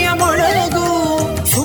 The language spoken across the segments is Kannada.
ಮೊಳಗು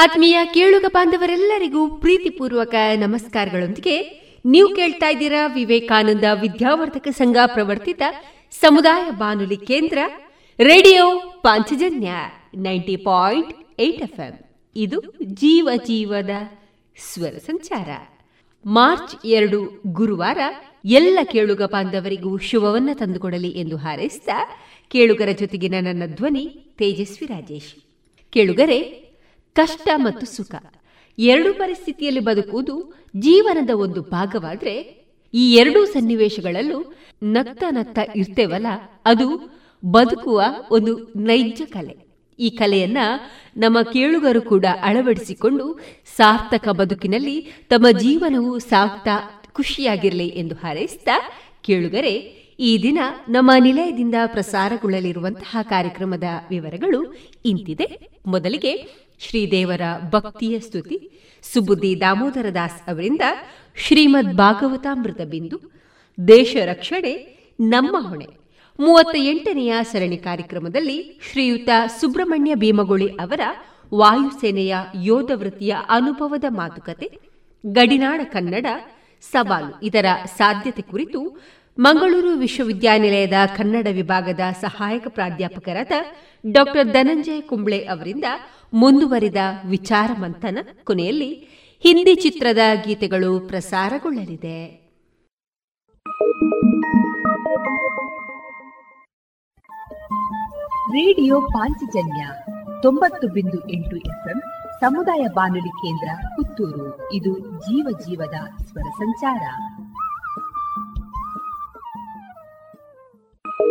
ಆತ್ಮೀಯ ಕೇಳುಗ ಬಾಂಧವರೆಲ್ಲರಿಗೂ ಪ್ರೀತಿಪೂರ್ವಕ ನಮಸ್ಕಾರಗಳೊಂದಿಗೆ ನೀವು ಕೇಳ್ತಾ ಇದ್ದೀರಾ ವಿವೇಕಾನಂದ ವಿದ್ಯಾವರ್ಧಕ ಸಂಘ ಪ್ರವರ್ತಿತ ಸಮುದಾಯ ಬಾನುಲಿ ಕೇಂದ್ರ, radio Panchajanya ninety point eight F M ಇದು ಜೀವ ಜೀವದ ಸ್ವರ ಸಂಚಾರ. ಮಾರ್ಚ್ ಎರಡು, ಗುರುವಾರ ಎಲ್ಲ ಕೇಳುಗ ಬಾಂಧವರಿಗೂ ಶುಭವನ್ನ ತಂದುಕೊಡಲಿ ಎಂದು ಹಾರೈಸಿದ ಕೇಳುಗರ ಜೊತೆಗಿನ ನನ್ನ ಧ್ವನಿ ತೇಜಸ್ವಿ ರಾಜೇಶ್. ಕೇಳುಗರೆ ಕಷ್ಟ ಮತ್ತು ಸುಖ. ಎರಡು ಪರಿಸ್ಥಿತಿಯಲ್ಲಿ ಬದುಕುವುದು ಜೀವನದ ಒಂದು ಭಾಗವಾದ್ರೆ ಈ ಎರಡೂ ಸನ್ನಿವೇಶಗಳಲ್ಲೂ ನಗ್ತ ನಗ್ತ ಇರ್ತೇವಲ್ಲ, ಅದು ಬದುಕುವ ಒಂದು ನೈಜ ಕಲೆ. ಈ ಕಲೆಯನ್ನ ನಮ್ಮ ಕೇಳುಗರು ಕೂಡ ಅಳವಡಿಸಿಕೊಂಡು ಸಾರ್ಥಕ ಬದುಕಿನಲ್ಲಿ ತಮ್ಮ ಜೀವನವು ಸಾಕ್ತಾ ಖುಷಿಯಾಗಿರಲಿ ಎಂದು ಹಾರೈಸಿದ ಕೇಳುಗರೆ, ಈ ದಿನ ನಮ್ಮ ನಿಲಯದಿಂದ ಪ್ರಸಾರಗೊಳ್ಳಲಿರುವಂತಹ ಕಾರ್ಯಕ್ರಮದ ವಿವರಗಳು ಇಂತಿದೆ. ಮೊದಲಿಗೆ ಶ್ರೀದೇವರ ಭಕ್ತಿಯ ಸ್ತುತಿ, ಸುಬುದ್ದಿ ದಾಮೋದರ ದಾಸ್ ಅವರಿಂದ ಶ್ರೀಮದ್ ಭಾಗವತಾಮೃತ ಬಿಂದು, ದೇಶ ರಕ್ಷಣೆ, ನಮ್ಮ ಹೊಣೆ. ಮೂವತ್ತ ಎಂಟನೆಯ ಸರಣಿ ಕಾರ್ಯಕ್ರಮದಲ್ಲಿ ಶ್ರೀಯುತ ಸುಬ್ರಹ್ಮಣ್ಯ ಭೀಮಗೊಳಿ ಅವರ ವಾಯುಸೇನೆಯ ಯೋಧ ವೃತ್ತಿಯ ಅನುಭವದ ಮಾತುಕತೆ, ಗಡಿನಾಡ ಕನ್ನಡ, ಸವಾಲು, ಇದರ ಸಾಧ್ಯತೆ ಕುರಿತು ಮಂಗಳೂರು ವಿಶ್ವವಿದ್ಯಾನಿಲಯದ ಕನ್ನಡ ವಿಭಾಗದ ಸಹಾಯಕ ಪ್ರಾಧ್ಯಾಪಕರಾದ ಡಾಕ್ಟರ್ ಧನಂಜಯ ಕುಂಬ್ಳೆ ಅವರಿಂದ ಮುಂದುವರಿದ ವಿಚಾರ ಮಂಥನ ಕೊನೆಯಲ್ಲಿ ಹಿಂದಿ ಚಿತ್ರದ ಗೀತೆಗಳು ಪ್ರಸಾರಗೊಳ್ಳಲಿದೆ. ರೇಡಿಯೋ ಪಾಂಚಜನ್ಯ ತೊಂಬತ್ತು ಬಿಂದು ಎಂಟು ಎಫ್ಎಂ ಸಮುದಾಯ ಬಾನುಲಿ ಕೇಂದ್ರ ಪುತ್ತೂರು. ಇದು ಜೀವ ಜೀವದ ಸ್ವರ ಸಂಚಾರ.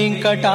वेङ्कटाचलविहारा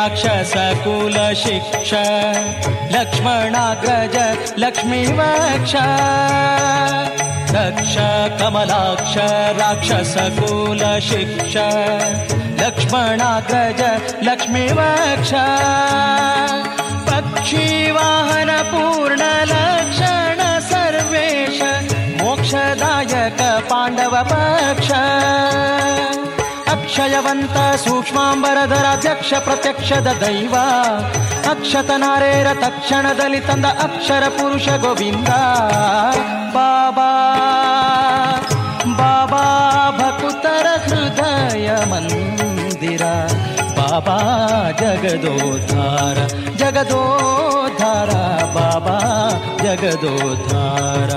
राक्षसकुलशिक्ष लक्ष्मणाग्रज लक्ष्मीवक्ष दक्ष कमलाक्ष राक्षसकुलशिक्ष लक्ष्मणाग्रज लक्ष्मीवक्ष पक्षीवाहनपूर्णलक्षण सर्वेश मोक्षदायक पाण्डवपक्ष ಅಕ್ಷಯವಂತ ಸೂಕ್ಷ್ಮಾಂಬರಧರಾಧ್ಯಕ್ಷ ಪ್ರತ್ಯಕ್ಷದ ದೈವ ಅಕ್ಷತನಾರೇರ ತಕ್ಷಣದಲ್ಲಿ ತಂದ ಅಕ್ಷರ ಪುರುಷ ಗೋವಿಂದ ಬಾಬಾ ಬಾಬಾ ಭಕುತರ ಹೃದಯ ಮಂದಿರ ಬಾಬಾ ಜಗದೋದ್ಧಾರ ಜಗದೋದ್ಧಾರ ಬಾಬಾ ಜಗದೋದ್ಧಾರ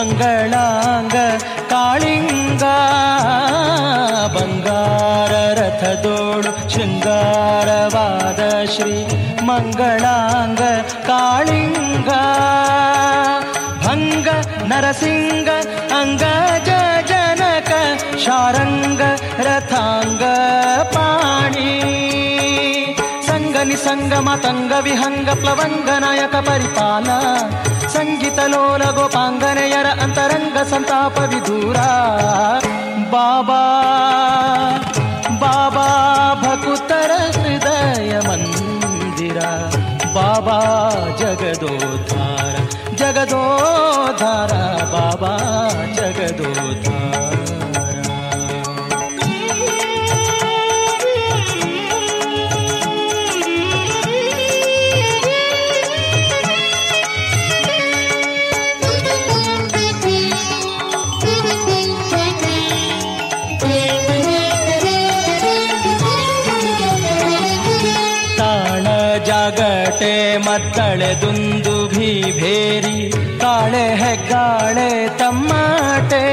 मङ्गलाङ्ग काळिङ्गार रथ दोड शृङ्गारवाद श्री मङ्गलाङ्ग कालिङ्ग भङ्ग नरसिंह अङ्गज जनक शारङ्ग रथाङ्ग సంగని సంగమ తంగ విహంగ ప్లవంగ నాయక పరిపాల. సంగీతలోల గోపాంగనయర అంతరంగ సంతాప విదూరా. బాబా బాబా భకుతర హృదయ మందిరా. బాబా జగదోధార జగదోధార బాబా జగదోధార ಜಾಗಟೆ ಮತ್ತಳೆ ದುಂದು ಭೀ ಭೇರಿ ಕಾಳೆ ಹೆಗ್ಗಾಳೆ ತಮ್ಮಟೆ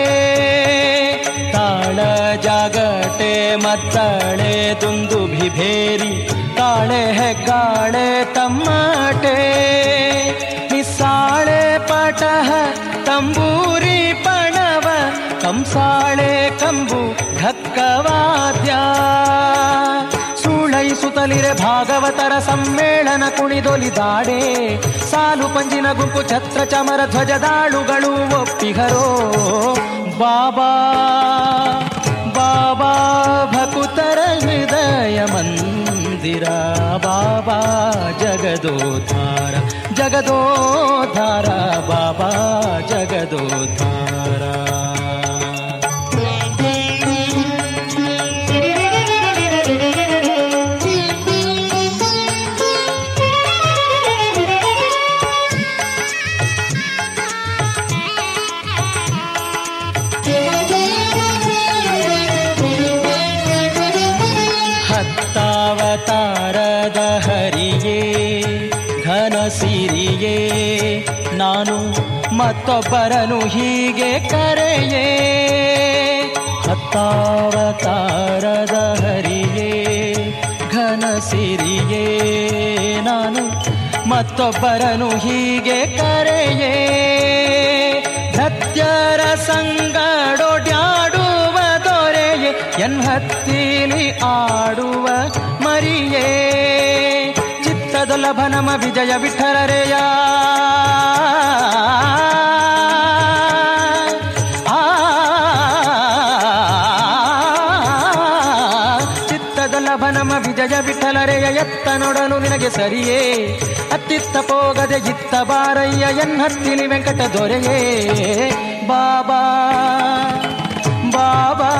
ತಾಳ ಜಾಗಟೆ ಮತ್ತಳೆ ದುಂದು ಭಿ ಭೇರಿ ಕಾಳೆ ಹೆಗ್ಗಾಳೆ ತಮ್ಮಟೆ ನಿಸ್ಸಾಳೆ ಪಟಹ ತಂಬೂರಿ ಪಣವ ಕಂಸಾಳೆ ಕಂಬು ಢಕ್ಕವಾದ್ಯ ಸುಳೈಸುತ್ತಲಿರೆ ಭಾಗವತರ ಸಮ್ಮೇಳನ ಕುಣಿದೊಲಿದಾಡೆ ಸಾಲು ಪಂಜಿನ ಗುಂಪು ಛತ್ರ ಚಮರ ಧ್ವಜದಾಳುಗಳು ಒಪ್ಪಿಗರೋ. ಬಾಬಾ ಬಾಬಾ ಭಕುತರ ಹೃದಯ ಮಂದಿರ. ಬಾಬಾ ಜಗದೋದ್ಧಾರ ಜಗದೋದ್ಧಾರ. ಬಾಬಾ ಜಗದೋಧಾರ ಮತ್ತೊಬ್ಬರನು ಹೀಗೆ ಕರೆಯೇ, ಹತ್ತಾವತಾರದ ಹರಿಯೇ, ಘನ ಸಿರಿಯೇ ನಾನು. ಮತ್ತೊಬ್ಬರನು ಹೀಗೆ ಕರೆಯೇ ಸತ್ಯರ ಸಂಗಡೊಡ್ಯಾಡುವ ದೊರೆಯೇ ಎನ್ಹತ್ತೀಲಿ ಆಡುವ ಮರಿಯೇ. ಚಿತ್ತದೊಲಭ ನಮ ವಿಜಯ ವಿಠಲರೆಯ. ವಿಜಯ ವಿಠಲರೆಯ ಎತ್ತ ನೋಡಲು ನಿನಗೆ ಸರಿಯೇ? ಅತ್ತಿತ್ತ ಪೋಗದೆ ಇತ್ತ ಬಾರಯ್ಯ ಎನ್ನತ್ತಿಲಿ ವೆಂಕಟ ದೊರೆಯೇ? ಬಾಬಾ ಬಾಬಾ,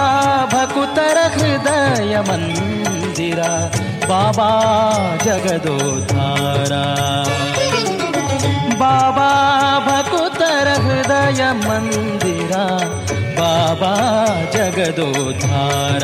ಭಕುತರ ಹೃದಯ ಮಂದಿರ, ಬಾಬಾ ಜಗದೋಧಾರ ಬಾಬಾ, ಭಕುತರ ಹೃದಯ ಮಂದಿರ, ಬಾಬಾ ಜಗದೋಧಾರ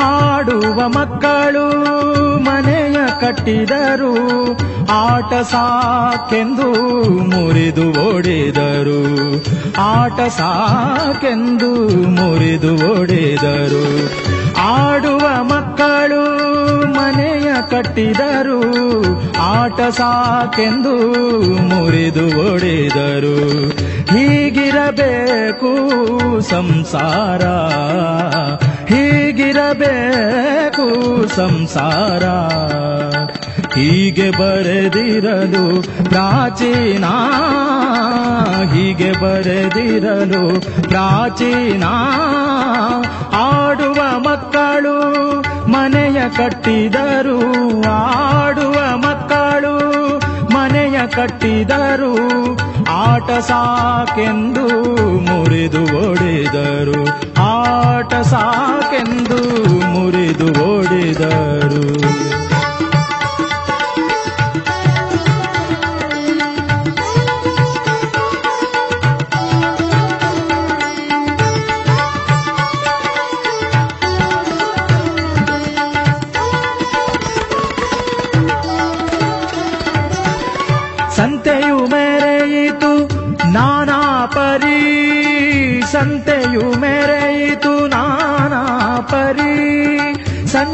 ಆಡುವ ಮಕ್ಕಳು ಮನೆಯ ಕಟ್ಟಿದರು, ಆಟ ಸಾಕೆಂದು ಮುರಿದು ಓಡಿದರು. ಆಟ ಸಾಕೆಂದು ಮುರಿದು ಓಡಿದರು. ಆಡುವ ಮಕ್ಕಳು ಮನೆಯ ಕಟ್ಟಿದರು, ಆಟ ಸಾಕೆಂದು ಮುರಿದು ಓಡಿದರು. ಹೀಗಿರಬೇಕು ಸಂಸಾರ. ಹೀಗಿರಬೇಕು ಸಂಸಾರ. ಹೀಗೆ ಬರೆದಿರಲು ಪ್ರಾಚೀನ, ಹೀಗೆ ಬರೆದಿರಲು ಪ್ರಾಚೀನ. ಆಡುವ ಮಕ್ಕಳು ಮನೆಯ ಕಟ್ಟಿದರು, ಆಡುವ ಮಕ್ಕಳು ಮನೆಯ ಕಟ್ಟಿದರು. ಆಟ ಸಾಕೆಂದು ಮುರಿದು ಒಡೆದರು. ಆಟ ಸಾಕೆಂದು ಮುರಿದು ಒಡೆದರು.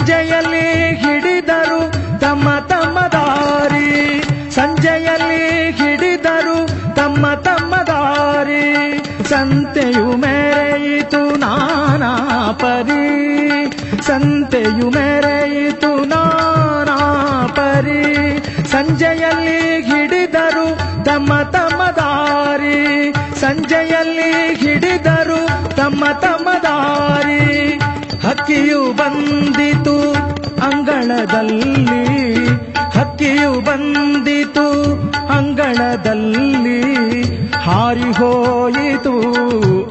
ಸಂಜೆಯಲ್ಲಿ ಹಿಡಿದರು ತಮ್ಮ ತಮ್ಮ ದಾರಿ. ಸಂಜೆಯಲ್ಲಿ ಹಿಡಿದರು ತಮ್ಮ ತಮ್ಮ ದಾರಿ. ಸಂತೆಯು ಮೆರೆಯಿತು ನಾನಾ ಪರಿ. ಸಂತೆಯು ಮೆರೆಯಿತು ನಾನಾ ಪರಿ. ಸಂಜೆಯಲ್ಲಿ ಹಿಡಿದರು ತಮ್ಮ ತಮ್ಮ ದಾರಿ. ಸಂಜೆಯಲ್ಲಿ ಹಿಡಿದರು ತಮ್ಮ ತಮ್ಮ ದಾರಿ. ಹಕ್ಕಿಯು ಬಂದಿತು ಅಂಗಳದಲ್ಲಿ ಹಕ್ಕಿಯು ಬಂದಿತು, ಅಂಗಳದಲ್ಲಿ ಹಾರಿ ಹೋಯಿತು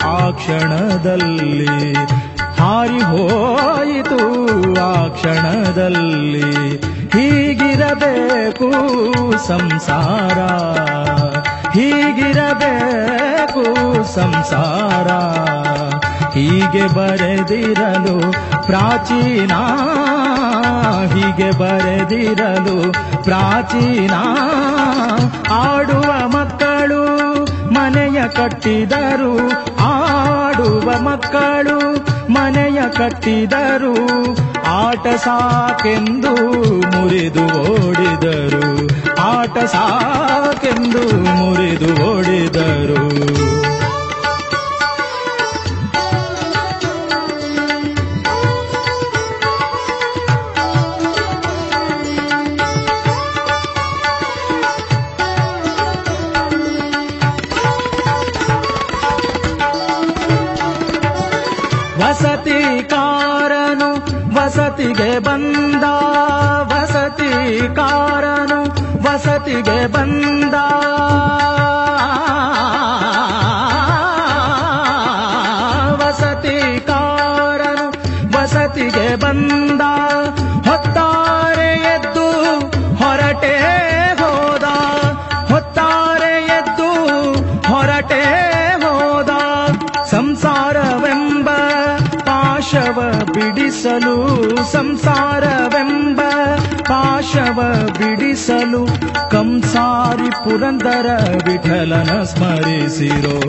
ಆ ಕ್ಷಣದಲ್ಲಿ. ಹಾರಿ ಹೋಯಿತು ಆ ಕ್ಷಣದಲ್ಲಿ. ಹೀಗಿರಬೇಕು ಸಂಸಾರ ಹೀಗಿರಬೇಕು ಸಂಸಾರ. ಹೀಗೆ ಬರೆದಿರಲು ಪ್ರಾಚೀನ, ಹೀಗೆ ಬರೆದಿರಲು ಪ್ರಾಚೀನ. ಆಡುವ ಮಕ್ಕಳು ಮನೆಯ ಕಟ್ಟಿದರು, ಆಡುವ ಮಕ್ಕಳು ಮನೆಯ ಕಟ್ಟಿದರು, ಆಟ ಸಾಕೆಂದು ಮುರಿದು ಓಡಿದರು, ಆಟ ಸಾಕೆಂದು ಮುರಿದು ಓಡಿದರು. ವಸತಿಗೆ ಬಂದ. ವಸತಿ ಕಾರನು ವಸತಿಗೆ ಬಂದ. ಹೊತ್ತಾರೆ ಎದ್ದು ಹೊರಟೆ ಹೋದ. ಹೊತ್ತಾರೆ ಎದ್ದು ಹೊರಟೆ ಹೋದ. ಸಂಸಾರವೆಂಬ ಪಾಶವ ಬಿಡಿಸಲು, ಸಂಸಾರವೆಂಬ ಪಾಶವ ಬಿಡಿಸಲು ಕಂಸಾರಿ ಪುರಂದರ ವಿಠಲನ ಸ್ಮರಿಸಿರೋ.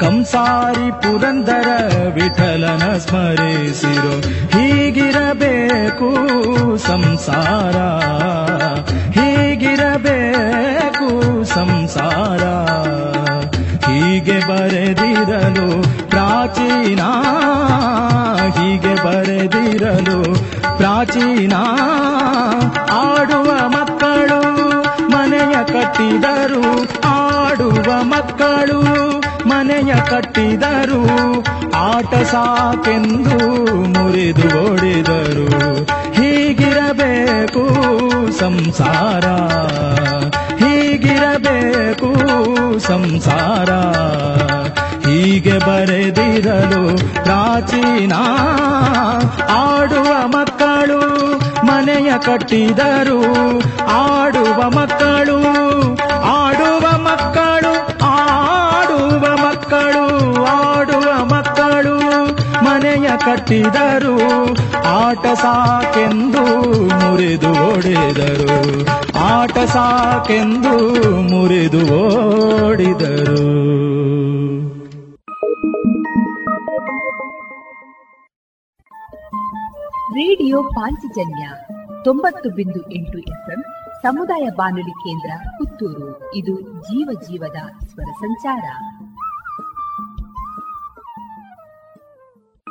ಕಂಸಾರಿ ಪುರಂದರ ವಿಠಲನ ಸ್ಮರಿಸಿರೋ. ಹೀಗಿರಬೇಕು ಸಂಸಾರ ಹೀಗಿರಬೇಕು ಸಂಸಾರ. ಹೀಗೆ ಬರೆದಿರಲು ಪ್ರಾಚೀನ, ಹೀಗೆ ಬರೆದಿರಲು ಪ್ರಾಚೀನ. ಆಡುವ ಮಕ್ಕಳು ಮನೆಯ ಕಟ್ಟಿದರು, ಆಟ ಸಾಕೆಂದು ಮುರಿದು ಓಡಿದರು. ಹೀಗಿರಬೇಕು ಸಂಸಾರ ಹೀಗಿರಬೇಕು ಸಂಸಾರ. ಹೀಗೆ ಬರೆದಿರಲು ಪ್ರಾಚೀನ ಆಡುವ ಮಕ್ಕಳು ಮನೆಯ ಕಟ್ಟಿದರು, ಆಡುವ ಮಕ್ಕಳು ಕಟ್ಟಿದರು ಆಟ ಸಾಕೆಂದು ಮುರಿದು ಓಡಿದರು. ಆಟ ಸಾಕೆಂದು ಮುರಿದು ಓಡಿದರು. ರೇಡಿಯೋ ಪಾಂಚಜನ್ಯ ತೊಂಬತ್ತು ಬಿಂದು ಎಂಟು ಎಫ್ಎಂ ಸಮುದಾಯ ಬಾನುಲಿ ಕೇಂದ್ರ ಪುತ್ತೂರು. ಇದು ಜೀವ ಜೀವದ ಸ್ವರ ಸಂಚಾರ.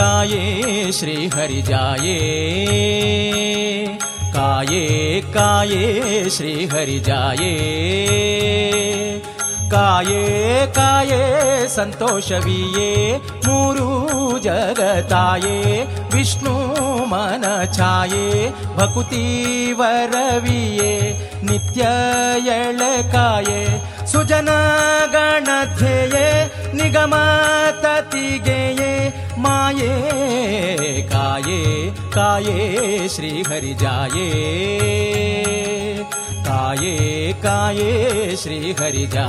काये श्रीहरिजाये काये काये श्रीहरिजाये काये काये सन्तोषवीये नूरू जगतायै विष्णुमनछाये भकुतीवरविये नित्ययळकाये सुजनागणध्येये निगमततिगेये माये काये काये श्रीहरिजाये। काये काये श्रीहरिजाये।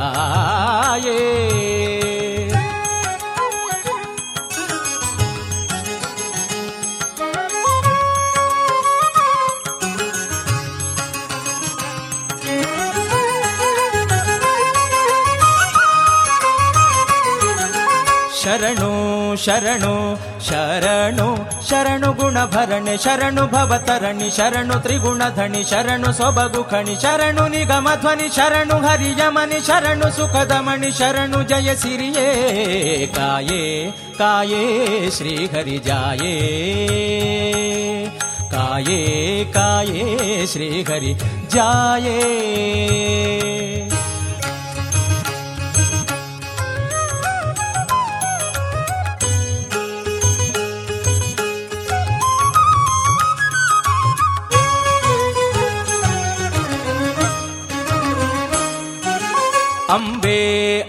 शरणो ಶರಣು ಶರಣು ಶರಣು ಶರಣು ಗುಣಭರಣೆ ಶರಣು ಭವತರಣಿ ಶರಣು ತ್ರಿಗುಣಧಣಿ ಶರಣು ಸೊಬಗು ಖಣಿ ಶರಣು ನಿಗಮ ಧ್ವನಿ ಶರಣು ಹರಿಯಮನಿ ಶರಣು ಸುಖದಮಣಿ ಶರಣು ಜಯ ಸಿರಿಯೇ ಕಾಯೇ ಕಾಯೇ ಶ್ರೀ ಹರಿ ಜಾಯೇ ಕಾಯೇ ಕಾಯೇ ಶ್ರೀ ಹರಿ ಜಾಯೇ ಅಂಬೆ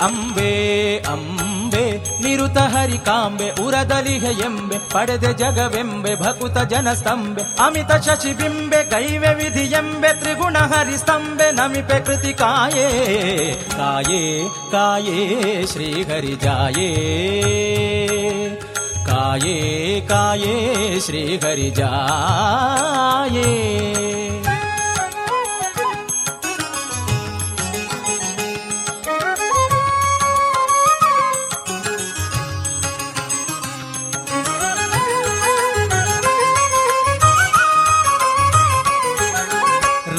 ಅಂಬೆ ಅಂಬೆ ನಿರುತ ಹರಿಕಾಂಬೆ ಉರದಲಿಹ ಎಂಬೆ ಪಡೆದೆ ಜಗವೆಂಬೆ ಭಕುತ ಜನಸ್ತಂಬೆ ಅಮಿತ ಶಶಿಬಿಂಬೆ ಕೈವೆ ವಿಧಿ ಎಂಬೆ ತ್ರಿಗುಣ ಹರಿಸ್ತಂಬೆ ನಮಿಪೆ ಕೃತಿ ಕಾಯೇ ಕಾಯೇ ಕಾಯೇ ಶ್ರೀ ಹರಿ ಜಾಯೇ ಕಾಯೇ ಕಾಯೇ ಶ್ರೀ ಹರಿ ಜಾಯೇ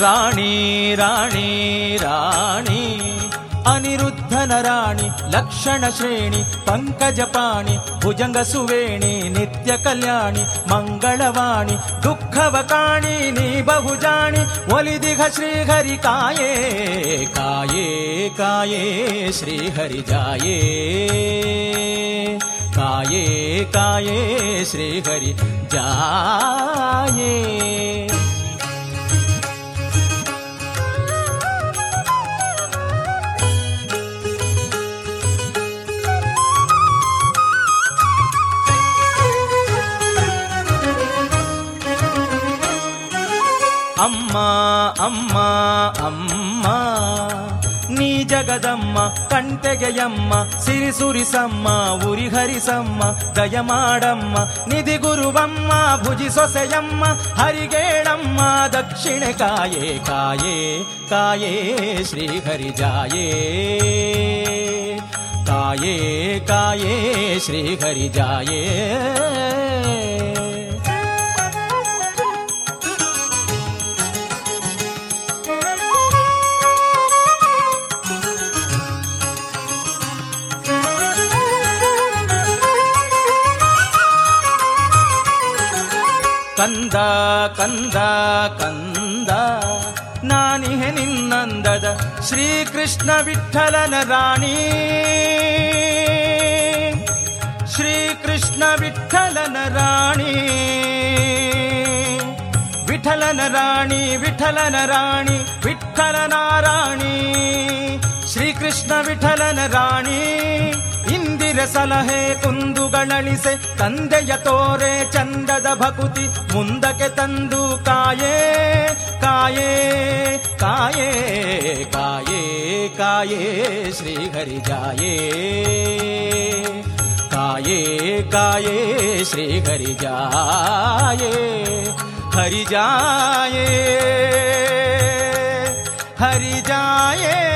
राणी राणी राणी। अनिरुद्धनराणि लक्षणश्रेणि पङ्कजपाणि भुजङ्गसुवेणि नित्यकल्याणि मङ्गलवाणि दुःखवकाणि बहुजाणि वलिदिघ श्रीहरिकाये काये काये श्रीहरि जाये। काये काये श्रीहरि जाये। ಅಮ್ಮ ಅಮ್ಮ ಅಮ್ಮ. ನೀ ಜಗದಮ್ಮ, ಕಂಟೆಗೆಯಮ್ಮ, ಸಿರಿ ಸುರಿಸಮ್ಮ, ಉರಿ ಹರಿಸಮ್ಮ, ದಯ ಮಾಡಮ್ಮ. ನಿಧಿ ಗುರುವಮ್ಮ, ಭುಜಿ ಸೊಸೆಯಮ್ಮ, ಹರಿಗೇಳಮ್ಮ, ದಕ್ಷಿಣೆ ಕಾಯೇ ಕಾಯೇ ಕಾಯೇ ಶ್ರೀ ಹರಿ ಜಾಯೇ. ಕಾಯೇ ಕಾಯೇ ಶ್ರೀ ಹರಿ ಜಾಯೇ. ಕಂದ ಕಂದ ಕಂದ. ನಾನಿಹೆ ನಿನ್ನಂದದ ಶ್ರೀಕೃಷ್ಣ ವಿಠಲನ ರಾಣಿ. ಶ್ರೀಕೃಷ್ಣ ವಿಠಲನ ರಾಣಿ. ವಿಠಲನ ರಾಣಿ ವಿಠಲನ ರಾಣಿ ವಿಠಲನ ರಾಣಿ ಶ್ರೀಕೃಷ್ಣ ವಿಠಲನ ರಾಣಿ. ಸಲಹೆ ಕುಂದುಗಳಳಿಸೆ ತಂದೆಯ ತೋರೆ ಚಂದದ ಭಕುತಿ, ಮುಂದಕ್ಕೆ ತಂದು ಕಾಯೇ ಕಾಯೇ ಕಾಯೇ ಕಾಯೇ ಕಾಯೇ, ಶ್ರೀಹರಿ ಜಾಯೇ. ಕಾಯೇ ಕಾಯೇ, ಶ್ರೀಹರಿ ಜಾಯೇ. ಹರಿ ಜಾಯೇ. ಹರಿ ಜಾಯೇ.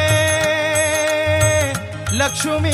ಲಕ್ಷ್ಮೀ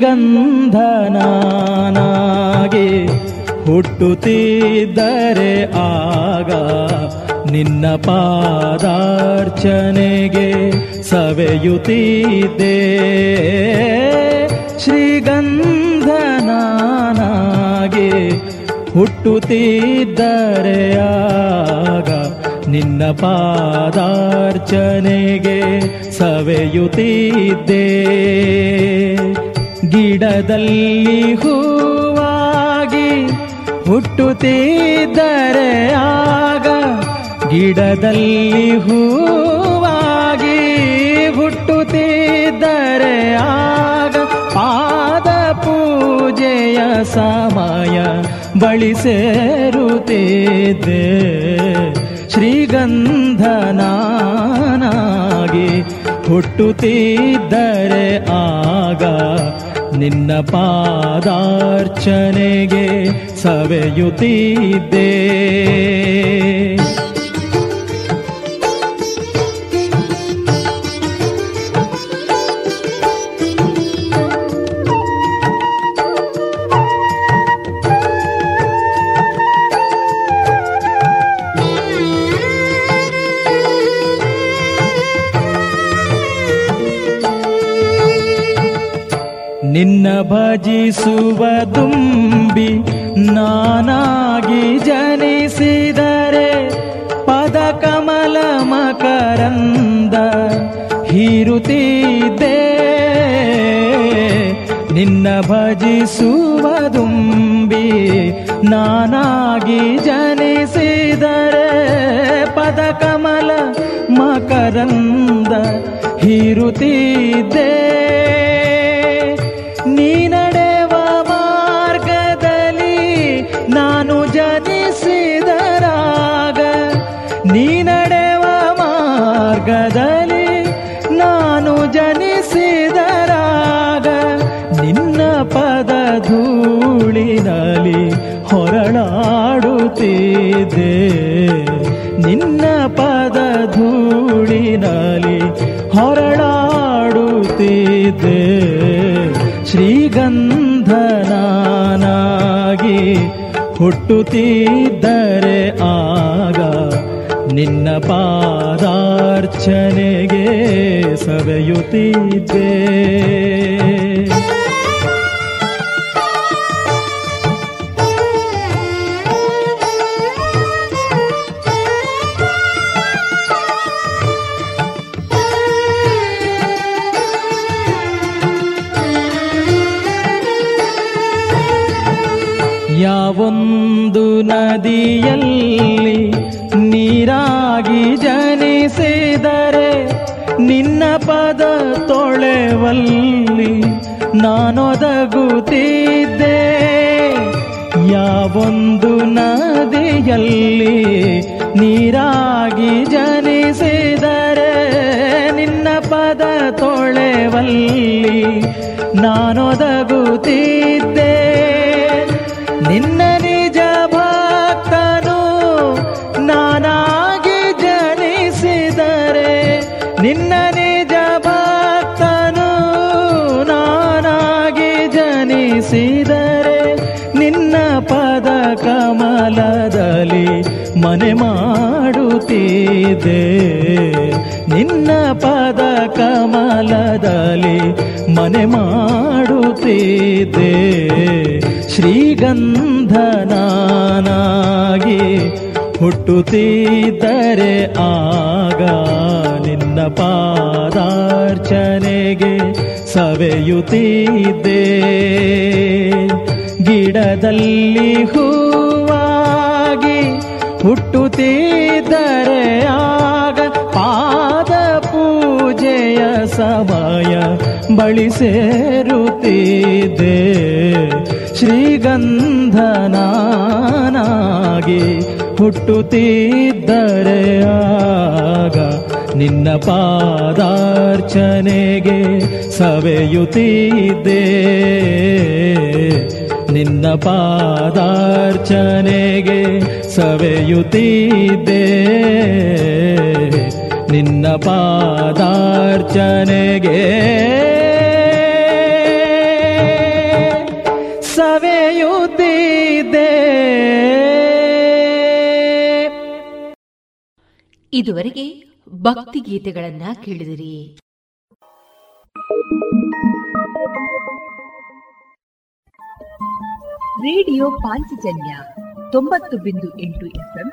ಶ್ರೀಗಂಧನಾಗಿ ಹುಟ್ಟುತ್ತಿದ್ದರೆ ಆಗ ನಿನ್ನ ಪಾದಾರ್ಚನೆಗೆ ಸವೆಯುತ್ತಿದ್ದೆ. ಶ್ರೀಗಂಧನಾನಾಗಿ ಹುಟ್ಟುತ್ತಿದ್ದರೆ ಆಗ ನಿನ್ನ ಪಾದಾರ್ಚನೆಗೆ ಸವೆಯುತ್ತಿದ್ದೆ. ಗಿಡದಲ್ಲಿ ಹೂವಾಗಿ ಹುಟ್ಟುತ್ತಿದ್ದರೆ ಆಗ ಗಿಡದಲ್ಲಿ ಹೂವಾಗಿ ಹುಟ್ಟುತ್ತಿದ್ದರೆ ಆಗ ಪಾದ ಪೂಜೆಯ ಸಮಯ ಬಳಿ ಸೇರುತ್ತಿದ್ದೆ. ಶ್ರೀಗಂಧನಾಗಿ ಹುಟ್ಟುತ್ತಿದ್ದರೆ ಆಗ ನಿನ್ನ ಪಾದಾರ್ಚನೆಗೆ ಸವೆಯುತ್ತಿದ್ದೆ. ಹೀರುತ್ತಿದ್ದೆ ನಿನ್ನ ಭಜಿಸುವ ದುಂಬಿ ನಾನಾಗಿ ಜನಿಸಿದರೆ ಪದ ಕಮಲ ಮಕರಂದ ಹೀರುತ್ತಿದ್ದೆ. ನೀ ನಡೆವ ಮಾರ್ಗದಲ್ಲಿ ನಾನು ಜನಿಸಿದರಾಗ ನೀ ನಡೆವ ಹೊರಳಾಡುತ್ತಿದ್ದೆ ಶ್ರೀಗಂಧನಾಗಿ ಹುಟ್ಟುತ್ತಿದ್ದರೆ ಆಗ ನಿನ್ನ ಪಾದಾರ್ಚನೆಗೆ ಸವೆಯುತ್ತಿದ್ದೆ. ನೀರಾಗಿ ಜನಿಸಿದರೆ ನಿನ್ನ ಪದ ತೊಳೆವಲ್ಲಿ ನಾನೊದಗುತ್ತಿದ್ದೆ ನಿನ್ನ ನಿಜ ಭಕ್ತನು ನಾನಾಗಿ ಜನಿಸಿದರೆ ನಿನ್ನ ನಿಜ ಭಕ್ತನು ನಾನಾಗಿ ಜನಿಸಿದರೆ ನಿನ್ನ ಪದ ಕಮಲದಲ್ಲಿ ಮನೆ ಮಾಡುತ್ತಿದ್ದೆ ನಿನ್ನ ಪದ ಕಮಲದಲ್ಲಿ ಮನೆ ಮಾಡುತ್ತಿದೆ ಶ್ರೀಗಂಧನಾಗಿ ಹುಟ್ಟುತ್ತಿದ್ದರೆ ಆಗ ನಿನ್ನ ಪಾದಾರ್ಚನೆಗೆ ಸವೆಯುತ್ತಿದ್ದೆ. ಗಿಡದಲ್ಲಿ ಹೂವಾಗಿ ಸಮಯ ಬಳಿ ಸೇರುತ್ತಿದೆ. ಶ್ರೀಗಂಧನಾಗಿ ಹುಟ್ಟುತ್ತಿದ್ದರೆ ಆಗ ನಿನ್ನ ಪಾದಾರ್ಚನೆಗೆ ಸವೆಯುತ್ತಿದ್ದೆ. ನಿನ್ನ ಪಾದಾರ್ಚನೆಗೆ ಸವೆಯುತ್ತಿದ್ದೆ. ನಿನ್ನ ಪಾದಾರ್ಚನೆಗೆ. ಸವೆಯುತ್ತಿದೆ ಇದುವರೆಗೆ ಭಕ್ತಿ ಗೀತೆಗಳನ್ನ ಕೇಳಿದಿರಿ. ರೇಡಿಯೋ ಪಾಂಚಜನ್ಯ ತೊಂಬತ್ತು ಬಿಂದು ಎಂಟು ಎಫ್ಎಂ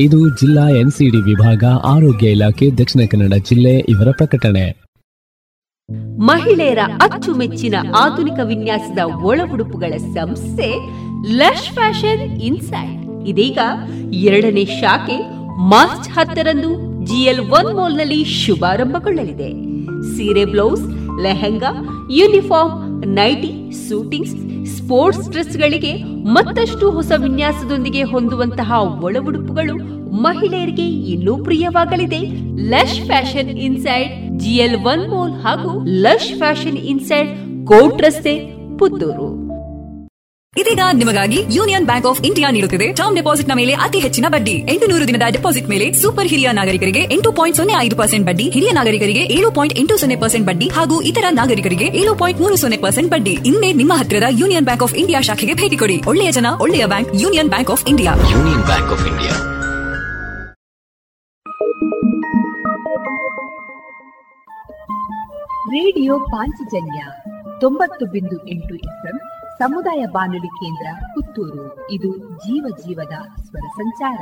ಇದು ಜಿಲ್ಲಾ ಎನ್ಸಿಡಿ ವಿಭಾಗ, ಆರೋಗ್ಯ ಇಲಾಖೆ, ದಕ್ಷಿಣ ಕನ್ನಡ ಜಿಲ್ಲೆ ಇವರ ಪ್ರಕಟಣೆ. ಮಹಿಳೆಯರ ಅಚ್ಚುಮೆಚ್ಚಿನ ಆಧುನಿಕ ವಿನ್ಯಾಸದ ಒಳ ಉಡುಪುಗಳ ಸಂಸ್ಥೆ ಲಶ್ ಫ್ಯಾಷನ್ ಇನ್ಸೈಡ್ ಇದೀಗ ಎರಡನೇ ಶಾಖೆ ಮಾರ್ಚ್ ಹತ್ತರಂದು ಜಿಎಲ್ ಒನ್ ಮಾಲ್ನಲ್ಲಿ ಶುಭಾರಂಭಗೊಳ್ಳಲಿದೆ. ಸೀರೆ blouse lehenga, uniform, nighty, suitings, sports ಡ್ರೆಸ್ಗಳಿಗೆ ಮತ್ತಷ್ಟು ಹೊಸ ವಿನ್ಯಾಸದೊಂದಿಗೆ ಹೊಂದುವಂತಹ ಒಳ ಉಡುಪುಗಳು ಮಹಿಳೆಯರಿಗೆ ಇನ್ನೂ ಪ್ರಿಯವಾಗಲಿದೆ. Lush Fashion Inside, GL One mall ಹಾಗೂ ಲಶ್ ಫ್ಯಾಷನ್ ಇನ್ಸೈಡ್ ಕೋಟ್ ರಸ್ತೆ, ಪುತ್ತೂರು. ಇದೀಗ ನಿಮಗಾಗಿ ಯೂನಿಯನ್ ಬ್ಯಾಂಕ್ ಆಫ್ ಇಂಡಿಯಾ ನೀಡುತ್ತಿದೆ. ಟರ್ಮ್ ಡೆಪಾಸಿಟ್ನ ಮೇಲೆ ಅತಿ ಹೆಚ್ಚಿನ ಬಡ್ಡಿ. ಎಂಟು ನೂರು ದಿನದ ಡೆಪಾಸಿಟ್ ಮೇಲೆ ಸೂಪರ್ ಹಿರಿಯ ನಾಗರಿಕರಿಗೆ ಎಂಟು ಪಾಯಿಂಟ್ ಸೊನ್ನೆ ಐದು ಪರ್ಸೆಂಟ್ ಬಡ್ಡಿ ಹಿರಿಯ ನಾಗರಿಕರಿಗೆ ಏಳು ಪಾಯಿಂಟ್ ಎಂಟು ಸೊನ್ನೆ ಪರ್ಸೆಂಟ್ ಬಡ್ಡಿ ಹಾಗೂ ಇತರ ನಾಗರಿಕರಿಗೆ ಏಳು ಪಾಯಿಂಟ್ ಮೂರು ಸೊನ್ನೆ ಪರ್ಸೆಂಟ್ ಬಡ್ಡಿ. ಇನ್ನೇ ನಿಮ್ಮ ಹತ್ತಿರದ ಯೂನಿಯನ್ ಬ್ಯಾಂಕ್ ಆಫ್ ಇಂಡಿಯಾ ಶಾಖೆಗೆ ಭೇಟಿ ಕೊಡಿ. ಒಳ್ಳೆಯ ಜನ ಒಳ್ಳೆಯ bank Union Bank of India. Union Bank of India. Radio Panchajanya ತೊಂಬತ್ತು ಬಿಂದು ಎಂಟು ಎಫ್ಎಂ ಸಮುದಾಯ ಬಾನುಲಿ ಕೇಂದ್ರ ಪುತ್ತೂರು. ಇದು ಜೀವ ಜೀವದ ಸ್ವರ ಸಂಚಾರ.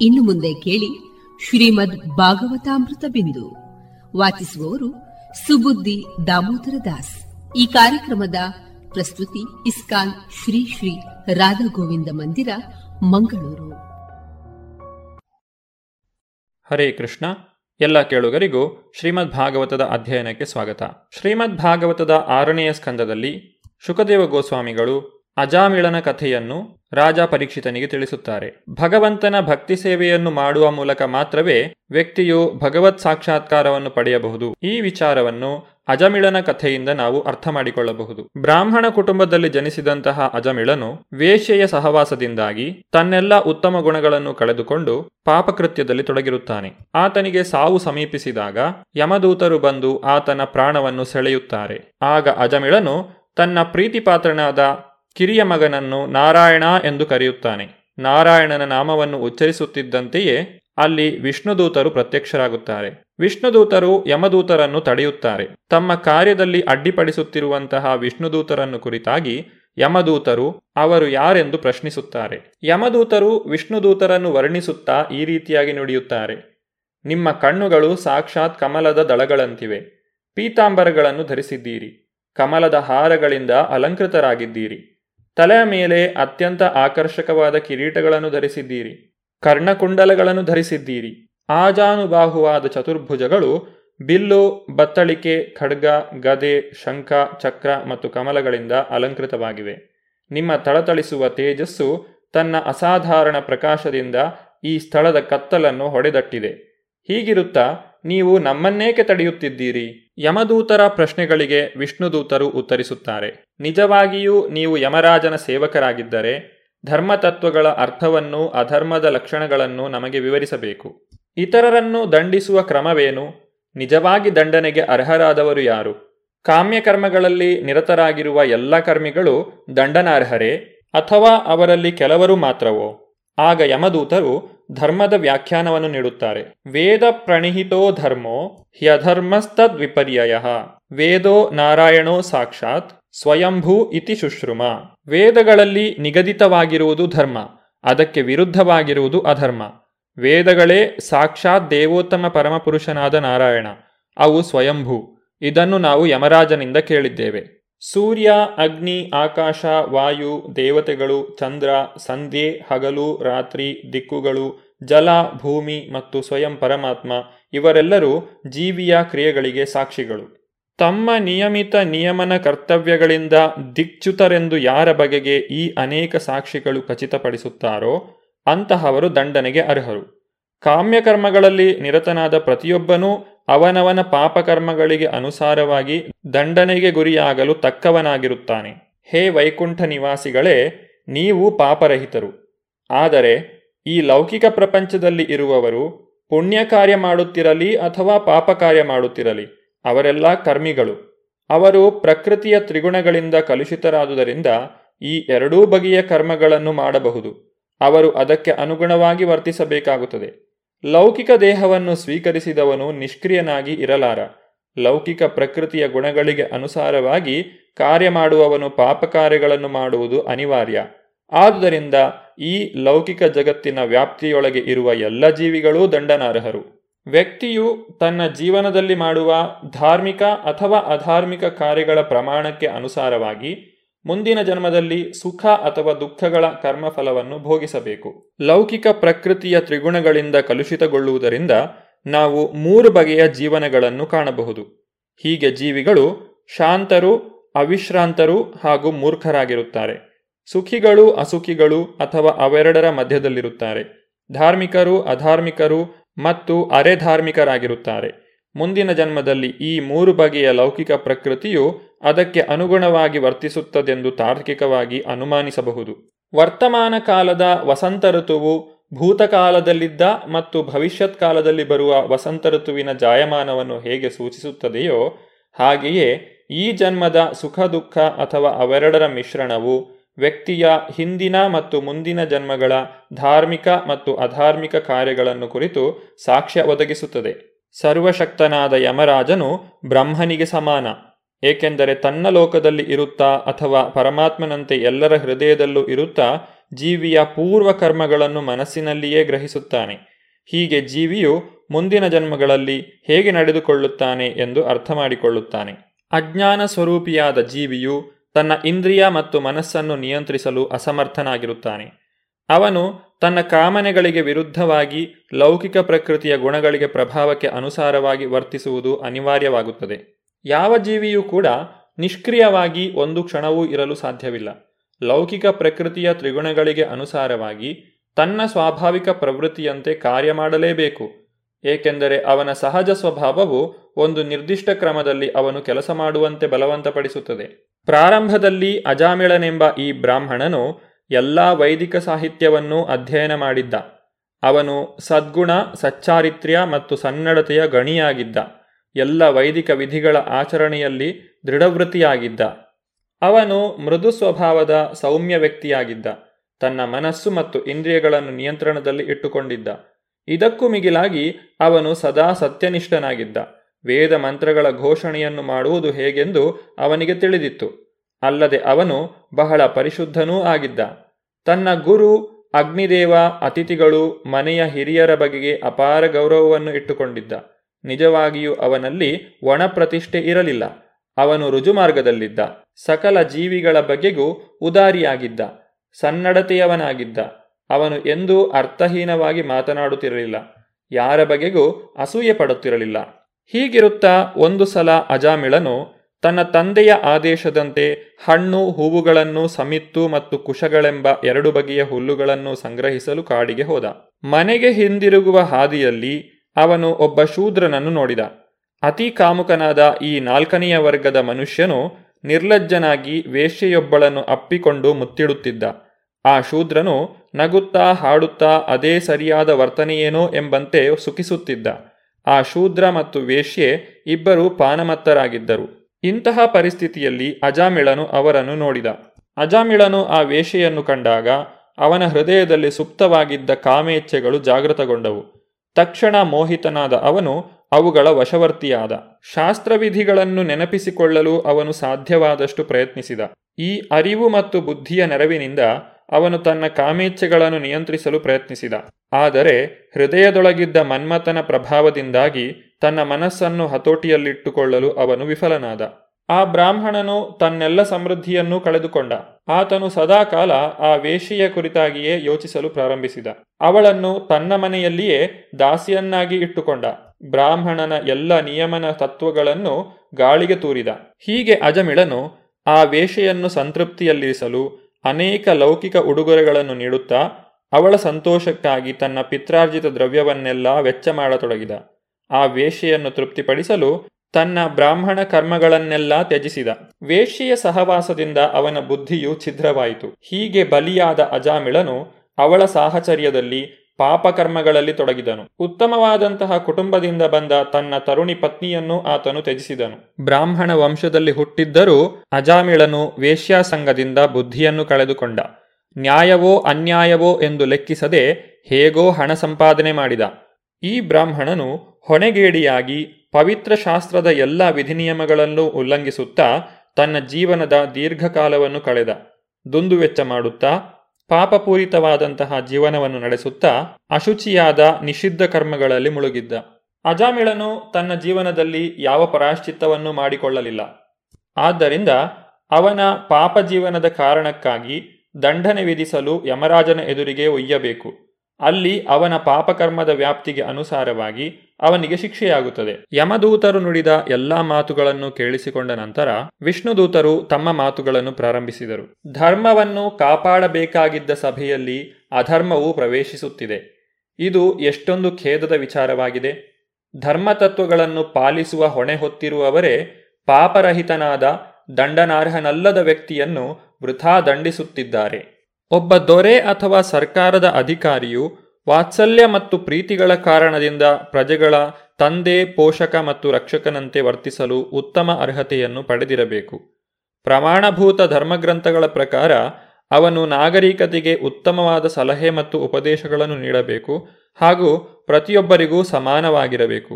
ಇನ್ನು ಮುಂದೆ ಕೇಳಿ ಶ್ರೀಮದ್ ಭಾಗವತಾಮೃತ ಬಿಂದು. ವಾಚಿಸುವವರು ಸುಬುದ್ದಿ ದಾಮೋದರ ದಾಸ್. ಈ ಕಾರ್ಯಕ್ರಮದ ಪ್ರಸ್ತುತಿ ಇಸ್ಕಾನ್ ಶ್ರೀ ಶ್ರೀ ರಾಧಾ ಗೋವಿಂದ ಮಂದಿರ, ಮಂಗಳೂರು. ಹರೇ ಕೃಷ್ಣ. ಎಲ್ಲ ಕೇಳುಗರಿಗೂ ಶ್ರೀಮದ್ ಭಾಗವತದ ಅಧ್ಯಯನಕ್ಕೆ ಸ್ವಾಗತ. ಶ್ರೀಮದ್ ಭಾಗವತದ ಆರನೆಯ ಸ್ಕಂದದಲ್ಲಿ ಶುಕದೇವ ಗೋಸ್ವಾಮಿಗಳು ಅಜಾಮಿಳನ ಕಥೆಯನ್ನು ರಾಜ ಪರೀಕ್ಷಿತನಿಗೆ ತಿಳಿಸುತ್ತಾರೆ. ಭಗವಂತನ ಭಕ್ತಿ ಸೇವೆಯನ್ನು ಮಾಡುವ ಮೂಲಕ ಮಾತ್ರವೇ ವ್ಯಕ್ತಿಯು ಭಗವತ್ ಸಾಕ್ಷಾತ್ಕಾರವನ್ನು ಪಡೆಯಬಹುದು. ಈ ವಿಚಾರವನ್ನು ಅಜಮಿಳನ ಕಥೆಯಿಂದ ನಾವು ಅರ್ಥ ಮಾಡಿಕೊಳ್ಳಬಹುದು. ಬ್ರಾಹ್ಮಣ ಕುಟುಂಬದಲ್ಲಿ ಜನಿಸಿದಂತಹ ಅಜಮಿಳನು ವೇಶ್ಯೆಯ ಸಹವಾಸದಿಂದಾಗಿ ತನ್ನೆಲ್ಲ ಉತ್ತಮ ಗುಣಗಳನ್ನು ಕಳೆದುಕೊಂಡು ಪಾಪಕೃತ್ಯದಲ್ಲಿ ತೊಡಗಿರುತ್ತಾನೆ. ಆತನಿಗೆ ಸಾವು ಸಮೀಪಿಸಿದಾಗ ಯಮದೂತರು ಬಂದು ಆತನ ಪ್ರಾಣವನ್ನು ಸೆಳೆಯುತ್ತಾರೆ. ಆಗ ಅಜಮಿಳನು ತನ್ನ ಪ್ರೀತಿಪಾತ್ರನಾದ ಕಿರಿಯ ಮಗನನ್ನು ನಾರಾಯಣ ಎಂದು ಕರೆಯುತ್ತಾನೆ. ನಾರಾಯಣನ ನಾಮವನ್ನು ಉಚ್ಚರಿಸುತ್ತಿದ್ದಂತೆಯೇ ಅಲ್ಲಿ ವಿಷ್ಣುದೂತರು ಪ್ರತ್ಯಕ್ಷರಾಗುತ್ತಾರೆ. ವಿಷ್ಣುದೂತರು ಯಮದೂತರನ್ನು ತಡೆಯುತ್ತಾರೆ. ತಮ್ಮ ಕಾರ್ಯದಲ್ಲಿ ಅಡ್ಡಿಪಡಿಸುತ್ತಿರುವಂತಹ ವಿಷ್ಣುದೂತರನ್ನು ಕುರಿತಾಗಿ ಯಮದೂತರು ಅವರು ಯಾರೆಂದು ಪ್ರಶ್ನಿಸುತ್ತಾರೆ. ಯಮದೂತರು ವಿಷ್ಣುದೂತರನ್ನು ವರ್ಣಿಸುತ್ತಾ ಈ ರೀತಿಯಾಗಿ ನುಡಿಯುತ್ತಾರೆ. ನಿಮ್ಮ ಕಣ್ಣುಗಳು ಸಾಕ್ಷಾತ್ ಕಮಲದ ದಳಗಳಂತಿವೆ. ಪೀತಾಂಬರಗಳನ್ನು ಧರಿಸಿದ್ದೀರಿ. ಕಮಲದ ಹಾರಗಳಿಂದ ಅಲಂಕೃತರಾಗಿದ್ದೀರಿ. ತಲೆಯ ಮೇಲೆ ಅತ್ಯಂತ ಆಕರ್ಷಕವಾದ ಕಿರೀಟಗಳನ್ನು ಧರಿಸಿದ್ದೀರಿ, ಕರ್ಣಕುಂಡಲಗಳನ್ನು ಧರಿಸಿದ್ದೀರಿ, ಆಜಾನುಬಾಹುವಾದ ಚತುರ್ಭುಜಗಳು, ಬಿಲ್ಲು, ಬತ್ತಳಿಕೆ, ಖಡ್ಗ, ಗದೆ, ಶಂಖ, ಚಕ್ರ ಮತ್ತು ಕಮಲಗಳಿಂದ ಅಲಂಕೃತವಾಗಿವೆ. ನಿಮ್ಮ ಥಳಥಳಿಸುವ ತೇಜಸ್ಸು ತನ್ನ ಅಸಾಧಾರಣ ಪ್ರಕಾಶದಿಂದ ಈ ಸ್ಥಳದ ಕತ್ತಲನ್ನು ಹೊಡೆದಟ್ಟಿದೆ. ಹೀಗಿರುತ್ತಾ ನೀವು ನಮ್ಮನ್ನೇಕೆ ತಡೆಯುತ್ತಿದ್ದೀರಿ? ಯಮದೂತರ ಪ್ರಶ್ನೆಗಳಿಗೆ ವಿಷ್ಣುದೂತರು ಉತ್ತರಿಸುತ್ತಾರೆ. ನಿಜವಾಗಿಯೂ ನೀವು ಯಮರಾಜನ ಸೇವಕರಾಗಿದ್ದರೆ, ಧರ್ಮತತ್ವಗಳ ಅರ್ಥವನ್ನು, ಅಧರ್ಮದ ಲಕ್ಷಣಗಳನ್ನು ನಮಗೆ ವಿವರಿಸಬೇಕು. ಇತರರನ್ನು ದಂಡಿಸುವ ಕ್ರಮವೇನು? ನಿಜವಾಗಿ ದಂಡನೆಗೆ ಅರ್ಹರಾದವರು ಯಾರು? ಕಾಮ್ಯಕರ್ಮಗಳಲ್ಲಿ ನಿರತರಾಗಿರುವ ಎಲ್ಲ ಕರ್ಮಿಗಳು ದಂಡನಾರ್ಹರೇ? ಅಥವಾ ಅವರಲ್ಲಿ ಕೆಲವರು ಮಾತ್ರವೋ? ಆಗ ಯಮದೂತರು ಧರ್ಮದ ವ್ಯಾಖ್ಯಾನವನ್ನು ನೀಡುತ್ತಾರೆ. ವೇದ ಪ್ರಣಿಹಿತೋ ಧರ್ಮೋ ಹ್ಯಧರ್ಮಸ್ತದ್ವಿಪರ್ಯಯ. ವೇದೋ ನಾರಾಯಣೋ ಸಾಕ್ಷಾತ್ ಸ್ವಯಂಭೂ ಇತಿ ಶುಶ್ರುಮ. ವೇದಗಳಲ್ಲಿ ನಿಗದಿತವಾಗಿರುವುದು ಧರ್ಮ, ಅದಕ್ಕೆ ವಿರುದ್ಧವಾಗಿರುವುದು ಅಧರ್ಮ. ವೇದಗಳೇ ಸಾಕ್ಷಾತ್ ದೇವೋತ್ತಮ ಪರಮಪುರುಷನಾದ ನಾರಾಯಣ, ಅವು ಸ್ವಯಂಭೂ. ಇದನ್ನು ನಾವು ಯಮರಾಜನಿಂದ ಕೇಳಿದ್ದೇವೆ. ಸೂರ್ಯ, ಅಗ್ನಿ, ಆಕಾಶ, ವಾಯು, ದೇವತೆಗಳು, ಚಂದ್ರ, ಸಂಧ್ಯೆ, ಹಗಲು, ರಾತ್ರಿ, ದಿಕ್ಕುಗಳು, ಜಲ, ಭೂಮಿ ಮತ್ತು ಸ್ವಯಂ ಪರಮಾತ್ಮ ಇವರೆಲ್ಲರೂ ಜೀವಿಯ ಕ್ರಿಯೆಗಳಿಗೆ ಸಾಕ್ಷಿಗಳು. ತಮ್ಮ ನಿಯಮಿತ ನಿಯಮನ ಕರ್ತವ್ಯಗಳಿಂದ ದಿಕ್ಚ್ಯುತರೆಂದು ಯಾರ ಬಗೆಗೆ ಈ ಅನೇಕ ಸಾಕ್ಷಿಗಳು ಖಚಿತಪಡಿಸುತ್ತಾರೋ ಅಂತಹವರು ದಂಡನೆಗೆ ಅರ್ಹರು. ಕಾಮ್ಯಕರ್ಮಗಳಲ್ಲಿ ನಿರತನಾದ ಪ್ರತಿಯೊಬ್ಬನೂ ಅವನವನ ಪಾಪಕರ್ಮಗಳಿಗೆ ಅನುಸಾರವಾಗಿ ದಂಡನೆಗೆ ಗುರಿಯಾಗಲು ತಕ್ಕವನಾಗಿರುತ್ತಾನೆ. ಹೇ ವೈಕುಂಠ ನಿವಾಸಿಗಳೇ, ನೀವು ಪಾಪರಹಿತರು. ಆದರೆ ಈ ಲೌಕಿಕ ಪ್ರಪಂಚದಲ್ಲಿ ಇರುವವರು ಪುಣ್ಯ ಕಾರ್ಯ ಮಾಡುತ್ತಿರಲಿ ಅಥವಾ ಪಾಪ ಕಾರ್ಯ ಮಾಡುತ್ತಿರಲಿ, ಅವರೆಲ್ಲ ಕರ್ಮಿಗಳು. ಅವರು ಪ್ರಕೃತಿಯ ತ್ರಿಗುಣಗಳಿಂದ ಕಲುಷಿತರಾದುದರಿಂದ ಈ ಎರಡೂ ಬಗೆಯ ಕರ್ಮಗಳನ್ನು ಮಾಡಬಹುದು. ಅವರು ಅದಕ್ಕೆ ಅನುಗುಣವಾಗಿ ವರ್ತಿಸಬೇಕಾಗುತ್ತದೆ. ಲೌಕಿಕ ದೇಹವನ್ನು ಸ್ವೀಕರಿಸಿದವನು ನಿಷ್ಕ್ರಿಯನಾಗಿ ಇರಲಾರ. ಲೌಕಿಕ ಪ್ರಕೃತಿಯ ಗುಣಗಳಿಗೆ ಅನುಸಾರವಾಗಿ ಕಾರ್ಯ ಮಾಡುವವನು ಪಾಪ ಕಾರ್ಯಗಳನ್ನು ಮಾಡುವುದು ಅನಿವಾರ್ಯ. ಆದುದರಿಂದ ಈ ಲೌಕಿಕ ಜಗತ್ತಿನ ವ್ಯಾಪ್ತಿಯೊಳಗೆ ಇರುವ ಎಲ್ಲ ಜೀವಿಗಳೂ ದಂಡನಾರ್ಹರು. ವ್ಯಕ್ತಿಯು ತನ್ನ ಜೀವನದಲ್ಲಿ ಮಾಡುವ ಧಾರ್ಮಿಕ ಅಥವಾ ಅಧಾರ್ಮಿಕ ಕಾರ್ಯಗಳ ಪ್ರಮಾಣಕ್ಕೆ ಅನುಸಾರವಾಗಿ ಮುಂದಿನ ಜನ್ಮದಲ್ಲಿ ಸುಖ ಅಥವಾ ದುಃಖಗಳ ಕರ್ಮಫಲವನ್ನು ಭೋಗಿಸಬೇಕು. ಲೌಕಿಕ ಪ್ರಕೃತಿಯ ತ್ರಿಗುಣಗಳಿಂದ ಕಲುಷಿತಗೊಳ್ಳುವುದರಿಂದ ನಾವು ಮೂರು ಬಗೆಯ ಜೀವನಗಳನ್ನು ಕಾಣಬಹುದು. ಹೀಗೆ ಜೀವಿಗಳು ಶಾಂತರು, ಅವಿಶ್ರಾಂತರು ಹಾಗೂ ಮೂರ್ಖರಾಗಿರುತ್ತಾರೆ. ಸುಖಿಗಳು, ಅಸುಖಿಗಳು ಅಥವಾ ಅವೆರಡರ ಮಧ್ಯದಲ್ಲಿರುತ್ತಾರೆ. ಧಾರ್ಮಿಕರು, ಅಧಾರ್ಮಿಕರು ಮತ್ತು ಅರೆಧಾರ್ಮಿಕರಾಗಿರುತ್ತಾರೆ. ಮುಂದಿನ ಜನ್ಮದಲ್ಲಿ ಈ ಮೂರು ಬಗೆಯ ಲೌಕಿಕ ಪ್ರಕೃತಿಯು ಅದಕ್ಕೆ ಅನುಗುಣವಾಗಿ ವರ್ತಿಸುತ್ತದೆಂದು ತಾರ್ಕಿಕವಾಗಿ ಅನುಮಾನಿಸಬಹುದು. ವರ್ತಮಾನ ಕಾಲದ ವಸಂತ ಋತುವು ಭೂತಕಾಲದಲ್ಲಿದ್ದ ಮತ್ತು ಭವಿಷ್ಯತ್ ಕಾಲದಲ್ಲಿ ಬರುವ ವಸಂತ ಋತುವಿನ ಜಾಯಮಾನವನ್ನು ಹೇಗೆ ಸೂಚಿಸುತ್ತದೆಯೋ, ಹಾಗೆಯೇ ಈ ಜನ್ಮದ ಸುಖ ದುಃಖ ಅಥವಾ ಅವೆರಡರ ಮಿಶ್ರಣವು ವ್ಯಕ್ತಿಯ ಹಿಂದಿನ ಮತ್ತು ಮುಂದಿನ ಜನ್ಮಗಳ ಧಾರ್ಮಿಕ ಮತ್ತು ಅಧಾರ್ಮಿಕ ಕಾರ್ಯಗಳನ್ನು ಕುರಿತು ಸಾಕ್ಷ್ಯ ಒದಗಿಸುತ್ತದೆ. ಸರ್ವಶಕ್ತನಾದ ಯಮರಾಜನು ಬ್ರಹ್ಮನಿಗೆ ಸಮಾನ. ಏಕೆಂದರೆ ತನ್ನ ಲೋಕದಲ್ಲಿ ಇರುತ್ತಾ ಅಥವಾ ಪರಮಾತ್ಮನಂತೆ ಎಲ್ಲರ ಹೃದಯದಲ್ಲೂ ಇರುತ್ತಾ ಜೀವಿಯ ಪೂರ್ವ ಕರ್ಮಗಳನ್ನು ಮನಸ್ಸಿನಲ್ಲಿಯೇ ಗ್ರಹಿಸುತ್ತಾನೆ. ಹೀಗೆ ಜೀವಿಯು ಮುಂದಿನ ಜನ್ಮಗಳಲ್ಲಿ ಹೇಗೆ ನಡೆದುಕೊಳ್ಳುತ್ತಾನೆ ಎಂದು ಅರ್ಥ ಮಾಡಿಕೊಳ್ಳುತ್ತಾನೆ ಅಜ್ಞಾನ ಸ್ವರೂಪಿಯಾದ ಜೀವಿಯು ತನ್ನ ಇಂದ್ರಿಯ ಮತ್ತು ಮನಸ್ಸನ್ನು ನಿಯಂತ್ರಿಸಲು ಅಸಮರ್ಥನಾಗಿರುತ್ತಾನೆ. ಅವನು ತನ್ನ ಕಾಮನೆಗಳಿಗೆ ವಿರುದ್ಧವಾಗಿ ಲೌಕಿಕ ಪ್ರಕೃತಿಯ ಗುಣಗಳಿಗೆ ಪ್ರಭಾವಕ್ಕೆ ಅನುಸಾರವಾಗಿ ವರ್ತಿಸುವುದು ಅನಿವಾರ್ಯವಾಗುತ್ತದೆ. ಯಾವ ಜೀವಿಯೂ ಕೂಡ ನಿಷ್ಕ್ರಿಯವಾಗಿ ಒಂದು ಕ್ಷಣವೂ ಇರಲು ಸಾಧ್ಯವಿಲ್ಲ. ಲೌಕಿಕ ಪ್ರಕೃತಿಯ ತ್ರಿಗುಣಗಳಿಗೆ ಅನುಸಾರವಾಗಿ ತನ್ನ ಸ್ವಾಭಾವಿಕ ಪ್ರವೃತ್ತಿಯಂತೆ ಕಾರ್ಯ ಮಾಡಲೇಬೇಕು. ಏಕೆಂದರೆ ಅವನ ಸಹಜ ಸ್ವಭಾವವು ಒಂದು ನಿರ್ದಿಷ್ಟ ಕ್ರಮದಲ್ಲಿ ಅವನು ಕೆಲಸ ಮಾಡುವಂತೆ ಬಲವಂತಪಡಿಸುತ್ತದೆ. ಪ್ರಾರಂಭದಲ್ಲಿ ಅಜಾಮಿಳನೆಂಬ ಈ ಬ್ರಾಹ್ಮಣನು ಎಲ್ಲಾ ವೈದಿಕ ಸಾಹಿತ್ಯವನ್ನೂ ಅಧ್ಯಯನ ಮಾಡಿದ್ದ. ಅವನು ಸದ್ಗುಣ, ಸಚ್ಚಾರಿತ್ರ್ಯ ಮತ್ತು ಸನ್ನಡತೆಯ ಗಣಿಯಾಗಿದ್ದ. ಎಲ್ಲ ವೈದಿಕ ವಿಧಿಗಳ ಆಚರಣೆಯಲ್ಲಿ ದೃಢವೃತ್ತಿಯಾಗಿದ್ದ. ಅವನು ಮೃದು ಸ್ವಭಾವದ ಸೌಮ್ಯ ವ್ಯಕ್ತಿಯಾಗಿದ್ದ. ತನ್ನ ಮನಸ್ಸು ಮತ್ತು ಇಂದ್ರಿಯಗಳನ್ನು ನಿಯಂತ್ರಣದಲ್ಲಿ ಇಟ್ಟುಕೊಂಡಿದ್ದ. ಇದಕ್ಕೂ ಮಿಗಿಲಾಗಿ ಅವನು ಸದಾ ಸತ್ಯನಿಷ್ಠನಾಗಿದ್ದ. ವೇದ ಮಂತ್ರಗಳ ಘೋಷಣೆಯನ್ನು ಮಾಡುವುದು ಹೇಗೆಂದು ಅವನಿಗೆ ತಿಳಿದಿತ್ತು. ಅಲ್ಲದೆ ಅವನು ಬಹಳ ಪರಿಶುದ್ಧನೂ ಆಗಿದ್ದ. ತನ್ನ ಗುರು ಅಗ್ನಿದೇವ ಅತಿಥಿಗಳು ಮನೆಯ ಹಿರಿಯರ ಬಗೆಗೆ ಅಪಾರ ಗೌರವವನ್ನು ಇಟ್ಟುಕೊಂಡಿದ್ದ. ನಿಜವಾಗಿಯೂ ಅವನಲ್ಲಿ ಒಣ ಪ್ರತಿಷ್ಠೆ ಇರಲಿಲ್ಲ. ಅವನು ರುಜುಮಾರ್ಗದಲ್ಲಿದ್ದ. ಸಕಲ ಜೀವಿಗಳ ಬಗೆಗೂ ಉದಾರಿಯಾಗಿದ್ದ. ಸನ್ನಡತೆಯವನಾಗಿದ್ದ. ಅವನು ಎಂದೂ ಅರ್ಥಹೀನವಾಗಿ ಮಾತನಾಡುತ್ತಿರಲಿಲ್ಲ. ಯಾರ ಬಗೆಗೂ ಅಸೂಯೆ ಪಡುತ್ತಿರಲಿಲ್ಲ ಹೀಗಿರುತ್ತಾ ಒಂದು ಸಲ ಅಜಾಮಿಳನು ತನ್ನ ತಂದೆಯ ಆದೇಶದಂತೆ ಹಣ್ಣು, ಹೂವುಗಳನ್ನು ಸಮಿತ್ತು ಮತ್ತು ಕುಶಗಳೆಂಬ ಎರಡು ಬಗೆಯ ಹುಲ್ಲುಗಳನ್ನು ಸಂಗ್ರಹಿಸಲು ಕಾಡಿಗೆ ಹೋದ. ಮನೆಗೆ ಹಿಂದಿರುಗುವ ಹಾದಿಯಲ್ಲಿ ಅವನು ಒಬ್ಬ ಶೂದ್ರನನ್ನು ನೋಡಿದ. ಅತಿ ಕಾಮುಕನಾದ ಈ ನಾಲ್ಕನೆಯ ವರ್ಗದ ಮನುಷ್ಯನು ನಿರ್ಲಜ್ಜನಾಗಿ ವೇಶ್ಯೆಯೊಬ್ಬಳನ್ನು ಅಪ್ಪಿಕೊಂಡು ಮುತ್ತಿಡುತ್ತಿದ್ದ. ಆ ಶೂದ್ರನು ನಗುತ್ತಾ ಹಾಡುತ್ತಾ ಅದೇ ಸರಿಯಾದ ವರ್ತನೆಯೇನೋ ಎಂಬಂತೆ ಸುಖಿಸುತ್ತಿದ್ದ. ಆ ಶೂದ್ರ ಮತ್ತು ವೇಶ್ಯೆ ಇಬ್ಬರು ಪಾನಮತ್ತರಾಗಿದ್ದರು. ಇಂತಹ ಪರಿಸ್ಥಿತಿಯಲ್ಲಿ ಅಜಾಮಿಳನು ಅವರನ್ನು ನೋಡಿದ. ಅಜಾಮಿಳನು ಆ ವೇಷೆಯನ್ನು ಕಂಡಾಗ ಅವನ ಹೃದಯದಲ್ಲಿ ಸುಪ್ತವಾಗಿದ್ದ ಕಾಮೇಚ್ಛೆಗಳು ಜಾಗೃತಗೊಂಡವು. ತಕ್ಷಣ ಮೋಹಿತನಾದ ಅವನು ಅವುಗಳ ವಶವರ್ತಿಯಾದ. ಶಾಸ್ತ್ರವಿಧಿಗಳನ್ನು ನೆನಪಿಸಿಕೊಳ್ಳಲು ಅವನು ಸಾಧ್ಯವಾದಷ್ಟು ಪ್ರಯತ್ನಿಸಿದ. ಈ ಅರಿವು ಮತ್ತು ಬುದ್ಧಿಯ ನೆರವಿನಿಂದ ಅವನು ತನ್ನ ಕಾಮೇಚ್ಛೆಗಳನ್ನು ನಿಯಂತ್ರಿಸಲು ಪ್ರಯತ್ನಿಸಿದ. ಆದರೆ ಹೃದಯದೊಳಗಿದ್ದ ಮನ್ಮಥನ ಪ್ರಭಾವದಿಂದಾಗಿ ತನ್ನ ಮನಸ್ಸನ್ನು ಹತೋಟಿಯಲ್ಲಿಟ್ಟುಕೊಳ್ಳಲು ಅವನು ವಿಫಲನಾದ. ಆ ಬ್ರಾಹ್ಮಣನು ತನ್ನೆಲ್ಲ ಸಮೃದ್ಧಿಯನ್ನೂ ಕಳೆದುಕೊಂಡ. ಆತನು ಸದಾಕಾಲ ಆ ವೇಶಿಯ ಕುರಿತಾಗಿಯೇ ಯೋಚಿಸಲು ಪ್ರಾರಂಭಿಸಿದ. ಅವಳನ್ನು ತನ್ನ ಮನೆಯಲ್ಲಿಯೇ ದಾಸಿಯನ್ನಾಗಿ ಇಟ್ಟುಕೊಂಡ. ಬ್ರಾಹ್ಮಣನ ಎಲ್ಲ ನಿಯಮನ ತತ್ವಗಳನ್ನು ಗಾಳಿಗೆ ತೂರಿದ. ಹೀಗೆ ಅಜಮಿಳನು ಆ ವೇಷೆಯನ್ನು ಸಂತೃಪ್ತಿಯಲ್ಲಿರಿಸಲು ಅನೇಕ ಲೌಕಿಕ ಉಡುಗೊರೆಗಳನ್ನು ನೀಡುತ್ತಾ ಅವಳ ಸಂತೋಷಕ್ಕಾಗಿ ತನ್ನ ಪಿತ್ರಾರ್ಜಿತ ದ್ರವ್ಯವನ್ನೆಲ್ಲ ವೆಚ್ಚ ಮಾಡತೊಡಗಿದ. ಆ ವೇಶ್ಯೆಯನ್ನು ತೃಪ್ತಿಪಡಿಸಲು ತನ್ನ ಬ್ರಾಹ್ಮಣ ಕರ್ಮಗಳನ್ನೆಲ್ಲ ತ್ಯಜಿಸಿದ. ವೇಶ್ಯೆಯ ಸಹವಾಸದಿಂದ ಅವನ ಬುದ್ಧಿಯು ಛಿದ್ರವಾಯಿತು. ಹೀಗೆ ಬಲಿಯಾದ ಅಜಾಮಿಳನು ಅವಳ ಸಾಹಚರ್ಯದಲ್ಲಿ ಪಾಪಕರ್ಮಗಳಲ್ಲಿ ತೊಡಗಿದನು. ಉತ್ತಮವಾದಂತಹ ಕುಟುಂಬದಿಂದ ಬಂದ ತನ್ನ ತರುಣಿ ಪತ್ನಿಯನ್ನು ಆತನು ತ್ಯಜಿಸಿದನು. ಬ್ರಾಹ್ಮಣ ವಂಶದಲ್ಲಿ ಹುಟ್ಟಿದ್ದರೂ ಅಜಾಮಿಳನು ವೇಶ್ಯಾಸಂಗದಿಂದ ಬುದ್ಧಿಯನ್ನು ಕಳೆದುಕೊಂಡ. ನ್ಯಾಯವೋ ಅನ್ಯಾಯವೋ ಎಂದು ಲೆಕ್ಕಿಸದೆ ಹೇಗೋ ಹಣ ಸಂಪಾದನೆ ಮಾಡಿದ. ಈ ಬ್ರಾಹ್ಮಣನು ಹೊಣೆಗೇಡಿಯಾಗಿ ಪವಿತ್ರ ಶಾಸ್ತ್ರದ ಎಲ್ಲ ವಿಧಿನಿಯಮಗಳನ್ನು ಉಲ್ಲಂಘಿಸುತ್ತಾ ತನ್ನ ಜೀವನದ ದೀರ್ಘಕಾಲವನ್ನು ಕಳೆದ. ದುಂದುವೆಚ್ಚ ಮಾಡುತ್ತಾ ಪಾಪಪೂರಿತವಾದಂತಹ ಜೀವನವನ್ನು ನಡೆಸುತ್ತಾ ಅಶುಚಿಯಾದ ನಿಷಿದ್ಧ ಕರ್ಮಗಳಲ್ಲಿ ಮುಳುಗಿದ್ದ. ಅಜಾಮಿಳನು ತನ್ನ ಜೀವನದಲ್ಲಿ ಯಾವ ಪರಾಶ್ಚಿತ್ತವನ್ನು ಮಾಡಿಕೊಳ್ಳಲಿಲ್ಲ. ಆದ್ದರಿಂದ ಅವನ ಪಾಪ ಜೀವನದ ಕಾರಣಕ್ಕಾಗಿ ದಂಡನೆ ವಿಧಿಸಲು ಯಮರಾಜನ ಎದುರಿಗೆ ಒಯ್ಯಬೇಕು. ಅಲ್ಲಿ ಅವನ ಪಾಪಕರ್ಮದ ವ್ಯಾಪ್ತಿಗೆ ಅನುಸಾರವಾಗಿ ಅವನಿಗೆ ಶಿಕ್ಷೆಯಾಗುತ್ತದೆ. ಯಮದೂತರು ನುಡಿದ ಎಲ್ಲಾ ಮಾತುಗಳನ್ನು ಕೇಳಿಸಿಕೊಂಡ ನಂತರ ವಿಷ್ಣುದೂತರು ತಮ್ಮ ಮಾತುಗಳನ್ನು ಪ್ರಾರಂಭಿಸಿದರು. ಧರ್ಮವನ್ನು ಕಾಪಾಡಬೇಕಾಗಿದ್ದ ಸಭೆಯಲ್ಲಿ ಅಧರ್ಮವು ಪ್ರವೇಶಿಸುತ್ತಿದೆ. ಇದು ಎಷ್ಟೊಂದು ಖೇದದ ವಿಚಾರವಾಗಿದೆ. ಧರ್ಮತತ್ವಗಳನ್ನು ಪಾಲಿಸುವ ಹೊಣೆ ಹೊತ್ತಿರುವವರೇ ಪಾಪರಹಿತನಾದ ದಂಡನಾರ್ಹನಲ್ಲದ ವ್ಯಕ್ತಿಯನ್ನು ವೃಥಾ ದಂಡಿಸುತ್ತಿದ್ದಾರೆ. ಒಬ್ಬ ದೊರೆ ಅಥವಾ ಸರ್ಕಾರದ ಅಧಿಕಾರಿಯು ವಾತ್ಸಲ್ಯ ಮತ್ತು ಪ್ರೀತಿಗಳ ಕಾರಣದಿಂದ ಪ್ರಜೆಗಳ ತಂದೆ, ಪೋಷಕ ಮತ್ತು ರಕ್ಷಕನಂತೆ ವರ್ತಿಸಲು ಉತ್ತಮ ಅರ್ಹತೆಯನ್ನು ಪಡೆದಿರಬೇಕು. ಪ್ರಮಾಣಭೂತ ಧರ್ಮಗ್ರಂಥಗಳ ಪ್ರಕಾರ ಅವನು ನಾಗರಿಕತೆಗೆ ಉತ್ತಮವಾದ ಸಲಹೆ ಮತ್ತು ಉಪದೇಶಗಳನ್ನು ನೀಡಬೇಕು ಹಾಗೂ ಪ್ರತಿಯೊಬ್ಬರಿಗೂ ಸಮಾನವಾಗಿರಬೇಕು.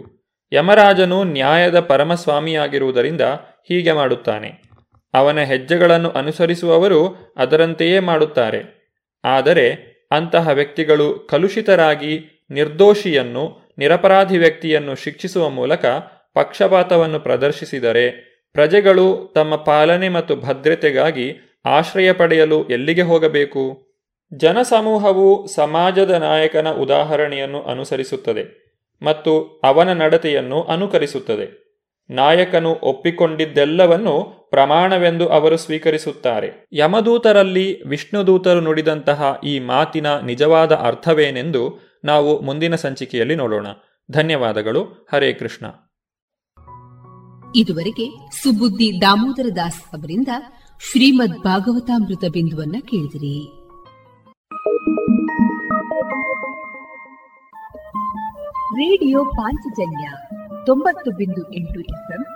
ಯಮರಾಜನು ನ್ಯಾಯದ ಪರಮಸ್ವಾಮಿಯಾಗಿರುವುದರಿಂದ ಹೀಗೆ ಮಾಡುತ್ತಾನೆ. ಅವನ ಹೆಜ್ಜೆಗಳನ್ನು ಅನುಸರಿಸುವವರು ಅದರಂತೆಯೇ ಮಾಡುತ್ತಾರೆ. ಆದರೆ ಅಂತಹ ವ್ಯಕ್ತಿಗಳು ಕಲುಷಿತರಾಗಿ ನಿರ್ದೋಷಿಯನ್ನು, ನಿರಪರಾಧಿ ವ್ಯಕ್ತಿಯನ್ನು ಶಿಕ್ಷಿಸುವ ಮೂಲಕ ಪಕ್ಷಪಾತವನ್ನು ಪ್ರದರ್ಶಿಸಿದರೆ ಪ್ರಜೆಗಳು ತಮ್ಮ ಪಾಲನೆ ಮತ್ತು ಭದ್ರತೆಗಾಗಿ ಆಶ್ರಯ ಪಡೆಯಲು ಎಲ್ಲಿಗೆ ಹೋಗಬೇಕು? ಜನಸಮೂಹವು ಸಮಾಜದ ನಾಯಕನ ಉದಾಹರಣೆಯನ್ನು ಅನುಸರಿಸುತ್ತದೆ ಮತ್ತು ಅವನ ನಡತೆಯನ್ನು ಅನುಕರಿಸುತ್ತದೆ. ನಾಯಕನು ಒಪ್ಪಿಕೊಂಡಿದ್ದೆಲ್ಲವನ್ನು ಪ್ರಮಾಣವೆಂದು ಅವರು ಸ್ವೀಕರಿಸುತ್ತಾರೆ. ಯಮದೂತರಲ್ಲಿ ವಿಷ್ಣುದೂತರು ನುಡಿದಂತಹ ಈ ಮಾತಿನ ನಿಜವಾದ ಅರ್ಥವೇನೆಂದು ನಾವು ಮುಂದಿನ ಸಂಚಿಕೆಯಲ್ಲಿ ನೋಡೋಣ. ಧನ್ಯವಾದಗಳು. ಹರೇ ಕೃಷ್ಣ. ಇದುವರೆಗೆ ಸುಬುದ್ದಿ ದಾಮೋದರ ದಾಸ್ ಅವರಿಂದ ಶ್ರೀಮದ್ ಭಾಗವತಾಮೃತ ಬಿಂದುವನ್ನ ಕೇಳಿದಿರಿ. ರೇಡಿಯೋ ಪಾಂಚಜನ್ಯ ತೊಂಬತ್ತು ಬಿಂದು ಎಂಟು ಎಫ್ಎಂ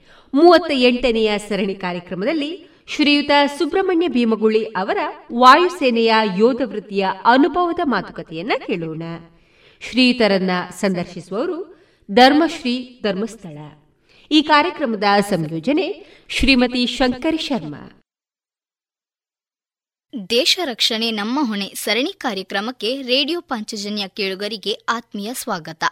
ಮೂವತ್ತ ಎಂಟನೆಯ ಸರಣಿ ಕಾರ್ಯಕ್ರಮದಲ್ಲಿ ಶ್ರೀಯುತ ಸುಬ್ರಹ್ಮಣ್ಯ ಭೀಮಗುಳಿ ಅವರ ವಾಯುಸೇನೆಯ ಯೋಧ ವೃತ್ತಿಯ ಅನುಭವದ ಮಾತುಕತೆಯನ್ನ ಕೇಳೋಣ. ಶ್ರೀಯುತರನ್ನ ಸಂದರ್ಶಿಸುವವರು ಧರ್ಮಶ್ರೀ ಧರ್ಮಸ್ಥಳ. ಈ ಕಾರ್ಯಕ್ರಮದ ಸಂಯೋಜನೆ ಶ್ರೀಮತಿ ಶಂಕರಿ ಶರ್ಮಾ. ದೇಶ ರಕ್ಷಣೆ ನಮ್ಮ ಹೊಣೆ ಸರಣಿ ಕಾರ್ಯಕ್ರಮಕ್ಕೆ ರೇಡಿಯೋ ಪಾಂಚಜನ್ಯ ಕೇಳುಗರಿಗೆ ಆತ್ಮೀಯ ಸ್ವಾಗತ.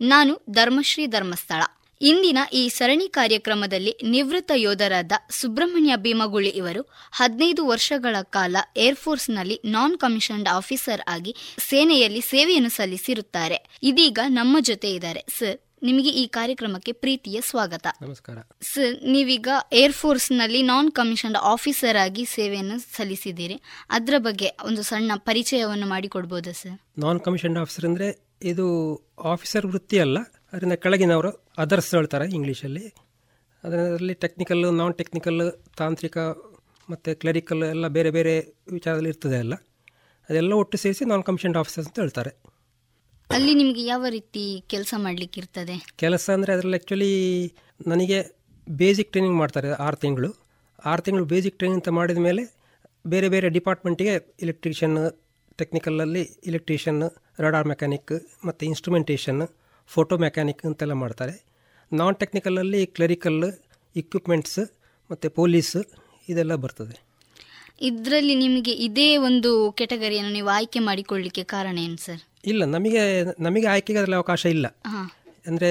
ನಾನು ಧರ್ಮಶ್ರೀ ಧರ್ಮಸ್ಥಳ. ಇಂದಿನ ಈ ಸರಣಿ ಕಾರ್ಯಕ್ರಮದಲ್ಲಿ ನಿವೃತ್ತ ಯೋಧರಾದ ಸುಬ್ರಹ್ಮಣ್ಯ ಭೀಮಗುಳಿ ಇವರು ಹದಿನೈದು ವರ್ಷಗಳ ಕಾಲ ಏರ್ಫೋರ್ಸ್ನಲ್ಲಿ ನಾನ್ ಕಮಿಷನ್ಡ್ ಆಫೀಸರ್ ಆಗಿ ಸೇನೆಯಲ್ಲಿ ಸೇವೆಯನ್ನು ಸಲ್ಲಿಸಿರುತ್ತಾರೆ. ಇದೀಗ ನಮ್ಮ ಜೊತೆ ಇದ್ದಾರೆ. ಸರ್ ನಿಮಗೆ ಈ ಕಾರ್ಯಕ್ರಮಕ್ಕೆ ಪ್ರೀತಿಯ ಸ್ವಾಗತ. ನಮಸ್ಕಾರ. ಸರ್ ನೀವೀಗ ಏರ್ಫೋರ್ಸ್ನಲ್ಲಿ ನಾನ್ ಕಮಿಷನ್ಡ್ ಆಫೀಸರ್ ಆಗಿ ಸೇವೆಯನ್ನು ಸಲ್ಲಿಸಿದ್ದೀರಿ. ಅದರ ಬಗ್ಗೆ ಒಂದು ಸಣ್ಣ ಪರಿಚಯವನ್ನು ಮಾಡಿಕೊಡ್ಬೋದಾ ಸರ್? ನಾನ್ ಕಮಿಷನ್ಡ್ ಆಫೀಸರ್ ಅಂದರೆ ಇದು ಆಫೀಸರ್ ವೃತ್ತಿ ಅಲ್ಲ ಅದರಿಂದ ಕೆಳಗಿನವರು ಅದರ್ಸ್ ಹೇಳ್ತಾರೆ ಇಂಗ್ಲೀಷಲ್ಲಿ. ಅದರಲ್ಲಿ ಟೆಕ್ನಿಕಲ್ ನಾನ್ ಟೆಕ್ನಿಕಲ್ ತಾಂತ್ರಿಕ ಮತ್ತು ಕ್ಲರಿಕಲ್ ಎಲ್ಲ ಬೇರೆ ಬೇರೆ ವಿಚಾರದಲ್ಲಿ ಇರ್ತದೆ ಅಲ್ಲ. ಅದೆಲ್ಲ ಒಟ್ಟು ಸೇರಿಸಿ ನಾನ್ ಕಮಿಷನ್ಡ್ ಆಫೀಸರ್ಸ್ ಅಂತ ಹೇಳ್ತಾರೆ. ಅಲ್ಲಿ ನಿಮಗೆ ಯಾವ ರೀತಿ ಕೆಲಸ ಮಾಡಲಿಕ್ಕೆ ಇರ್ತದೆ? ಕೆಲಸ ಅಂದರೆ ಅದರಲ್ಲಿ ಆ್ಯಕ್ಚುಲಿ ನನಗೆ ಬೇಸಿಕ್ ಟ್ರೈನಿಂಗ್ ಮಾಡ್ತಾರೆ ಆರು ತಿಂಗಳು. ಆರು ತಿಂಗಳು ಬೇಸಿಕ್ ಟ್ರೈನಿಂಗ್ ಅಂತ ಮಾಡಿದ ಮೇಲೆ ಬೇರೆ ಬೇರೆ ಡಿಪಾರ್ಟ್ಮೆಂಟಿಗೆ ಇಲೆಕ್ಟ್ರಿಷಿಯನ್ ಟೆಕ್ನಿಕಲಲ್ಲಿ ಇಲೆಕ್ಟ್ರಿಷಿಯನ್ ರಡಾರ್ ಮೆಕ್ಯಾನಿಕ್ ಮತ್ತು ಇನ್ಸ್ಟ್ರುಮೆಂಟೇಷನ್ ಫೋಟೋ ಮೆಕ್ಯಾನಿಕ್ ಅಂತೆಲ್ಲ ಮಾಡ್ತಾರೆ. ನಾನ್ ಟೆಕ್ನಿಕಲಲ್ಲಿ ಕ್ಲರಿಕಲ್ ಇಕ್ವಿಪ್ಮೆಂಟ್ಸ್ ಮತ್ತು ಪೊಲೀಸ್ ಇದೆಲ್ಲ ಬರ್ತದೆ. ಇದರಲ್ಲಿ ನಿಮಗೆ ಇದೇ ಒಂದು ಕೆಟಗರಿಯನ್ನು ನೀವು ಆಯ್ಕೆ ಮಾಡಿಕೊಳ್ಳಿಕ್ಕೆ ಕಾರಣ ಏನು ಸರ್? ಇಲ್ಲ ನಮಗೆ ನಮಗೆ ಆಯ್ಕೆಗೆ ಅದರಲ್ಲಿ ಅವಕಾಶ ಇಲ್ಲ. ಅಂದರೆ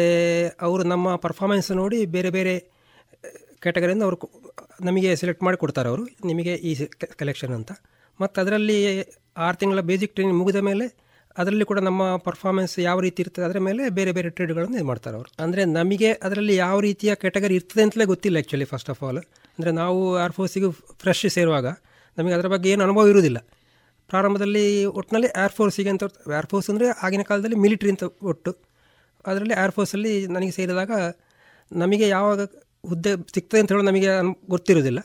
ಅವರು ನಮ್ಮ ಪರ್ಫಾರ್ಮೆನ್ಸ್ ನೋಡಿ ಬೇರೆ ಬೇರೆ ಕ್ಯಾಟಗರಿಯಿಂದ ಅವರು ನಮಗೆ ಸೆಲೆಕ್ಟ್ ಮಾಡಿ ಕೊಡ್ತಾರೆ ಅವರು. ನಿಮಗೆ ಈ ಕಲೆಕ್ಷನ್ ಅಂತ. ಮತ್ತು ಅದರಲ್ಲಿ ಆರು ತಿಂಗಳ ಬೇಸಿಕ್ ಟ್ರೈನಿಂಗ್ ಮುಗಿದ ಮೇಲೆ ಅದರಲ್ಲಿ ಕೂಡ ನಮ್ಮ ಪರ್ಫಾರ್ಮೆನ್ಸ್ ಯಾವ ರೀತಿ ಇರ್ತದೆ, ಅದರ ಮೇಲೆ ಬೇರೆ ಬೇರೆ ಟ್ರೇಡ್ಗಳನ್ನು ಇದು ಮಾಡ್ತಾರೆ ಅವರು. ಅಂದರೆ ನಮಗೆ ಅದರಲ್ಲಿ ಯಾವ ರೀತಿಯ ಕ್ಯಾಟಗರಿ ಇರ್ತದೆ ಅಂತಲೇ ಗೊತ್ತಿಲ್ಲ ಆ್ಯಕ್ಚುಲಿ ಫಸ್ಟ್ ಆಫ್ ಆಲ್ ಅಂದರೆ ನಾವು ಏರ್ಫೋರ್ಸಿಗೆ ಫ್ರೆಶ್ ಸೇರುವಾಗ ನಮಗೆ ಅದರ ಬಗ್ಗೆ ಏನು ಅನುಭವ ಇರುವುದಿಲ್ಲ. ಪ್ರಾರಂಭದಲ್ಲಿ ಒಟ್ಟಿನಲ್ಲಿ ಏರ್ಫೋರ್ಸಿಗೆ ಅಂತ ಏರ್ ಫೋರ್ಸ್ ಅಂದರೆ ಆಗಿನ ಕಾಲದಲ್ಲಿ ಮಿಲಿಟ್ರಿ ಅಂತ ಒಟ್ಟು. ಅದರಲ್ಲಿ ಏರ್ ಫೋರ್ಸಲ್ಲಿ ನನಗೆ ಸೇರಿದಾಗ ನಮಗೆ ಯಾವಾಗ ಹುದ್ದೆ ಸಿಗ್ತದೆ ಅಂತ ಹೇಳೋ ನಮಗೆ ಗೊತ್ತಿರೋದಿಲ್ಲ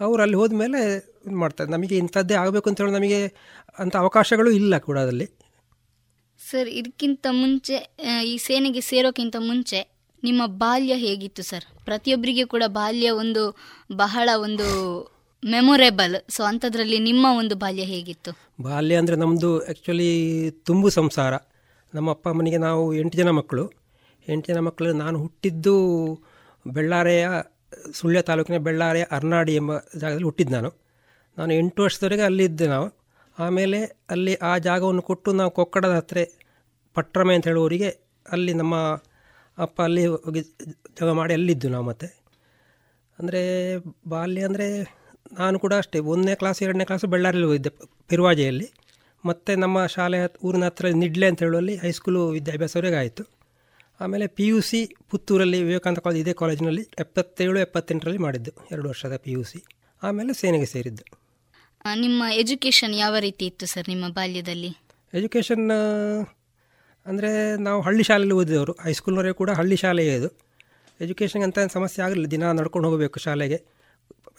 ಅವರು ಅಲ್ಲಿ ಹೋದ ಮೇಲೆ ಇದು ಮಾಡ್ತಾರೆ ನಮಗೆ ಇಂಥದ್ದೇ ಆಗಬೇಕು ಅಂತ ಹೇಳಿ ನಮಗೆ ಅಂಥ ಅವಕಾಶಗಳು ಇಲ್ಲ ಕೂಡ ಅದರಲ್ಲಿ. ಸರ್ ಇದಕ್ಕಿಂತ ಮುಂಚೆ ಈ ಸೇನೆಗೆ ಸೇರೋಕ್ಕಿಂತ ಮುಂಚೆ ನಿಮ್ಮ ಬಾಲ್ಯ ಹೇಗಿತ್ತು ಸರ್? ಪ್ರತಿಯೊಬ್ಬರಿಗೆ ಕೂಡ ಬಾಲ್ಯ ಒಂದು ಬಹಳ ಒಂದು ಮೆಮೊರೇಬಲ್ ಸೊ ಅಂಥದ್ರಲ್ಲಿ ನಿಮ್ಮ ಒಂದು ಬಾಲ್ಯ ಹೇಗಿತ್ತು? ಬಾಲ್ಯ ಅಂದರೆ ನಮ್ಮದು ಆ್ಯಕ್ಚುಲಿ ತುಂಬು ಸಂಸಾರ. ನಮ್ಮ ಅಪ್ಪ ಅಮ್ಮನಿಗೆ ನಾವು ಎಂಟು ಜನ ಮಕ್ಕಳು. ಎಂಟು ಜನ ಮಕ್ಕಳು, ನಾನು ಹುಟ್ಟಿದ್ದು ಬೆಳ್ಳಾರೆಯ ಸುಳ್ಯ ತಾಲೂಕಿನ ಬೆಳ್ಳಾರೆಯ ಅರ್ನಾಡಿ ಎಂಬ ಜಾಗದಲ್ಲಿ ಹುಟ್ಟಿದ್ದು ನಾನು. ನಾನು ಎಂಟು ವರ್ಷದವರೆಗೆ ಅಲ್ಲಿದ್ದೆ ನಾವು. ಆಮೇಲೆ ಅಲ್ಲಿ ಆ ಜಾಗವನ್ನು ಕೊಟ್ಟು ನಾವು ಕೊಕ್ಕಡದ ಹತ್ತಿರ ಪಟ್ರಮೆ ಅಂತ ಹೇಳುವವರಿಗೆ ಅಲ್ಲಿ ನಮ್ಮ ಅಪ್ಪ ಅಲ್ಲಿ ಹೋಗಿ ಜಾಗ ಮಾಡಿ ಅಲ್ಲಿದ್ದು ನಾವು ಮತ್ತೆ. ಅಂದರೆ ಬಾಲ್ಯ ಅಂದರೆ ನಾನು ಕೂಡ ಅಷ್ಟೇ ಒಂದನೇ ಕ್ಲಾಸ್ ಎರಡನೇ ಕ್ಲಾಸು ಬಳ್ಳಾರಿಯಲ್ಲಿ ಹೋಗಿದ್ದೆ ಪಿರ್ವಾಜೆಯಲ್ಲಿ. ಮತ್ತು ನಮ್ಮ ಶಾಲೆ ಊರಿನ ಹತ್ರ ನಿಡ್ಲೆ ಅಂತ ಹೇಳುವಲ್ಲಿ ಹೈಸ್ಕೂಲು ವಿದ್ಯಾಭ್ಯಾಸವರೆಗೆ ಆಯಿತು ಆಮೇಲೆ ಪಿ ಯು ಸಿ ಪುತ್ತೂರಲ್ಲಿ ವಿವೇಕಾನಂದ ಕಾಲೇಜ್ ಇದೇ ಕಾಲೇಜಿನಲ್ಲಿ ಎಪ್ಪತ್ತೇಳು ಎಪ್ಪತ್ತೆಂಟರಲ್ಲಿ ಮಾಡಿದ್ದು ಎರಡು ವರ್ಷದ ಪಿ ಯು ಸಿ ಆಮೇಲೆ ಸೇನೆಗೆ ಸೇರಿದ್ದು. ನಿಮ್ಮ ಎಜುಕೇಷನ್ ಯಾವ ರೀತಿ ಇತ್ತು ಸರ್ ನಿಮ್ಮ ಬಾಲ್ಯದಲ್ಲಿ? ಎಜುಕೇಷನ್ ಅಂದರೆ ನಾವು ಹಳ್ಳಿ ಶಾಲೆಯಲ್ಲಿ ಓದಿದವರು ಹೈಸ್ಕೂಲ್ನವರೇ ಕೂಡ ಹಳ್ಳಿ ಶಾಲೆಯೇ ಇದು. ಎಜುಕೇಷನ್ಗೆ ಅಂತ ಸಮಸ್ಯೆ ಆಗಲಿಲ್ಲ, ದಿನ ನಡ್ಕೊಂಡು ಹೋಗಬೇಕು ಶಾಲೆಗೆ.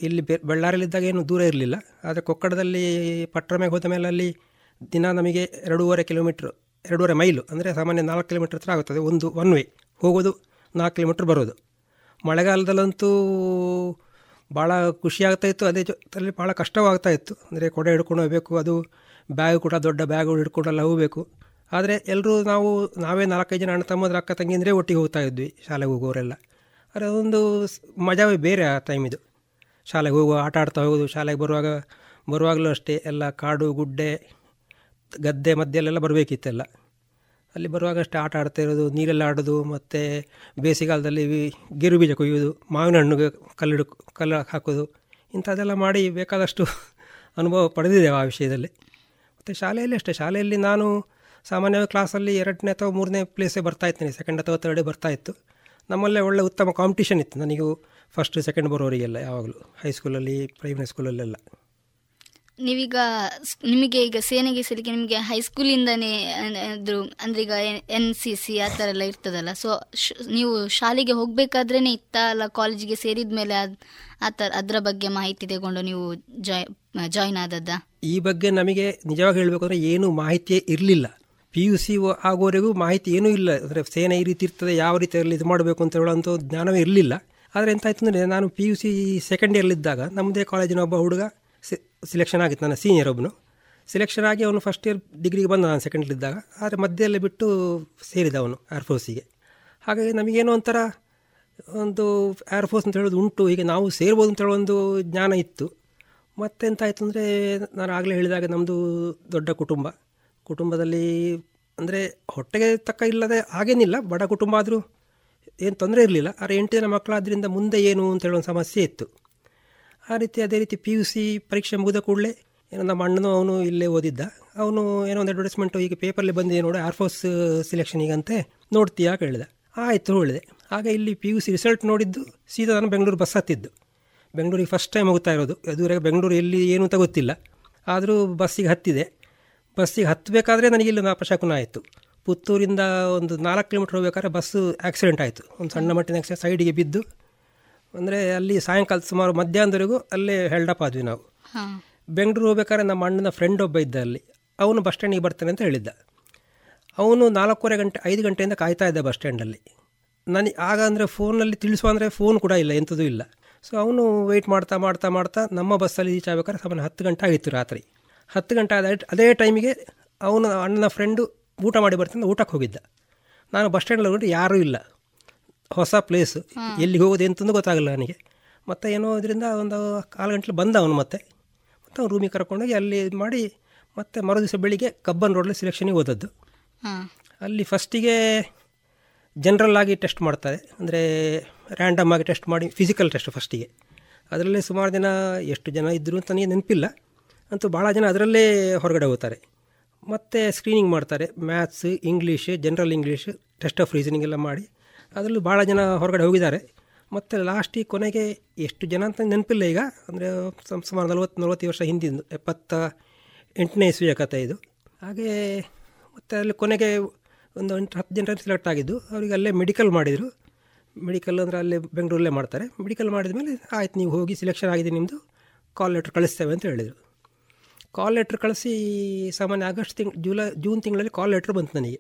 ಇಲ್ಲಿ ಬೆ ಬಳ್ಳಾರಿಯಲ್ಲಿದ್ದಾಗ ಏನು ದೂರ ಇರಲಿಲ್ಲ. ಆದರೆ ಕೊಕ್ಕಡದಲ್ಲಿ ಪಟ್ಟರಮೆಗೆ ಹೋದ ಮೇಲೆ ಅಲ್ಲಿ ದಿನ ನಮಗೆ ಎರಡೂವರೆ ಕಿಲೋಮೀಟ್ರ್ ಎರಡೂವರೆ ಮೈಲು ಅಂದರೆ ಸಾಮಾನ್ಯ ನಾಲ್ಕು ಕಿಲೋಮೀಟ್ರ್ ಹತ್ರ ಆಗುತ್ತದೆ, ಒಂದು ಒನ್ ವೇ ಹೋಗೋದು ನಾಲ್ಕು ಕಿಲೋಮೀಟ್ರ್ ಬರೋದು. ಮಳೆಗಾಲದಲ್ಲಂತೂ ಭಾಳ ಖುಷಿ ಆಗ್ತಾ ಇತ್ತು, ಅದೇ ಜೊತೆಯಲ್ಲಿ ಭಾಳ ಕಷ್ಟವಾಗ್ತಾ ಇತ್ತು. ಅಂದರೆ ಕೊಡೆ ಹಿಡ್ಕೊಂಡು ಹೋಗಬೇಕು, ಅದು ಬ್ಯಾಗ್ ಕೂಡ ದೊಡ್ಡ ಬ್ಯಾಗ್ ಹಿಡ್ಕೊಂಡೆಲ್ಲ ಹೋಗಬೇಕು. ಆದರೆ ಎಲ್ಲರೂ ನಾವು, ನಾವೇ ನಾಲ್ಕೈದು ಜನ ಅಣ್ಣ ತಮ್ಮದ್ರ ಅಕ್ಕ ತಂಗಿಂದ್ರೆ ಒಟ್ಟಿಗೆ ಹೋಗ್ತಾ ಇದ್ವಿ ಶಾಲೆಗೆ ಹೋಗೋರೆಲ್ಲ. ಆದರೆ ಅದೊಂದು ಮಜಾವೇ ಬೇರೆ ಆ ಟೈಮಿದು ಶಾಲೆಗೆ ಹೋಗುವ, ಆಟ ಆಡ್ತಾ ಹೋಗೋದು, ಶಾಲೆಗೆ ಬರುವಾಗ, ಬರುವಾಗಲೂ ಅಷ್ಟೇ ಎಲ್ಲ ಕಾಡು, ಗುಡ್ಡೆ, ಗದ್ದೆ ಮಧ್ಯಲ್ಲೆಲ್ಲ ಬರಬೇಕಿತ್ತೆಲ್ಲ ಅಲ್ಲಿ ಬರುವಾಗ ಅಷ್ಟೇ ಆಟ ಆಡ್ತಾ ಇರೋದು, ನೀರೆಲ್ಲ ಆಡೋದು, ಮತ್ತು ಬೇಸಿಗೆಗಾಲದಲ್ಲಿ ಗೇರು ಬೀಜ ಕೊಯ್ಯೋದು ಮಾವಿನ ಹಣ್ಣುಗೆ ಕಲ್ಲಿಡು, ಕಲ್ಲು ಹಾಕೋದು ಇಂಥದ್ದೆಲ್ಲ ಮಾಡಿ ಬೇಕಾದಷ್ಟು ಅನುಭವ ಪಡೆದಿದ್ದೇವೆ ಆ ವಿಷಯದಲ್ಲಿ. ಮತ್ತು ಶಾಲೆಯಲ್ಲಿ ಅಷ್ಟೇ, ಶಾಲೆಯಲ್ಲಿ ನಾನು ಸಾಮಾನ್ಯವಾಗಿ ಕ್ಲಾಸಲ್ಲಿ ಎರಡನೇ ಅಥವಾ ಮೂರನೇ ಪ್ಲೇಸೇ ಬರ್ತಾ ಇರ್ತೀನಿ ಸೆಕೆಂಡ್ ಅಥವಾ ತರ್ಡೇ ಬರ್ತಾ ಇತ್ತು. ನಮ್ಮಲ್ಲೇ ಒಳ್ಳೆ ಉತ್ತಮ ಕಾಂಪಿಟೇಷನ್ ಇತ್ತು. ನನಗೂ ಫಸ್ಟ್ ಸೆಕೆಂಡ್ ಬರೋರಿಗೆಲ್ಲ ಯಾವಾಗಲೂ ಹೈಸ್ಕೂಲಲ್ಲಿ ಪ್ರೈಮರಿ ಸ್ಕೂಲಲ್ಲೆಲ್ಲ ನೀವೀಗ ನಿಮಗೆ ಈಗ ಸೇನೆಗೆ ಸೇರಿಕೆ ನಿಮಗೆ ಹೈಸ್ಕೂಲಿಂದನೇ ಅದ್ರ ಅಂದ್ರೆ ಈಗ ಎನ್ ಸಿ ಸಿ ಆ ಥರ ಎಲ್ಲ ಇರ್ತದಲ್ಲ. ಸೊ ನೀವು ಶಾಲೆಗೆ ಹೋಗಬೇಕಾದ್ರೇ ಇತ್ತ? ಅಲ್ಲ ಕಾಲೇಜಿಗೆ ಸೇರಿದ ಮೇಲೆ ಆ ಥರ ಅದರ ಬಗ್ಗೆ ಮಾಹಿತಿ ತಗೊಂಡು ನೀವು ಜಾಯ್ ಜಾಯ್ನ್ ಆದದ್ದ? ಈ ಬಗ್ಗೆ ನಮಗೆ ನಿಜವಾಗಿ ಹೇಳಬೇಕು ಅಂದರೆ ಏನೂ ಮಾಹಿತಿಯೇ ಇರಲಿಲ್ಲ. ಪಿ ಯು ಸಿ ಆಗೋವರೆಗೂ ಮಾಹಿತಿ ಏನೂ ಇಲ್ಲ. ಅಂದರೆ ಸೇನೆ ಈ ರೀತಿ ಇರ್ತದೆ, ಯಾವ ರೀತಿಯಲ್ಲಿ ಇದು ಮಾಡಬೇಕು ಅಂತ ಹೇಳುವಂಥ ಜ್ಞಾನವೇ ಇರಲಿಲ್ಲ. ಆದರೆ ಎಂತಾಯ್ತು ಅಂದರೆ ನಾನು ಪಿ ಯು ಸಿ ಸೆಕೆಂಡ್ ಇಯರ್ಲಿದ್ದಾಗ ನಮ್ಮದೇ ಕಾಲೇಜಿನ ಒಬ್ಬ ಹುಡುಗ ಸಿಲೆಕ್ಷನ್ ಆಗಿತ್ತು, ನನ್ನ ಸೀನಿಯರ್ ಒಬ್ಬನು ಸಿಲೆಕ್ಷನ್ ಆಗಿ ಅವನು ಫಸ್ಟ್ ಇಯರ್ ಡಿಗ್ರಿಗೆ ಬಂದ ನಾನು ಸೆಕೆಂಡ್ ಇದ್ದಾಗ ಆದರೆ ಮಧ್ಯದಲ್ಲಿ ಬಿಟ್ಟು ಸೇರಿದ ಅವನು ಏರ್ಫೋರ್ಸಿಗೆ ಹಾಗಾಗಿ ನಮಗೇನೋ ಒಂಥರ ಒಂದು ಏರ್ಫೋರ್ಸ್ ಅಂತ ಹೇಳೋದು ಉಂಟು. ಹೀಗೆ ನಾವು ಸೇರ್ಬೋದು ಅಂತ ಹೇಳೋ ಒಂದು ಜ್ಞಾನ ಇತ್ತು. ಮತ್ತೆಂತಾಯಿತು ಅಂದರೆ ನಾನು ಆಗಲೇ ಹೇಳಿದಾಗ ನಮ್ಮದು ದೊಡ್ಡ ಕುಟುಂಬ. ಕುಟುಂಬದಲ್ಲಿ ಅಂದರೆ ಹೊಟ್ಟೆಗೆ ತಕ್ಕ ಇಲ್ಲದೆ ಹಾಗೇನಿಲ್ಲ, ಬಡ ಕುಟುಂಬ ಆದರೂ ಏನು ತೊಂದರೆ ಇರಲಿಲ್ಲ. ಆದರೆ ಎಂಟು ಜನ ಮಕ್ಕಳಾದ್ರಿಂದ ಮುಂದೆ ಏನು ಅಂತ ಹೇಳೋ ಒಂದು ಸಮಸ್ಯೆ ಇತ್ತು. ಆ ರೀತಿ ಅದೇ ರೀತಿ ಪಿ ಯು ಸಿ ಪರೀಕ್ಷೆ ಮುಗಿದ ಕೂಡಲೇ ಏನೋ ನಮ್ಮ ಅಣ್ಣನೂ ಅವನು ಇಲ್ಲೇ ಓದಿದ್ದ. ಅವನು ಏನೋ ಒಂದು ಅಡ್ವರ್ಟೈಸ್ಮೆಂಟು ಈಗ ಪೇಪರಲ್ಲಿ ಬಂದಿದೆ ನೋಡಿ ಏರ್ಫೋರ್ಸ್ ಸಿಲೆಕ್ಷನಿಗಂತೆ ನೋಡ್ತೀಯಾ ಕೇಳಿದೆ. ಆಯಿತು ಹೇಳಿದೆ. ಆಗ ಇಲ್ಲಿ ಪಿ ಯು ಸಿ ರಿಸಲ್ಟ್ ನೋಡಿದ್ದು ಸೀದಾ ನಾನು ಬೆಂಗಳೂರು ಬಸ್ ಹತ್ತಿದ್ದು. ಬೆಂಗಳೂರಿಗೆ ಫಸ್ಟ್ ಟೈಮ್ ಹೋಗ್ತಾ ಇರೋದು. ಅದುವರೆಗೆ ಬೆಂಗಳೂರು ಎಲ್ಲಿ ಏನು ಅಂತ ಗೊತ್ತಿಲ್ಲ. ಆದರೂ ಬಸ್ಸಿಗೆ ಹತ್ತಿದೆ. ಬಸ್ಸಿಗೆ ಹತ್ತಬೇಕಾದ್ರೆ ನನಗೆ ಇಲ್ಲಿ ನಾಪಶಕುನ ಆಯಿತು. ಪುತ್ತೂರಿಂದ ಒಂದು ನಾಲ್ಕು ಕಿಲೋಮೀಟ್ರ್ ಹೋಗ್ಬೇಕಾದ್ರೆ ಬಸ್ಸು ಆಕ್ಸಿಡೆಂಟ್ ಆಯಿತು. ಒಂದು ಸಣ್ಣ ಮಟ್ಟಿನ ಆಕ್ಸಿಡೆಂಟ್ ಸೈಡಿಗೆ ಬಿದ್ದು ಅಂದರೆ ಅಲ್ಲಿ ಸಾಯಂಕಾಲ ಸುಮಾರು ಮಧ್ಯಾಹ್ನದವರೆಗೂ ಅಲ್ಲೇ ಹೆಲ್ಡಪ್ ಆದ್ವಿ ನಾವು. ಬೆಂಗಳೂರು ಹೋಗ್ಬೇಕಾದ್ರೆ ನಮ್ಮ ಅಣ್ಣನ ಫ್ರೆಂಡ್ ಒಬ್ಬ ಇದ್ದ ಅಲ್ಲಿ. ಅವನು ಬಸ್ ಸ್ಟ್ಯಾಂಡಿಗೆ ಬರ್ತಾನೆ ಅಂತ ಹೇಳಿದ್ದ. ಅವನು ನಾಲ್ಕೂವರೆ ಗಂಟೆ ಐದು ಗಂಟೆಯಿಂದ ಕಾಯ್ತಾ ಇದ್ದ ಬಸ್ ಸ್ಟ್ಯಾಂಡಲ್ಲಿ ನನಗೆ ಆಗ ಅಂದರೆ ಫೋನಲ್ಲಿ ತಿಳಿಸುವ ಅಂದರೆ ಫೋನ್ ಕೂಡ ಇಲ್ಲ ಎಂಥದೂ ಇಲ್ಲ. ಸೊ ಅವನು ವೆಯ್ಟ್ ಮಾಡ್ತಾ ಮಾಡ್ತಾ ಮಾಡ್ತಾ ನಮ್ಮ ಬಸ್ಸಲ್ಲಿ ರೀಚ್ ಆಗ್ಬೇಕಾದ್ರೆ ಸಾಮಾನ್ಯ ಹತ್ತು ಗಂಟೆ ಆಗಿತ್ತು ರಾತ್ರಿ. ಹತ್ತು ಗಂಟೆ ಆದ ಅದೇ ಟೈಮಿಗೆ ಅವನು ಅಣ್ಣನ ಫ್ರೆಂಡು ಊಟ ಮಾಡಿ ಬರ್ತಾನೆ ಊಟಕ್ಕೆ ಹೋಗಿದ್ದ. ನಾನು ಬಸ್ ಸ್ಟ್ಯಾಂಡಲ್ಲಿ ಹೋಗಿ ಯಾರೂ ಇಲ್ಲ. ಹೊಸ ಪ್ಲೇಸು ಎಲ್ಲಿಗೆ ಹೋಗೋದು ಅಂತಂದು ಗೊತ್ತಾಗಲ್ಲ ನನಗೆ. ಮತ್ತು ಏನೋ ಇದರಿಂದ ಒಂದು ಕಾಲು ಗಂಟೆಲಿ ಬಂದ ಅವನು ಮತ್ತೆ. ಮತ್ತು ಅವ್ನು ರೂಮಿಗೆ ಕರ್ಕೊಂಡೋಗಿ ಅಲ್ಲಿ ಇದು ಮಾಡಿ ಮತ್ತೆ ಮರು ದಿವಸ ಬೆಳಿಗ್ಗೆ ಕಬ್ಬನ್ ರೋಡಲ್ಲಿ ಸಿಲೆಕ್ಷನಿಗೆ ಓದದ್ದು ಅಲ್ಲಿ ಫಸ್ಟಿಗೆ ಜನರಲ್ ಆಗಿ ಟೆಸ್ಟ್ ಮಾಡ್ತಾರೆ. ಅಂದರೆ ರ್ಯಾಂಡಮ್ ಆಗಿ ಟೆಸ್ಟ್ ಮಾಡಿ ಫಿಸಿಕಲ್ ಟೆಸ್ಟ್ ಫಸ್ಟಿಗೆ ಅದರಲ್ಲಿ ಸುಮಾರು ದಿನ ಎಷ್ಟು ಜನ ಇದ್ದರು ಅಂತ ನನಗೆ ನೆನಪಿಲ್ಲ. ಅಂತೂ ಭಾಳ ಜನ ಅದರಲ್ಲೇ ಹೊರಗಡೆ ಹೋಗ್ತಾರೆ. ಮತ್ತು ಸ್ಕ್ರೀನಿಂಗ್ ಮಾಡ್ತಾರೆ. Maths English general English test of reasoning ಎಲ್ಲ ಮಾಡಿ ಅದರಲ್ಲೂ ಭಾಳ ಜನ ಹೊರಗಡೆ ಹೋಗಿದ್ದಾರೆ. ಮತ್ತು ಲಾಸ್ಟಿಗೆ ಕೊನೆಗೆ ಎಷ್ಟು ಜನ ಅಂತ ನೆನಪಿಲ್ಲ ಈಗ. ಅಂದರೆ ಸುಮಾರು ನಲ್ವತ್ತು ನಲ್ವತ್ತು ವರ್ಷ ಹಿಂದಿಂದು, ಎಪ್ಪತ್ತ ಎಂಟನೇ ಇಸ್ವಿಯ ಕಥೆ ಇದು. ಹಾಗೆ ಮತ್ತು ಅಲ್ಲಿ ಕೊನೆಗೆ ಒಂದು ಎಂಟು, ಹತ್ತು ಜನರಲ್ಲಿ ಸೆಲೆಕ್ಟ್ ಆಗಿದ್ದು, ಅವರಿಗೆ ಅಲ್ಲೇ ಮೆಡಿಕಲ್ ಮಾಡಿದರು. ಮೆಡಿಕಲ್ ಅಂದರೆ ಅಲ್ಲೇ ಬೆಂಗಳೂರಲ್ಲೇ ಮಾಡ್ತಾರೆ. ಮೆಡಿಕಲ್ ಮಾಡಿದ ಮೇಲೆ ಆಯ್ತು, ನೀವು ಹೋಗಿ ಸೆಲೆಕ್ಷನ್ ಆಗಿದೆ ನಿಮ್ಮದು ಕಾಲ್ ಲೆಟ್ರ್ ಕಳಿಸ್ತೇವೆ ಅಂತ ಹೇಳಿದರು. ಕಾಲ್ ಲೆಟ್ರ್ ಕಳಿಸಿ ಸಾಮಾನ್ಯ ಆಗಸ್ಟ್ ತಿಂಗ್, ಜುಲೈ, ಜೂನ್ ತಿಂಗಳಲ್ಲಿ ಕಾಲ್ ಲೆಟ್ರ್ ಬಂತು ನನಗೆ.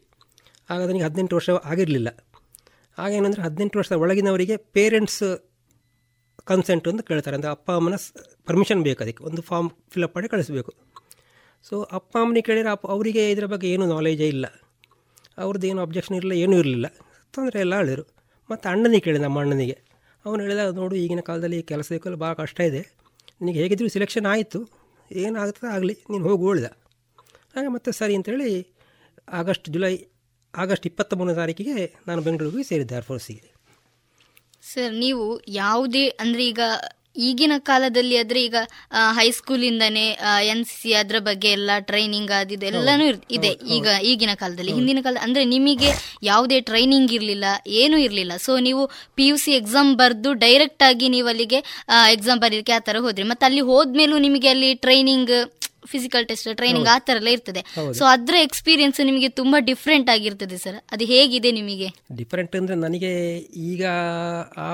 ಆಗ ನನಗೆ ಹದಿನೆಂಟು ವರ್ಷ ಆಗಿರಲಿಲ್ಲ. ಆಗೇನಂದರೆ ಹದಿನೆಂಟು ವರ್ಷದ ಒಳಗಿನವರಿಗೆ ಪೇರೆಂಟ್ಸ್ ಕನ್ಸೆಂಟ್ ಅಂತ ಕೇಳ್ತಾರೆ. ಅಂದರೆ ಅಪ್ಪ, ಅಮ್ಮನ ಪರ್ಮಿಷನ್ ಬೇಕು ಅದಕ್ಕೆ. ಒಂದು ಫಾರ್ಮ್ ಫಿಲಪ್ ಮಾಡಿ ಕಳಿಸ್ಬೇಕು. ಸೊ ಅಪ್ಪ, ಅಮ್ಮನಿಗೆ ಕೇಳಿದರೆ ಅಪ್ಪ, ಅವರಿಗೆ ಇದರ ಬಗ್ಗೆ ಏನೂ ನಾಲೇಜೇ ಇಲ್ಲ. ಅವ್ರದ್ದು ಏನು ಅಬ್ಜೆಕ್ಷನ್ ಇರಲಿಲ್ಲ ಏನೂ ಇರಲಿಲ್ಲ. ತೊಂದರೆ ಎಲ್ಲ ಹೇಳಿದರು ಮತ್ತು ಅಣ್ಣನಿಗೆ ಕೇಳಿ ನಮ್ಮ ಅಣ್ಣನಿಗೆ. ಅವನು ಹೇಳಿದ, ನೋಡು, ಈಗಿನ ಕಾಲದಲ್ಲಿ ಸಿಕ್ಕಲು ಭಾಳ ಕಷ್ಟ ಇದೆ. ನಿನಗೆ ಹೇಗಿದ್ರು ಸೆಲೆಕ್ಷನ್ ಆಯಿತು. ಏನಾಗುತ್ತದೆ ಆಗಲಿ, ನೀನು ಹೋಗಿ ಉಳಿದ ಹಾಗೆ ಮತ್ತೆ ಸರಿ ಅಂತೇಳಿ ಆಗಸ್ಟ್ ಜುಲೈ, ಆಗಸ್ಟ್ ಇಪ್ಪತ್ತ ಮೂರನೇ ತಾರೀಕಿಗೆ ನಾನು ಬೆಂಗಳೂರಿಗೆ ಸೇರಿದ್ದೆ ಏರ್ಫೋರ್ಸಿಗೆ ಸರ್, ನೀವು ಯಾವುದೇ, ಅಂದರೆ ಈಗ ಈಗಿನ ಕಾಲದಲ್ಲಿ ಆದ್ರೆ ಈಗ ಹೈಸ್ಕೂಲಿಂದನೇ ಎನ್ ಸಿ ಸಿ ಅದ್ರ ಬಗ್ಗೆ ಎಲ್ಲ ಟ್ರೈನಿಂಗ್ ಅದಿದೆ ಎಲ್ಲಾನು ಇರ್- ಇದೆ ಈಗ ಈಗಿನ ಕಾಲದಲ್ಲಿ. ಹಿಂದಿನ ಕಾಲ ಅಂದ್ರೆ ನಿಮಗೆ ಯಾವುದೇ ಟ್ರೈನಿಂಗ್ ಇರಲಿಲ್ಲ ಏನೂ ಇರಲಿಲ್ಲ. ಸೊ ನೀವು ಪಿ ಯು ಸಿ ಎಕ್ಸಾಮ್ ಬರೆದು ಡೈರೆಕ್ಟ್ ಆಗಿ ನೀವು ಅಲ್ಲಿಗೆ ಎಕ್ಸಾಮ್ ಬರೀಲಿಕ್ಕೆ ಆ ಥರ ಹೋದ್ರಿ. ಮತ್ತೆ ಅಲ್ಲಿ ಹೋದ್ಮೇಲೂ ನಿಮಗೆ ಅಲ್ಲಿ ಟ್ರೈನಿಂಗ್ ಫಿಸಿಕಲ್ ಟೆಸ್ಟ್ ಟ್ರೈನಿಂಗ್ ಆ ತರ ಎಲ್ಲ ಇರ್ತದೆ. ಸೊ ಅದ್ರ ಎಕ್ಸ್ಪೀರಿಯನ್ಸ್ ನಿಮಗೆ ತುಂಬಾ ಡಿಫ್ರೆಂಟ್ ಆಗಿರ್ತದೆ ಸರ್ ಅದು ಹೇಗಿದೆ ನಿಮಗೆ? ಡಿಫ್ರೆಂಟ್ ಅಂದ್ರೆ ನನಗೆ ಈಗ ಆ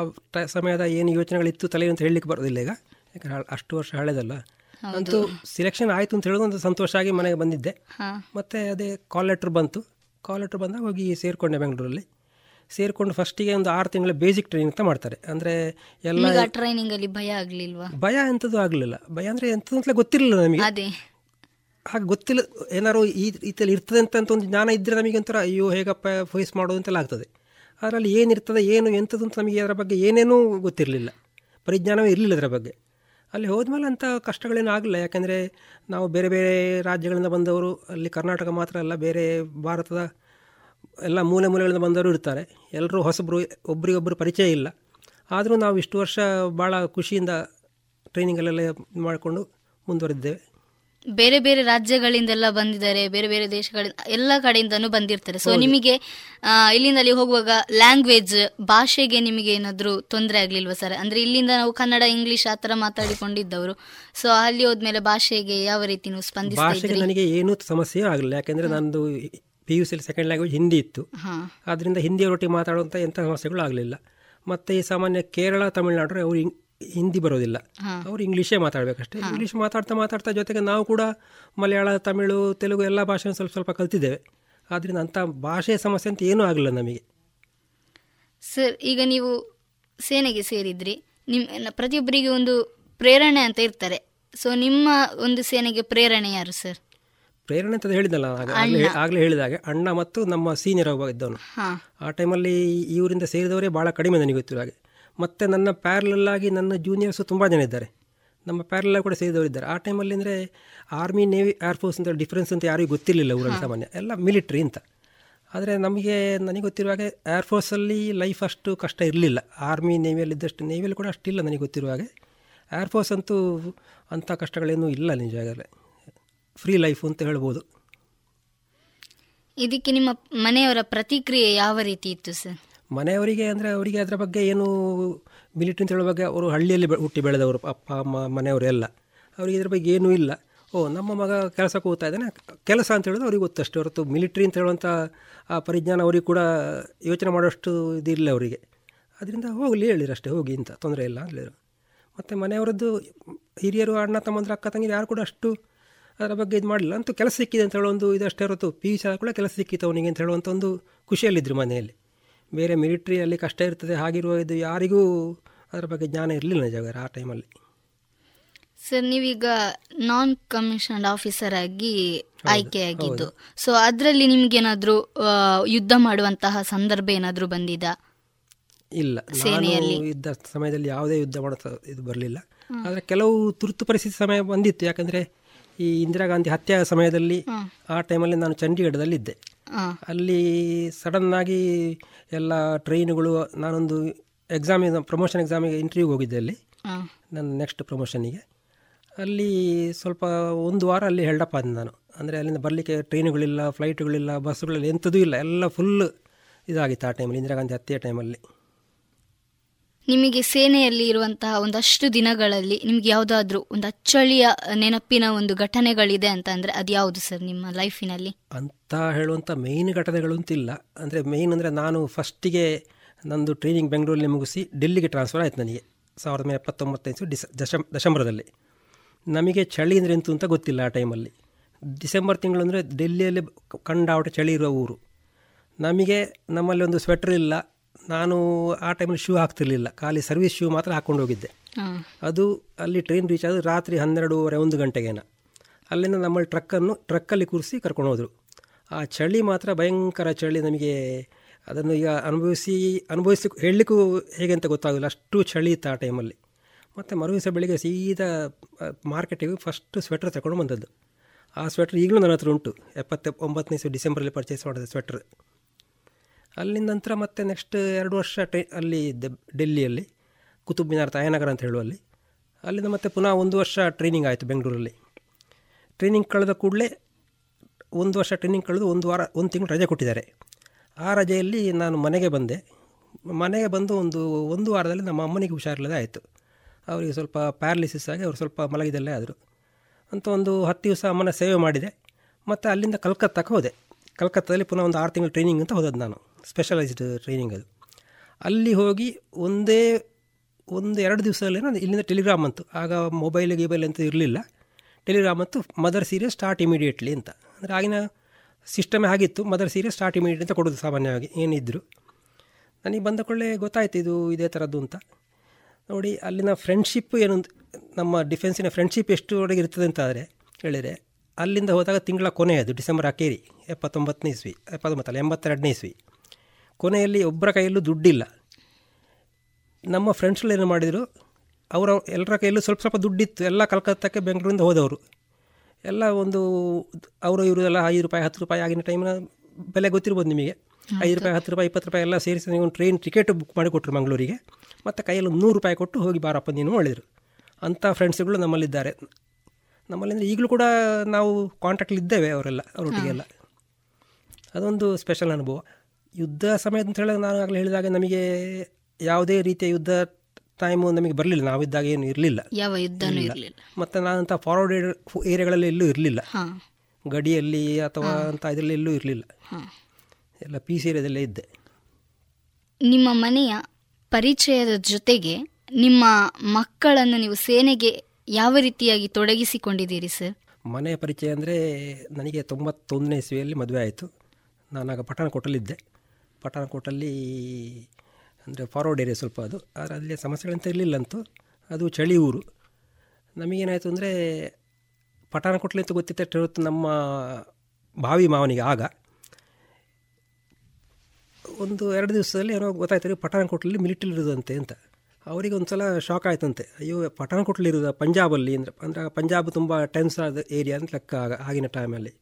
ಸಮಯದ ಏನು ಯೋಚನೆಗಳಿತ್ತು ತಲೆ ಅಂತ ಹೇಳಲಿಕ್ಕೆ ಬರೋದಿಲ್ಲ ಈಗ. ಯಾಕಂದ್ರೆ ಅಷ್ಟು ವರ್ಷ ಹಳೆದಲ್ಲ. ಅಂತೂ ಸಿಲೆಕ್ಷನ್ ಆಯಿತು ಅಂತ ಹೇಳೋದು ಒಂದು ಸಂತೋಷ ಆಗಿ ಮನೆಗೆ ಬಂದಿದ್ದೆ. ಮತ್ತೆ ಅದೇ ಕಾಲ್ ಲೆಟ್ರ್ ಬಂತು. ಕಾಲ್ ಲೆಟ್ರ್ ಬಂದಾಗ ಹೋಗಿ ಸೇರಿಕೊಂಡೆ ಬೆಂಗಳೂರಲ್ಲಿ ಸೇರಿಕೊಂಡು ಫಸ್ಟಿಗೆ ಒಂದು ಆರು ತಿಂಗಳ ಬೇಸಿಕ್ ಟ್ರೈನಿಂಗ್ ಅಂತ ಮಾಡ್ತಾರೆ. ಅಂದರೆ ಎಲ್ಲ ನಿಮಗೆ ಟ್ರೈನಿಂಗ್ ಅಲ್ಲಿ ಭಯ ಆಗ್ಲಿಲ್ವಾ? ಭಯ ಎಂಥದ್ದು ಆಗಲಿಲ್ಲ. ಭಯ ಅಂದರೆ ಎಂಥದ್ದು ಅಂತಲೇ ಗೊತ್ತಿರಲಿಲ್ಲ ನಮಗೆ. ಅದೇ. ಹಾಗೆ ಗೊತ್ತಿಲ್ಲ ಏನಾದ್ರು ಈ ರೀತಿಯಲ್ಲಿ ಇರ್ತದೆ ಅಂತ ಅಂತ ಒಂದು ಜ್ಞಾನ ಇದ್ದರೆ ನಮಗೆ ಒಂಥರ ಅಯ್ಯೋ ಹೇಗಪ್ಪ ಫೇಸ್ ಮಾಡೋದು ಅಂತೆಲ್ಲ ಆಗ್ತದೆ. ಅದರಲ್ಲಿ ಏನಿರ್ತದೆ ಏನು ಎಂಥದ್ದು ಅಂತ ನಮಗೆ ಅದರ ಬಗ್ಗೆ ಏನೇನೂ ಗೊತ್ತಿರಲಿಲ್ಲ. ಪರಿಜ್ಞಾನವೇ ಇರಲಿಲ್ಲ ಅದರ ಬಗ್ಗೆ. ಅಲ್ಲಿ ಹೋದ್ಮೇಲೆ ಅಂಥ ಕಷ್ಟಗಳೇನು ಆಗಲಿಲ್ಲ. ಯಾಕೆಂದರೆ ನಾವು ಬೇರೆ ಬೇರೆ ರಾಜ್ಯಗಳಿಂದ ಬಂದವರು ಅಲ್ಲಿ ಕರ್ನಾಟಕ ಮಾತ್ರ ಅಲ್ಲ ಬೇರೆ ಭಾರತದ ಎಲ್ಲ ಮೂಲೆ ಮೂಲೆಗಳಿಂದ ಬಂದವರು ಇರ್ತಾರೆ. ಎಲ್ಲರೂ ಹೊಸಬ್ರು ಒಬ್ರಿಗೊಬ್ಬರು ಪರಿಚಯ ಇಲ್ಲ. ಆದರೂ ನಾವು ಇಷ್ಟು ವರ್ಷ ಭಾಳ ಖುಷಿಯಿಂದ ಟ್ರೈನಿಂಗಲ್ಲೆಲ್ಲ ಮಾಡಿಕೊಂಡು ಮುಂದುವರೆದಿದ್ದೇವೆ. ಬೇರೆ ಬೇರೆ ರಾಜ್ಯಗಳಿಂದೆಲ್ಲ ಬಂದಿದ್ದಾರೆ ಬೇರೆ ಬೇರೆ ದೇಶಗಳಿಂದ ಎಲ್ಲ ಕಡೆಯಿಂದನೂ ಬಂದಿರ್ತಾರೆ. ಸೊ. ನಿಮಗೆ ಇಲ್ಲಿಂದಲ್ಲಿ ಇಲ್ಲಿಂದ ಅಲ್ಲಿ ಹೋಗುವಾಗ ಲ್ಯಾಂಗ್ವೇಜ್ ಭಾಷೆಗೆ ನಿಮಗೆ ಏನಾದರೂ ತೊಂದರೆ ಆಗಲಿಲ್ವ ಸರ್ ಅಂದ್ರೆ ಇಲ್ಲಿಂದ ನಾವು ಕನ್ನಡ ಇಂಗ್ಲಿಷ್ ಆ ಥರ ಮಾತಾಡಿಕೊಂಡಿದ್ದವರು. ಸೊ ಅಲ್ಲಿ ಹೋದ್ಮೇಲೆ ಭಾಷೆಗೆ ಯಾವ ರೀತಿ ನೀವು ಸ್ಪಂದಿಸ್ತಾ ನನಗೆ ಏನೂ ಸಮಸ್ಯೆ ಆಗಲಿಲ್ಲ. ಯಾಕೆಂದರೆ ನಂದು ಪಿ ಯು ಸಿಲಿ ಸೆಕೆಂಡ್ ಲ್ಯಾಂಗ್ವೇಜ್ ಹಿಂದಿ ಇತ್ತು. ಆದ್ದರಿಂದ ಹಿಂದಿ ಹಿಂದಿಯವರೊಟ್ಟಿಗೆ ಮಾತಾಡುವಂಥ ಎಂಥ ಸಮಸ್ಯೆಗಳು ಆಗಲಿಲ್ಲ. ಮತ್ತು ಈ ಸಾಮಾನ್ಯ ಕೇರಳ ತಮಿಳುನಾಡು ಅವರು ಹಿಂದಿ ಬರೋದಿಲ್ಲ. ಅವರು ಇಂಗ್ಲೀಷೇ ಮಾತಾಡಬೇಕಷ್ಟೇ. ಇಂಗ್ಲೀಷ್ ಮಾತಾಡ್ತಾ ಮಾತಾಡ್ತಾ ಜೊತೆಗೆ ನಾವು ಕೂಡ ಮಲಯಾಳ ತಮಿಳು ತೆಲುಗು ಎಲ್ಲ ಭಾಷೆಯನ್ನು ಸ್ವಲ್ಪ ಸ್ವಲ್ಪ ಕಲ್ತಿದ್ದೇವೆ. ಆದ್ದರಿಂದ ಅಂಥ ಭಾಷೆಯ ಸಮಸ್ಯೆ ಅಂತ ಏನೂ ಆಗಲಿಲ್ಲ ನಮಗೆ. ಸರ್ ಈಗ ನೀವು ಸೇನೆಗೆ ಸೇರಿದ್ರಿ. ನಿಮ್ಮ ಪ್ರತಿಯೊಬ್ಬರಿಗೆ ಒಂದು ಪ್ರೇರಣೆ ಅಂತ ಇರ್ತಾರೆ. ಸೊ ನಿಮ್ಮ ಒಂದು ಸೇನೆಗೆ ಪ್ರೇರಣೆ ಯಾರು ಸರ್? ಪ್ರೇರಣೆ ಅಂತ ಹೇಳಿದ್ನಲ್ಲ ಆಗ- ಆಗ್ಲೇ ಆಗಲೇ ಹೇಳಿದಾಗೆ ಅಣ್ಣ ಮತ್ತು ನಮ್ಮ ಸೀನಿಯರ್ ಒಬ್ಬ ಇದ್ದವನು. ಆ ಟೈಮಲ್ಲಿ ಇವರಿಂದ ಸೇರಿದವರೇ ಭಾಳ ಕಡಿಮೆ ನನಗೆ ಗೊತ್ತಿರೋ ಹಾಗೆ. ಮತ್ತು ನನ್ನ ಪ್ಯಾರಲಲ್ ಆಗಿ ನನ್ನ ಜೂನಿಯರ್ಸು ತುಂಬ ಜನ ಇದ್ದಾರೆ. ನಮ್ಮ ಪ್ಯಾರಲಲ್ ಕೂಡ ಸೇರಿದವರು ಇದ್ದಾರೆ. ಆ ಟೈಮಲ್ಲಿ ಅಂದರೆ ಆರ್ಮಿ ನೇವಿ ಏರ್ಫೋರ್ಸ್ ಅಂತ ಡಿಫ್ರೆನ್ಸ್ ಅಂತ ಯಾರಿಗೂ ಗೊತ್ತಿರಲಿಲ್ಲ ಊರಲ್ಲಿ ಸಾಮಾನ್ಯ. ಎಲ್ಲ ಮಿಲಿಟ್ರಿ ಅಂತ. ಆದರೆ ನಮಗೆ ನನಗೆ ಗೊತ್ತಿರುವ ಹಾಗೆ ಏರ್ಫೋರ್ಸಲ್ಲಿ ಲೈಫ್ ಅಷ್ಟು ಕಷ್ಟ ಇರಲಿಲ್ಲ. ಆರ್ಮಿ ನೇವಿಯಲ್ಲಿ ಇದ್ದಷ್ಟು ನೇವಿಯಲ್ಲಿ ಕೂಡ ಅಷ್ಟಿಲ್ಲ ನನಗೆ ಗೊತ್ತಿರುವ ಹಾಗೆ. ಏರ್ಫೋರ್ಸ್ ಅಂತೂ ಅಂಥ ಕಷ್ಟಗಳೇನೂ ಇಲ್ಲ ನಿಜವಾಗಲೇ ಫ್ರೀ ಲೈಫು ಅಂತ ಹೇಳ್ಬೋದು. ಇದಕ್ಕೆ ನಿಮ್ಮ ಮನೆಯವರ ಪ್ರತಿಕ್ರಿಯೆ ಯಾವ ರೀತಿ ಇತ್ತು ಸರ್? ಮನೆಯವರಿಗೆ ಅಂದರೆ ಅವರಿಗೆ ಅದರ ಬಗ್ಗೆ ಏನು ಮಿಲಿಟ್ರಿ ಅಂತ ಹೇಳೋ ಬಗ್ಗೆ ಅವರು ಹಳ್ಳಿಯಲ್ಲಿ ಹುಟ್ಟಿ ಬೆಳೆದವರು ಅಪ್ಪ ಅಮ್ಮ ಮನೆಯವರು ಎಲ್ಲ. ಅವರಿಗೆ ಇದ್ರ ಬಗ್ಗೆ ಏನೂ ಇಲ್ಲ. ಓ ನಮ್ಮ ಮಗ ಕೆಲಸಕ್ಕೆ ಹೋಗ್ತಾ ಇದ್ದಾನೆ ಕೆಲಸ ಅಂತ ಹೇಳೋದು ಅವ್ರಿಗೆ ಗೊತ್ತಷ್ಟೇ. ಹೊರತು ಮಿಲಿಟ್ರಿ ಅಂತ ಹೇಳುವಂಥ ಆ ಪರಿಜ್ಞಾನ ಅವರಿಗೆ ಕೂಡ ಯೋಚನೆ ಮಾಡೋಷ್ಟು ಇದಿಲ್ಲ ಅವರಿಗೆ. ಅದರಿಂದ ಹೋಗಲಿ ಹೇಳಿರಿ ಅಷ್ಟೇ ಹೋಗಿ ಅಂತ ತೊಂದರೆ ಇಲ್ಲ ಹೇಳಿದರು. ಮತ್ತು ಮನೆಯವರದ್ದು ಹಿರಿಯರು ಅಣ್ಣ ತಮ್ಮಂದ್ರೆ ಅಕ್ಕ ತಂಗಿರು ಯಾರು ಕೂಡ ಅಷ್ಟು ಅದರ ಬಗ್ಗೆ ಇದು ಮಾಡಲಿಲ್ಲ ಅಂತೂ ಕೆಲಸ ಸಿಕ್ಕಿದೆ ಅಂತ ಹೇಳೋ ಒಂದು ಇದಷ್ಟೇ ಹೊರತು ಪಿ ಯು ಸಿ ಕೂಡ ಕೆಲಸ ಸಿಕ್ಕಿತ್ತು ಅವನಿಗೆ ಅಂತ ಹೇಳುವಂಥ ಒಂದು ಖುಷಿಯಲ್ಲಿದ್ದರು ಮನೆಯಲ್ಲಿ. ಬೇರೆ ಮಿಲಿಟ್ರಿಯಲ್ಲಿ ಕಷ್ಟ ಇರ್ತದೆ ಹಾಗಿರುವ ಇದು ಯಾರಿಗೂ ಅದರ ಬಗ್ಗೆ ಜ್ಞಾನ ಇರಲಿಲ್ಲ ನಿಜವಾಗ ಆ ಟೈಮಲ್ಲಿ ಸರ್ ನೀವೀಗ ನಾನ್ ಕಮಿಷನ್ಡ್ ಆಫೀಸರ್ ಆಗಿ ಆಯ್ಕೆಯಾಗಿದ್ದು ಸೊ ಅದರಲ್ಲಿ ನಿಮ್ಗೇನಾದ್ರೂ ಏನಾದರೂ ಯುದ್ಧ ಮಾಡುವಂತಹ ಸಂದರ್ಭ ಏನಾದರೂ ಬಂದಿದ? ಇಲ್ಲ. ಸೇನೆಯಲ್ಲಿ? ಯುದ್ಧ ಸಮಯದಲ್ಲಿ ಯಾವುದೇ ಯುದ್ಧ ಮಾಡೋ ಇದು ಬರಲಿಲ್ಲ. ಆದರೆ ಕೆಲವು ತುರ್ತು ಪರಿಸ್ಥಿತಿ ಸಮಯ ಬಂದಿತ್ತು. ಯಾಕಂದರೆ ಈ ಇಂದಿರಾ ಗಾಂಧಿ ಹತ್ಯೆ ಸಮಯದಲ್ಲಿ ಆ ಟೈಮಲ್ಲಿ ನಾನು ಚಂಡೀಗಢದಲ್ಲಿದ್ದೆ. ಇದ್ದೆ ಅಲ್ಲಿ ಸಡನ್ನಾಗಿ ಎಲ್ಲ ಟ್ರೈನುಗಳು ನಾನೊಂದು ಎಕ್ಸಾಮಿಗೆ ಪ್ರಮೋಷನ್ ಎಕ್ಸಾಮಿಗೆ ಇಂಟರ್ವ್ಯೂಗೆ ಹೋಗಿದ್ದೆ ಅಲ್ಲಿ. ನನ್ನ ನೆಕ್ಸ್ಟ್ ಪ್ರಮೋಷನಿಗೆ ಅಲ್ಲಿ ಸ್ವಲ್ಪ ಒಂದು ವಾರ ಅಲ್ಲಿ ಹೆಲ್ಡಪ್ ಆದ ನಾನು. ಅಂದರೆ ಅಲ್ಲಿಂದ ಬರಲಿಕ್ಕೆ ಟ್ರೈನುಗಳಿಲ್ಲ ಫ್ಲೈಟ್ಗಳಿಲ್ಲ ಬಸ್ಸುಗಳಿಲ್ಲ ಎಂಥದೂ ಇಲ್ಲ. ಎಲ್ಲ ಫುಲ್ ಇದಾಗಿತ್ತು ಆ ಟೈಮಲ್ಲಿ ಇಂದಿರಾ ಗಾಂಧಿ ಹತ್ಯೆ ಟೈಮಲ್ಲಿ ನಿಮಗೆ ಸೇನೆಯಲ್ಲಿ ಇರುವಂತಹ ಒಂದಷ್ಟು ದಿನಗಳಲ್ಲಿ ನಿಮ್ಗೆ ಯಾವುದಾದ್ರೂ ಒಂದು ಅಚ್ಚಳಿಯ ನೆನಪಿನ ಒಂದು ಘಟನೆಗಳಿದೆ ಅಂತ ಅಂದ್ರೆ ಅದು ಯಾವುದು ಸರ್ ನಿಮ್ಮ ಲೈಫಿನಲ್ಲಿ? ಅಂತ ಹೇಳುವಂಥ ಮೇಯ್ನ್ ಘಟನೆಗಳು ಅಂತಿಲ್ಲ ಅಂದರೆ ಮೇಯ್ನ್ ಅಂದರೆ ನಾನು ಫಸ್ಟಿಗೆ ನಂದು ಟ್ರೈನಿಂಗ್ ಬೆಂಗಳೂರಲ್ಲಿ ಮುಗಿಸಿ ಡೆಲ್ಲಿಗೆ ಟ್ರಾನ್ಸ್ಫರ್ ಆಯ್ತು ನನಗೆ. ಸಾವಿರದ ಒಂಬೈನೂರ ಎಪ್ಪತ್ತೊಂಬತ್ತೈದು ಡಿಸ ದಶಮ್ ದಶಂಬರದಲ್ಲಿ. ನಮಗೆ ಚಳಿ ಅಂದರೆ ಎಂತು ಅಂತ ಗೊತ್ತಿಲ್ಲ ಆ ಟೈಮಲ್ಲಿ ಡಿಸೆಂಬರ್ ತಿಂಗಳು ಅಂದರೆ ಡೆಲ್ಲಿಯಲ್ಲಿ ಕಂಡಾವಟ ಚಳಿ ಇರುವ ಊರು. ನಮಗೆ ನಮ್ಮಲ್ಲಿ ಒಂದು ಸ್ವೆಟ್ರ್ ಇಲ್ಲ. ನಾನು ಆ ಟೈಮಲ್ಲಿ ಶೂ ಹಾಕ್ತಿರ್ಲಿಲ್ಲ. ಖಾಲಿ ಸರ್ವಿಸ್ ಶೂ ಮಾತ್ರ ಹಾಕ್ಕೊಂಡು ಹೋಗಿದ್ದೆ. ಅದು ಅಲ್ಲಿ ಟ್ರೈನ್ ರೀಚ್ ಆದ ರಾತ್ರಿ ಹನ್ನೆರಡೂವರೆ ಒಂದು ಗಂಟೆಗೇನ ಅಲ್ಲಿಂದ ನಮ್ಮಲ್ಲಿ ಟ್ರಕ್ಕನ್ನು ಟ್ರಕ್ಕಲ್ಲಿ ಕೂರಿಸಿ ಕರ್ಕೊಂಡು ಹೋದರು. ಆ ಚಳಿ ಮಾತ್ರ ಭಯಂಕರ ಚಳಿ ನಮಗೆ ಅದನ್ನು ಈಗ ಅನುಭವಿಸಿ ಅನುಭವಿಸಿ ಹೇಳಲಿಕ್ಕೂ ಹೇಗೆ ಅಂತ ಗೊತ್ತಾಗಲ್ಲ ಅಷ್ಟು ಚಳಿ ಇತ್ತು ಆ ಟೈಮಲ್ಲಿ ಮತ್ತು ಮರುದಿವಸ ಬೆಳಿಗ್ಗೆ ಸೀದಾ ಮಾರ್ಕೆಟಿಗೆ ಫಸ್ಟ್ ಸ್ವೆಟ್ರ್ ತಗೊಂಡು ಬಂದದ್ದು. ಆ ಸ್ವೆಟ್ರ್ ಈಗಲೂ ನನ್ನ ಹತ್ರ ಉಂಟು. ಎಪ್ಪತ್ತ ಒಂಬತ್ತನೇ ಡಿಸೆಂಬರಲ್ಲಿ ಪರ್ಚೇಸ್ ಮಾಡಿದೆ ಸ್ವೆಟ್ರ್ ಅಲ್ಲಿಂದ ನಂತರ ಮತ್ತೆ ನೆಕ್ಸ್ಟ್ ಎರಡು ವರ್ಷ ಟ್ರೈ ಅಲ್ಲಿ ಡೆಲ್ಲಿಯಲ್ಲಿ ಕುತುಬ್ ಮಿನಾರ್ ತಾಯನಗರ ಅಂತ ಹೇಳುವಲ್ಲಿ, ಅಲ್ಲಿಂದ ಮತ್ತೆ ಪುನಃ ಒಂದು ವರ್ಷ ಟ್ರೈನಿಂಗ್ ಆಯಿತು ಬೆಂಗಳೂರಲ್ಲಿ. ಟ್ರೈನಿಂಗ್ ಕಳೆದ ಕೂಡಲೇ ಒಂದು ವರ್ಷ ಟ್ರೈನಿಂಗ್ ಕಳೆದು ಒಂದು ವಾರ, ಒಂದು ತಿಂಗಳು ರಜೆ ಕೊಟ್ಟಿದ್ದಾರೆ. ಆ ರಜೆಯಲ್ಲಿ ನಾನು ಮನೆಗೆ ಬಂದೆ. ಮನೆಗೆ ಬಂದು ಒಂದು ಒಂದು ವಾರದಲ್ಲಿ ನಮ್ಮ ಅಮ್ಮನಿಗೆ ಹುಷಾರಿಲ್ಲದೆ ಆಯಿತು. ಅವರಿಗೆ ಸ್ವಲ್ಪ ಪ್ಯಾರಲಿಸಿಸ್ ಆಗಿ ಅವರು ಸ್ವಲ್ಪ ಮಲಗಿದಲ್ಲೇ ಆದರು. ಅಂತ ಒಂದು ಹತ್ತು ದಿವಸ ಅಮ್ಮನ ಸೇವೆ ಮಾಡಿದೆ. ಮತ್ತು ಅಲ್ಲಿಂದ ಕಲ್ಕತ್ತಾಕ್ಕೆ ಹೋದೆ. ಕಲ್ಕತ್ತಾದಲ್ಲಿ ಪುನಃ ಒಂದು ಆರು ತಿಂಗಳು ಟ್ರೈನಿಂಗ್ ಅಂತ ಹೋದದ್ದು ನಾನು. ಸ್ಪೆಷಲೈಸ್ಡ್ ಟ್ರೈನಿಂಗ್ ಅದು. ಅಲ್ಲಿ ಹೋಗಿ ಒಂದೇ, ಒಂದು ಎರಡು ದಿವಸದಲ್ಲಿ ನಾನು ಇಲ್ಲಿಂದ ಟೆಲಿಗ್ರಾಮ್ ಅಂತು, ಆಗ ಮೊಬೈಲ್ ಗೀಬೈಲ್ ಅಂತ ಇರಲಿಲ್ಲ. ಟೆಲಿಗ್ರಾಮ್ ಅಂತು ಮದರ್ ಸೀರಿಯಸ್ ಸ್ಟಾರ್ಟ್ ಇಮಿಡಿಯೇಟ್ಲಿ ಅಂತ. ಅಂದರೆ ಆಗಿನ ಸಿಸ್ಟಮೇ ಆಗಿತ್ತು ಮದರ್ ಸೀರಿಯಸ್ ಸ್ಟಾರ್ಟ್ ಇಮಿಡಿಯೇಟ್ ಅಂತ ಕೊಡೋದು ಸಾಮಾನ್ಯವಾಗಿ, ಏನಿದ್ರು. ನನಗೆ ಬಂದ ಕೂಡಲೇ ಗೊತ್ತಾಯ್ತು ಇದು ಇದೇ ಥರದ್ದು ಅಂತ. ನೋಡಿ, ಅಲ್ಲಿನ ಫ್ರೆಂಡ್ಶಿಪ್ ಏನು ನಮ್ಮ ಡಿಫೆನ್ಸಿನ ಫ್ರೆಂಡ್ಶಿಪ್ ಎಷ್ಟು ಒಳಗೆ ಇರ್ತದೆ ಅಂತ ಆದರೆ ಹೇಳಿದರೆ, ಅಲ್ಲಿಂದ ಹೋದಾಗ ತಿಂಗಳ ಕೊನೆಯದು, ಡಿಸೆಂಬರ್ ಅಕೇರಿ ಎಪ್ಪತ್ತೊಂಬತ್ತನೇ ಇಸ್ವಿ, ಎಪ್ಪತ್ತೊಂಬತ್ತಲ್ಲ, ಎಂಬತ್ತೆರಡನೇ ಇಸ್ವಿ. ಕೊನೆಯಲ್ಲಿ ಒಬ್ಬರ ಕೈಯಲ್ಲೂ ದುಡ್ಡಿಲ್ಲ. ನಮ್ಮ ಫ್ರೆಂಡ್ಸ್ಗಳು ಏನು ಮಾಡಿದರು ಅವರ ಎಲ್ಲರ ಕೈಯಲ್ಲೂ ಸ್ವಲ್ಪ ಸ್ವಲ್ಪ ದುಡ್ಡಿತ್ತು. ಎಲ್ಲ ಕಲ್ಕತ್ತಕ್ಕೆ ಬೆಂಗಳೂರಿಂದ ಹೋದವರು. ಎಲ್ಲ ಒಂದು ಅವರು ಇವರು ಎಲ್ಲ ಐದು ರೂಪಾಯಿ ಹತ್ತು ರೂಪಾಯಿ ಆಗಿನ ಟೈಮಿನ ಬೆಲೆ ಗೊತ್ತಿರ್ಬೋದು ನಿಮಗೆ. ಐದು ರೂಪಾಯಿ ಹತ್ತು ರೂಪಾಯಿ ಇಪ್ಪತ್ತು ರೂಪಾಯಿ ಎಲ್ಲ ಸೇರಿಸಿ ನೀವು ಒಂದು ಟ್ರೈನ್ ಟಿಕೆಟ್ ಬುಕ್ ಮಾಡಿ ಕೊಟ್ಟರು ಮಂಗಳೂರಿಗೆ. ಮತ್ತು ಕೈಯಲ್ಲಿ ಒಂದು ನೂರು ರೂಪಾಯಿ ಕೊಟ್ಟು ಹೋಗಿ ಬಾರಪ್ಪ ನೀನು ಹೇಳಿದರು. ಅಂಥ ಫ್ರೆಂಡ್ಸ್ಗಳು ನಮ್ಮಲ್ಲಿದ್ದಾರೆ. ನಮ್ಮಲ್ಲಿ ಅಂದರೆ ಈಗಲೂ ಕೂಡ ನಾವು ಕಾಂಟ್ಯಾಕ್ಟಲ್ಲಿ ಇದ್ದೇವೆ ಅವರೆಲ್ಲ ಅವರೊಟ್ಟಿಗೆಲ್ಲ. ಅದೊಂದು ಸ್ಪೆಷಲ್ ಅನುಭವ. ಯುದ್ಧ ಸಮಯ ಅಂತ ಹೇಳಿದಾಗ ನಾನು ಆಗಲೇ ಹೇಳಿದಾಗ ನಮಗೆ ಯಾವುದೇ ರೀತಿಯ ಯುದ್ಧ ಟೈಮು ನಮಗೆ ಬರಲಿಲ್ಲ. ನಾವಿದ್ದಾಗ ಏನು ಇರಲಿಲ್ಲ. ಯಾವ ಯುದ್ಧನೂ ಇರಲಿಲ್ಲ. ಮತ್ತು ನಾನಂಥ ಫಾರ್ವರ್ಡ್ ಏರಿಯಾಗಳಲ್ಲಿ ಎಲ್ಲೂ ಇರಲಿಲ್ಲ. ಗಡಿಯಲ್ಲಿ ಅಥವಾ ಅಂತ ಇದರಲ್ಲಿ ಎಲ್ಲೂ ಇರಲಿಲ್ಲ. ಎಲ್ಲ ಪಿ ಸಿ ಏರಿಯಾದಲ್ಲೇ ಇದ್ದೆ. ನಿಮ್ಮ ಮನೆಯ ಪರಿಚಯದ ಜೊತೆಗೆ ನಿಮ್ಮ ಮಕ್ಕಳನ್ನು ನೀವು ಸೇನೆಗೆ ಯಾವ ರೀತಿಯಾಗಿ ತೊಡಗಿಸಿಕೊಂಡಿದ್ದೀರಿ ಸರ್? ಮನೆಯ ಪರಿಚಯ ಅಂದರೆ ನನಗೆ ತೊಂಬತ್ತೊಂದನೇ ಇಸ್ವಿಯಲ್ಲಿ ಮದುವೆ ಆಯಿತು. ನಾನಾಗ ಪಠಾಣಕೋಟಲ್ಲಿದ್ದೆ ಪಠಾಣಕೋಟಲ್ಲಿ, ಅಂದರೆ ಫಾರ್ವರ್ಡ್ ಏರಿಯಾ ಸ್ವಲ್ಪ ಅದು. ಆದರೆ ಅಲ್ಲಿ ಸಮಸ್ಯೆಗಳಂತ ಇರಲಿಲ್ಲ ಅಂತೂ ಅದು ಚಳಿ ಊರು ನಮಗೇನಾಯಿತು ಅಂದರೆ ಪಠಾಣಕೋಟಲಿ ಅಂತ ಗೊತ್ತಿತ್ತು ನಮ್ಮ ಭಾವಿ ಮಾವನಿಗೆ ಆಗ. ಒಂದು ಎರಡು ದಿವಸದಲ್ಲಿ ಏನೋ ಗೊತ್ತಾಯ್ತು ಪಠಾಣಕೋಟಲ್ಲಿ ಮಿಲಿಟರಿ ಇರೋದಂತೆ ಅಂತ. ಅವರಿಗೆ ಒಂದು ಸಲ ಶಾಕ್ ಆಯ್ತಂತೆ. ಅಯ್ಯೋ ಪಠಾಣಕೋಟಲ್ಲಿ ಇರೋದು ಪಂಜಾಬಲ್ಲಿ ಅಂದರೆ ಅಂದರೆ ಪಂಜಾಬ್ ತುಂಬ ಟೆನ್ಸ್ ಆದ ಏರಿಯಾ ಅಂತ ಲೆಕ್ಕ ಆಗ, ಆಗಿನ ಟೈಮಲ್ಲಿ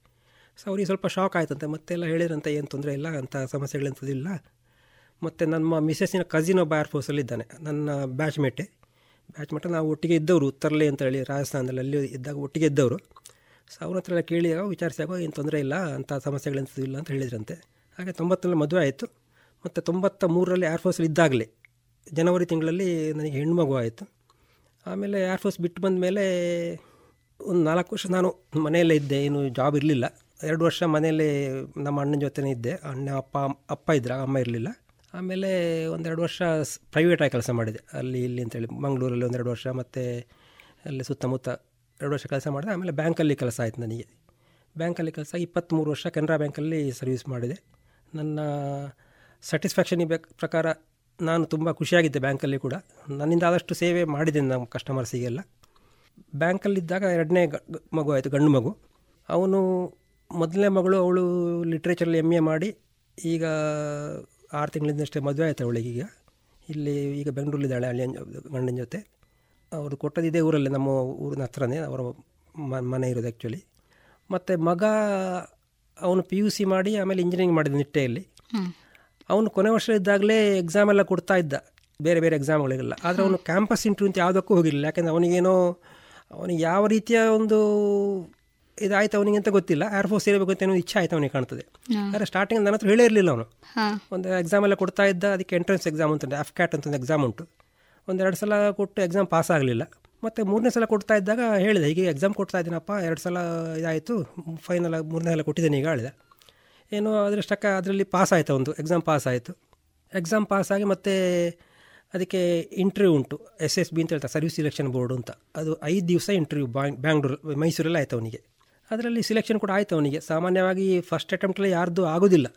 ಸೊ ಅವ್ರಿಗೆ ಸ್ವಲ್ಪ ಶಾಕ್ ಆಯ್ತಂತೆ. ಮತ್ತೆಲ್ಲ ಹೇಳಿದ್ರಂತೆ, ಏನು ತೊಂದರೆ ಇಲ್ಲ, ಅಂತ ಸಮಸ್ಯೆಗಳಂಥದ್ದಿಲ್ಲ ಮತ್ತು ನಮ್ಮ ಮಿಸ್ಸಸ್ಸಿನ ಕಸಿನ್ ಒಬ್ಬ ಏರ್ಫೋರ್ಸಲ್ಲಿ ಇದ್ದಾನೆ, ನನ್ನ ಬ್ಯಾಚ್ ಮೇಟೆ ಬ್ಯಾಚ್ ಮೇಟ ನಾವು ಒಟ್ಟಿಗೆ ಇದ್ದವರು ಉತ್ತರಲೆ ಅಂತ ಹೇಳಿ ರಾಜಸ್ಥಾನದಲ್ಲಿ ಅಲ್ಲಿ ಇದ್ದಾಗ ಒಟ್ಟಿಗೆ ಇದ್ದವರು. ಸೊ ಅವ್ರ ಹತ್ರ ಎಲ್ಲ ಕೇಳಿದಾಗ ವಿಚಾರಿಸಿದಾಗ ಏನು ತೊಂದರೆ ಇಲ್ಲ ಅಂಥ ಸಮಸ್ಯೆಗಳಂಥದ್ದು ಇಲ್ಲ ಅಂತ ಹೇಳಿದ್ರಂತೆ. ಹಾಗೆ ತೊಂಬತ್ತರಲ್ಲಿ ಮದುವೆ ಆಯಿತು. ಮತ್ತು ತೊಂಬತ್ತ ಮೂರರಲ್ಲಿ ಏರ್ಫೋರ್ಸಲ್ಲಿ ಇದ್ದಾಗಲೇ, ಜನವರಿ ತಿಂಗಳಲ್ಲಿ ನನಗೆ ಹೆಣ್ಮಗು ಆಯಿತು. ಆಮೇಲೆ ಏರ್ಫೋರ್ಸ್ ಬಿಟ್ಟು ಬಂದ ಮೇಲೆ ಒಂದು ನಾಲ್ಕು ವರ್ಷ ನಾನು ಮನೆಯಲ್ಲೇ ಇದ್ದೆ, ಏನು ಜಾಬ್ ಇರಲಿಲ್ಲ. ಎರಡು ವರ್ಷ ಮನೆಯಲ್ಲಿ ನಮ್ಮ ಅಣ್ಣನ ಜೊತೆನೇ ಇದ್ದೆ. ಅಣ್ಣ, ಅಪ್ಪ ಅಪ್ಪ ಇದ್ರ, ಅಮ್ಮ ಇರಲಿಲ್ಲ. ಆಮೇಲೆ ಒಂದೆರಡು ವರ್ಷ ಪ್ರೈವೇಟಾಗಿ ಕೆಲಸ ಮಾಡಿದೆ. ಅಲ್ಲಿ ಇಲ್ಲಿ ಅಂತೇಳಿ ಮಂಗಳೂರಲ್ಲಿ ಒಂದೆರಡು ವರ್ಷ ಮತ್ತು ಅಲ್ಲಿ ಸುತ್ತಮುತ್ತ ಎರಡು ವರ್ಷ ಕೆಲಸ ಮಾಡಿದೆ. ಆಮೇಲೆ ಬ್ಯಾಂಕಲ್ಲಿ ಕೆಲಸ ಆಯಿತು ನನಗೆ. ಬ್ಯಾಂಕಲ್ಲಿ ಕೆಲಸ ಇಪ್ಪತ್ತ್ಮೂರು ವರ್ಷ ಕೆನರಾ ಬ್ಯಾಂಕಲ್ಲಿ ಸರ್ವಿಸ್ ಮಾಡಿದೆ. ನನ್ನ ಸ್ಯಾಟಿಸ್ಫ್ಯಾಕ್ಷನ್ ಪ್ರಕಾರ ನಾನು ತುಂಬ ಖುಷಿಯಾಗಿದ್ದೆ ಬ್ಯಾಂಕಲ್ಲಿ ಕೂಡ. ನನ್ನಿಂದ ಆದಷ್ಟು ಸೇವೆ ಮಾಡಿದೆ ನಮ್ಮ ಕಸ್ಟಮರ್ಸಿಗೆಲ್ಲ ಬ್ಯಾಂಕಲ್ಲಿದ್ದಾಗ ಎರಡನೇ ಮಗು ಆಯಿತು, ಗಂಡು ಮಗು. ಅವನು ಮೊದಲನೇ ಮಗಳು ಅವಳು ಲಿಟ್ರೇಚರಲ್ಲಿ ಎಂ ಎ ಮಾಡಿ ಈಗ ಆರು ತಿಂಗಳಿಂದಷ್ಟೇ ಮದುವೆ ಆಯಿತು ಅವಳಿಗೆ ಈಗ. ಇಲ್ಲಿ ಈಗ ಬೆಂಗಳೂರಲ್ಲಿದ್ದಾಳೆ ಅಲ್ಲಿ ಗಂಡನ ಜೊತೆ. ಅವರು ಕೊಟ್ಟದ್ದು ಇದೇ ಊರಲ್ಲೇ ನಮ್ಮ ಊರಿನ ಹತ್ರನೇ ಅವರ ಮನೆ ಇರೋದು ಆ್ಯಕ್ಚುಲಿ ಮತ್ತು ಮಗ ಅವನು ಪಿ ಯು ಸಿ ಮಾಡಿ ಆಮೇಲೆ ಇಂಜಿನಿಯರಿಂಗ್ ಮಾಡಿದ ನಿಟ್ಟೆಯಲ್ಲಿ. ಅವನು ಕೊನೆ ವರ್ಷ ಇದ್ದಾಗಲೇ ಎಕ್ಸಾಮ್ ಎಲ್ಲ ಕೊಡ್ತಾ ಇದ್ದ ಬೇರೆ ಬೇರೆ ಎಕ್ಸಾಮ್ಗಳಿಗೆಲ್ಲ ಆದರೆ ಅವನು ಕ್ಯಾಂಪಸ್ ಇಂಟ್ರೂ ಅಂತ ಯಾವುದಕ್ಕೂ ಹೋಗಿರಲಿಲ್ಲ. ಯಾಕೆಂದರೆ ಅವನಿಗೇನೋ ಅವನಿಗೆ ಯಾವ ರೀತಿಯ ಒಂದು ಇದಾಯ್ತು ಅವನಿಗೆ ಅಂತ ಗೊತ್ತಿಲ್ಲ. ಏರ್ಫೋರ್ಸ್ ಸೇರಬೇಕು ಅಂತ ಏನೋ ಇಚ್ಛೆ ಆಯ್ತು ಅವನಿಗೆ ಕಾಣ್ತದೆ. ಆದರೆ ಸ್ಟಾರ್ಟಿಂಗ್ ನನ್ನ ಹತ್ರ ಹೇಳೇ ಇರಲಿಲ್ಲ ಅವನು. ಒಂದು ಎಕ್ಸಾಮ್ ಎಲ್ಲ ಕೊಡ್ತಾ ಇದ್ದ ಅದಕ್ಕೆ ಎಂಟ್ರೆನ್ಸ್ ಎಕ್ಸಾಮ್ ಅಂತ ಎಫ್ ಕ್ಯಾಟ್ ಅಂತ ಒಂದು ಎಕ್ಸಾಮ್ ಉಂಟು. ಒಂದೆರಡು ಸಲ ಕೊಟ್ಟು ಎಕ್ಸಾಮ್ ಪಾಸ್ ಆಗಲಿಲ್ಲ. ಮತ್ತು ಮೂರನೇ ಸಲ ಕೊಡ್ತಾ ಇದ್ದಾಗ ಹೇಳಿದೆ ಹೀಗೆ ಎಕ್ಸಾಮ್ ಕೊಡ್ತಾ ಇದ್ದೀನಪ್ಪ ಎರಡು ಸಲ ಇದಾಯಿತು ಫೈನಲ್ ಮೂರನೇ ಸಲ ಕೊಟ್ಟಿದ್ದೇನೆ ಈಗ ಹೇಳಿದೆ. ಏನೋ ಅದರಷ್ಟಕ್ಕ ಅದರಲ್ಲಿ ಪಾಸ್ ಆಯಿತು ಒಂದು ಎಕ್ಸಾಮ್ ಪಾಸ್ ಆಯಿತು. ಎಕ್ಸಾಮ್ ಪಾಸ್ ಆಗಿ ಮತ್ತೆ ಅದಕ್ಕೆ ಇಂಟರ್ವ್ಯೂ ಉಂಟು ಎಸ್ ಎಸ್ ಬಿ ಅಂತ ಹೇಳ್ತಾರೆ ಸರ್ವಿಸ್ ಸಿಲೆಕ್ಷನ್ ಬೋರ್ಡು ಅಂತ. ಅದು ಐದು ದಿವಸ ಇಂಟರ್ವ್ಯೂ ಬ್ಯಾಂಗ್ಳೂರು ಮೈಸೂರಲ್ಲಿ ಆಯಿತು ಅವನಿಗೆ. ಅದರಲ್ಲಿ ಸಿಲೆಕ್ಷನ್ ಕೂಡ ಆಯಿತು ಅವನಿಗೆ. ಸಾಮಾನ್ಯವಾಗಿ ಫಸ್ಟ್ ಅಟೆಂಪ್ಟಲ್ಲಿ ಯಾರ್ದು ಆಗೋದಿಲ್ಲ.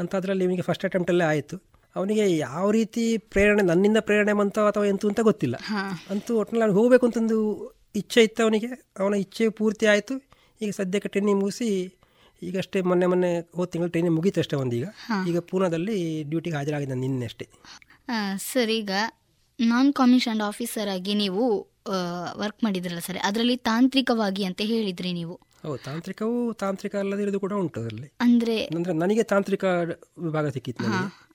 ಅಂತ ಅದರಲ್ಲಿ ಇವನಿಗೆ ಫಸ್ಟ್ ಅಟೆಂಪ್ಟಲ್ಲೇ ಆಯಿತು. ಅವನಿಗೆ ಯಾವ ರೀತಿ ಪ್ರೇರಣೆ ನನ್ನಿಂದ ಪ್ರೇರಣೆ ಬಂತೋ ಅಥವಾ ಎಂತು ಅಂತ ಗೊತ್ತಿಲ್ಲ. ಅಂತೂ ಒಟ್ಟಿನಲ್ಲಿ ಅವ್ನು ಹೋಗಬೇಕು ಅಂತಂದು ಇಚ್ಛೆ ಇತ್ತು ಅವನಿಗೆ. ಅವನ ಇಚ್ಛೆ ಪೂರ್ತಿ ಆಯಿತು. ಈಗ ಸದ್ಯಕ್ಕೆ ಟ್ರೈನಿಂಗ್ ಮುಗಿಸಿ ಈಗಷ್ಟೇ ಮೊನ್ನೆ ಮೊನ್ನೆ ಹೋದ ತಿಂಗಳು ಟ್ರೈನಿಂಗ್ ಮುಗೀತು ಅಷ್ಟೇ ಒಂದೀಗ. ಈಗ ಪೂನಾದಲ್ಲಿ ಡ್ಯೂಟಿಗೆ ಹಾಜರಾಗಿದ್ದ ನಿನ್ನೆ ಅಷ್ಟೇ. ಸರ್ ಈಗ ನಾನ್ ಕಮಿಷನ್ ಆಫೀಸರ್ ಆಗಿ ನೀವು ವರ್ಕ್ ಮಾಡಿದ್ರಲ್ಲ ಸರ್ ಅದರಲ್ಲಿ ತಾಂತ್ರಿಕವಾಗಿ ಅಂತ ಹೇಳಿದ್ರಿ ನೀವು. ತಾಂತ್ರಿಕವು ತಾಂತ್ರಿಕ ಅಲ್ಲದಿರೋದು ಕೂಡ ಉಂಟು ಅದರಲ್ಲಿ. ಅಂದ್ರೆ ಅಂದ್ರೆ ನನಗೆ ತಾಂತ್ರಿಕ ವಿಭಾಗ ಸಿಕ್ಕಿತ್ತು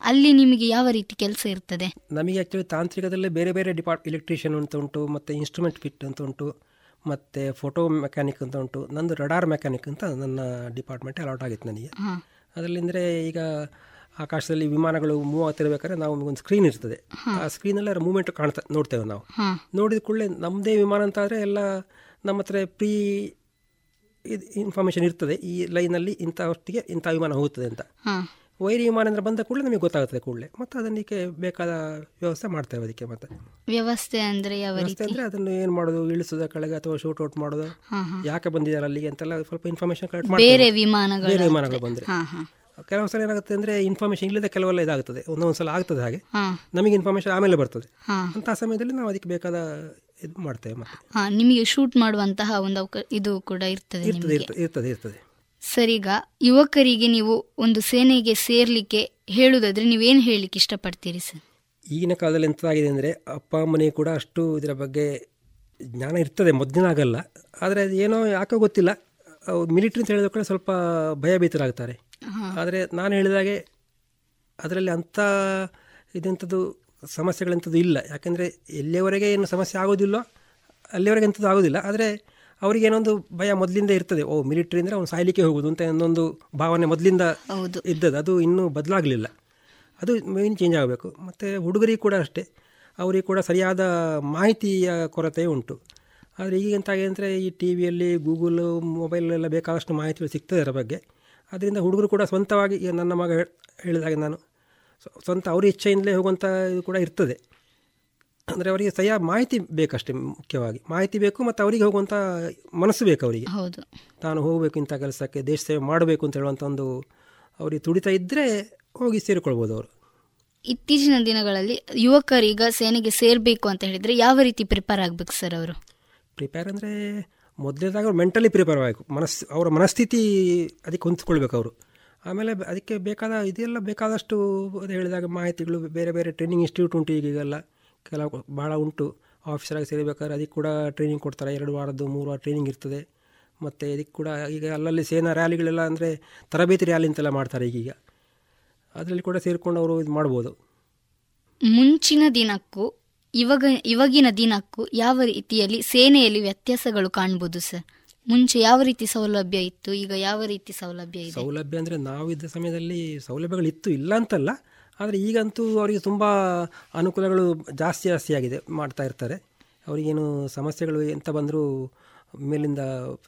ಅಲ್ಲಿ ನಿಮಗೆ ಯಾವ ರೀತಿ ಕೆಲಸ ಇರ್ತದೆ? ನಮಗೆ ಆಕ್ಚುಲಿ ತಾಂತ್ರಿಕದಲ್ಲೇ ಬೇರೆ ಬೇರೆ ಡಿಪಾರ್ಟ್ ಎಲೆಕ್ಟ್ರಿಷಿಯನ್ ಅಂತ ಉಂಟು ಮತ್ತೆ ಇನ್ಸ್ಟ್ರೂಮೆಂಟ್ ಫಿಟ್ ಅಂತ ಉಂಟು ಮತ್ತೆ ಫೋಟೋ ಮೆಕ್ಯಾನಿಕ್ ಅಂತ ಉಂಟು ನಂದು ರಡಾರ್ ಮೆಕ್ಯಾನಿಕ್ ಅಂತ ನನ್ನ ಡಿಪಾರ್ಟ್ಮೆಂಟ್ ಅಲಾಟ್ ಆಗಿತ್ತು ನನಗೆ. ಹಾ. ಅದರಲ್ಲಿ ಅಂದರೆ ಈಗ ಆಕಾಶದಲ್ಲಿ ವಿಮಾನಗಳು ಮೂವ್ ಆಗ್ತಿರ್ಬೇಕಾದ್ರೆ ನಾವು ಒಂದು ಸ್ಕ್ರೀನ್ ಇರ್ತದೆ. ಆ ಸ್ಕ್ರೀನಲ್ಲಿ ಮೂವ್ಮೆಂಟ್ ಕಾಣ್ತಾ ನೋಡ್ತೇವೆ ನಾವು. ನೋಡಿದ ಕೂಡಲೇ ನಮ್ಮದೇ ವಿಮಾನ ಅಂತ ಆದರೆ ಎಲ್ಲ ನಮ್ಮ ಹತ್ರ ಪ್ರೀ ಇದು ಇನ್ಫಾರ್ಮೇಷನ್ ಇರ್ತದೆ. ಈ ಲೈನಲ್ಲಿ ಇಂಥ ಹೊತ್ತಿಗೆ ಇಂಥ ವಿಮಾನ ಹೋಗುತ್ತದೆ ಅಂತ. ವೈರಿ ವಿಮಾನ ಅಂದ್ರೆ ಬಂದ ಕೂಡಲೇ ನಮಗೆ ಗೊತ್ತಾಗುತ್ತದೆ ಕೂಡಲೇ. ಮತ್ತು ಅದನ್ನಕ್ಕೆ ಬೇಕಾದ ವ್ಯವಸ್ಥೆ ಮಾಡ್ತೇವೆ ಅದಕ್ಕೆ ಮತ್ತೆ. ವ್ಯವಸ್ಥೆ ಅಂದ್ರೆ ಯಾವ ವ್ಯವಸ್ಥೆ ಅಂದ್ರೆ ಅದನ್ನು ಏನು ಮಾಡೋದು? ಇಳಿಸೋದ ಕೆಳಗೆ ಅಥವಾ ಶೂಟ್ ಔಟ್ ಮಾಡೋದು. ಯಾಕೆ ಬಂದಿದ್ದಾರೆ ಅಲ್ಲಿಗೆ ಅಂತೆಲ್ಲ ಸ್ವಲ್ಪ ಇನ್ಫಾರ್ಮೇಶನ್ ಕಲೆಕ್ಟ್ ಬೇರೆ ಮಾಡ್ತೇವೆ ವಿಮಾನಗಳು ಬೇರೆ ವಿಮಾನಗಳು ಬಂದರೆ. ಕೆಲವು ಸಲ ಏನಾಗುತ್ತೆ ಅಂದ್ರೆ ಇನ್ಫಾರ್ಮೇಶನ್ ಇಲ್ಲದೆ ಕೆಲವೆಲ್ಲ ಇದಾಗ್ತದೆ. ಒಂದೊಂದು ಸಲ ಆಗ್ತದೆ ಹಾಗೆ. ನಮಗೆ ಇನ್ಫಾರ್ಮೇಶನ್ ಆಮೇಲೆ ಬರ್ತದೆ. ಅಂತ ಸಮಯದಲ್ಲಿ ನಾವು ಅದಕ್ಕೆ ಬೇಕಾದ ಇದು ಮಾಡ್ತೇವೆ ಮತ್ತೆ. ಹಾ ನಿಮಗೆ ಶೂಟ್ ಮಾಡುವಂತಹ ಒಂದು ಅವಕಾಶ ಇದು ಕೂಡ ಇರ್ತದೆ ಇರ್ತದೆ ಇರ್ತದೆ ಸರಿಗ ಯುವಕರಿಗೆ ನೀವು ಒಂದು ಸೇನೆಗೆ ಸೇರ್ಲಿಕ್ಕೆ ಹೇಳುದಾದ್ರೆ ನೀವೇನು ಹೇಳಲಿಕ್ಕೆ ಇಷ್ಟಪಡ್ತೀರಿ ಸರ್? ಈಗಿನ ಕಾಲದಲ್ಲಿ ಎಂತಾಗಿದೆ ಅಂದರೆ ಅಪ್ಪ ಅಮ್ಮನಿಗೆ ಕೂಡ ಅಷ್ಟು ಇದರ ಬಗ್ಗೆ ಜ್ಞಾನ ಇರ್ತದೆ ಮೊದಲಿನಾಗಲ್ಲ ಆದರೆ ಅದು ಏನೋ ಯಾಕೋ ಗೊತ್ತಿಲ್ಲ. ಮಿಲಿಟ್ರಿ ಅಂತ ಹೇಳಿದ ಕೂಡ ಸ್ವಲ್ಪ ಭಯಭೀತರಾಗ್ತಾರೆ. ಆದರೆ ನಾನು ಹೇಳಿದಾಗೆ ಅದರಲ್ಲಿ ಅಂಥ ಇದೆಂಥದ್ದು ಸಮಸ್ಯೆಗಳಂಥದ್ದು ಇಲ್ಲ. ಯಾಕೆಂದರೆ ಎಲ್ಲಿಯವರೆಗೆ ಏನು ಸಮಸ್ಯೆ ಆಗೋದಿಲ್ಲೋ ಅಲ್ಲಿವರೆಗೆ ಎಂಥದ್ದು ಆಗೋದಿಲ್ಲ. ಆದರೆ ಅವರಿಗೆ ಏನೊಂದು ಭಯ ಮೊದಲಿಂದ ಇರ್ತದೆ. ಓ ಮಿಲಿಟ್ರಿ ಅಂದರೆ ಅವ್ನು ಸಾಯ್ಲಿಕ್ಕೆ ಹೋಗೋದು ಅಂತ ಇನ್ನೊಂದು ಭಾವನೆ ಮೊದಲಿಂದ ಇದ್ದದ್ದು. ಅದು ಇನ್ನೂ ಬದಲಾಗಲಿಲ್ಲ. ಅದು ಮೇನ್ ಚೇಂಜ್ ಆಗಬೇಕು. ಮತ್ತು ಹುಡುಗರಿಗೆ ಕೂಡ ಅಷ್ಟೇ. ಅವರಿಗೆ ಕೂಡ ಸರಿಯಾದ ಮಾಹಿತಿಯ ಕೊರತೆ ಉಂಟು. ಆದರೆ ಈಗ ಎಂತಾಗಿದೆ ಅಂದರೆ ಈ ಟಿ ವಿಯಲ್ಲಿ ಗೂಗಲ್ ಮೊಬೈಲೆಲ್ಲ ಬೇಕಾದಷ್ಟು ಮಾಹಿತಿಗಳು ಸಿಗ್ತದೆ ಅದರ ಬಗ್ಗೆ. ಅದರಿಂದ ಹುಡುಗರು ಕೂಡ ಸ್ವಂತವಾಗಿ ಈಗ ನನ್ನ ಮಗ ಹೇಳಿದ ಹೇಳಿದಾಗೆ ನಾನು. ಸ್ವಂತ ಅವ್ರ ಇಚ್ಛೆಯಿಂದಲೇ ಹೋಗುವಂಥ ಇದು ಕೂಡ ಇರ್ತದೆ. ಅಂದರೆ ಅವರಿಗೆ ಸರಿಯಾದ ಮಾಹಿತಿ ಬೇಕಷ್ಟೇ ಮುಖ್ಯವಾಗಿ. ಮಾಹಿತಿ ಬೇಕು ಮತ್ತು ಅವರಿಗೆ ಹೋಗುವಂಥ ಮನಸ್ಸು ಬೇಕು ಅವರಿಗೆ. ಹೌದು. ತಾನು ಹೋಗಬೇಕು ಇಂಥ ಕೆಲಸಕ್ಕೆ ದೇಶ ಸೇವೆ ಮಾಡಬೇಕು ಅಂತ ಹೇಳುವಂಥ ಒಂದು ಅವರಿಗೆ ತುಡಿತಾ ಇದ್ದರೆ ಹೋಗಿ ಸೇರಿಕೊಳ್ಬೋದು ಅವರು. ಇತ್ತೀಚಿನ ದಿನಗಳಲ್ಲಿ ಯುವಕರೀಗ ಸೇನೆಗೆ ಸೇರಬೇಕು ಅಂತ ಹೇಳಿದರೆ ಯಾವ ರೀತಿ ಪ್ರಿಪೇರ್ ಆಗಬೇಕು ಸರ್ ಅವರು? ಪ್ರಿಪೇರ್ ಅಂದರೆ ಮೊದಲೇದಾಗ ಅವ್ರು ಮೆಂಟಲಿ ಪ್ರಿಪೇರ್ ಆಗಬೇಕು. ಮನಸ್ಸು ಅವರ ಮನಸ್ಥಿತಿ ಅದಕ್ಕೆ ಹೊಂದ್ಕೊಳ್ಬೇಕು ಅವರು. ಆಮೇಲೆ ಅದಕ್ಕೆ ಬೇಕಾದ ಇದೆಲ್ಲ ಬೇಕಾದಷ್ಟು ಅದು ಹೇಳಿದಾಗ ಮಾಹಿತಿಗಳು ಬೇರೆ ಬೇರೆ ಟ್ರೈನಿಂಗ್ ಇನ್ಸ್ಟಿಟ್ಯೂಟ್ ಉಂಟು ಈಗೀಗೆಲ್ಲ. ಕೆಲವು ಭಾಳ ಉಂಟು. ಆಫೀಸರಾಗಿ ಸೇರಬೇಕಾದ್ರೆ ಅದಕ್ಕೆ ಕೂಡ ಟ್ರೈನಿಂಗ್ ಕೊಡ್ತಾರೆ. ಎರಡು ವಾರದ್ದು, ಮೂರು ವಾರ ಟ್ರೈನಿಂಗ್ ಇರ್ತದೆ. ಮತ್ತು ಇದಕ್ಕೆ ಕೂಡ ಈಗ ಅಲ್ಲಲ್ಲಿ ಸೇನಾ ರ್ಯಾಲಿಗಳೆಲ್ಲ ಅಂದರೆ ತರಬೇತಿ ರ್ಯಾಲಿ ಅಂತೆಲ್ಲ ಮಾಡ್ತಾರೆ ಈಗೀಗ. ಅದರಲ್ಲಿ ಕೂಡ ಸೇರಿಕೊಂಡು ಅವರು ಇದು ಮಾಡ್ಬೋದು. ಮುಂಚಿನ ದಿನಕ್ಕೂ, ಇವಾಗ, ಇವಾಗಿನ ದಿನಕ್ಕೂ ಯಾವ ರೀತಿಯಲ್ಲಿ ಸೇನೆಯಲ್ಲಿ ವ್ಯತ್ಯಾಸಗಳು ಕಾಣ್ಬೋದು ಸರ್? ಮುಂಚೆ ಯಾವ ರೀತಿ ಸೌಲಭ್ಯ ಇತ್ತು? ಈಗ ಯಾವ ರೀತಿ ಸೌಲಭ್ಯ ಇದೆ? ಸೌಲಭ್ಯ ಅಂದರೆ ಇದ್ದ ಸಮಯದಲ್ಲಿ ಸೌಲಭ್ಯಗಳು ಇತ್ತು ಇಲ್ಲ ಅಂತಲ್ಲ. ಆದರೆ ಈಗಂತೂ ಅವರಿಗೆ ತುಂಬ ಅನುಕೂಲಗಳು ಜಾಸ್ತಿ ಜಾಸ್ತಿ ಆಗಿದೆ ಮಾಡ್ತಾ ಇರ್ತಾರೆ. ಅವರಿಗೇನು ಸಮಸ್ಯೆಗಳು ಎಂತ ಬಂದರೂ ಮೇಲಿಂದ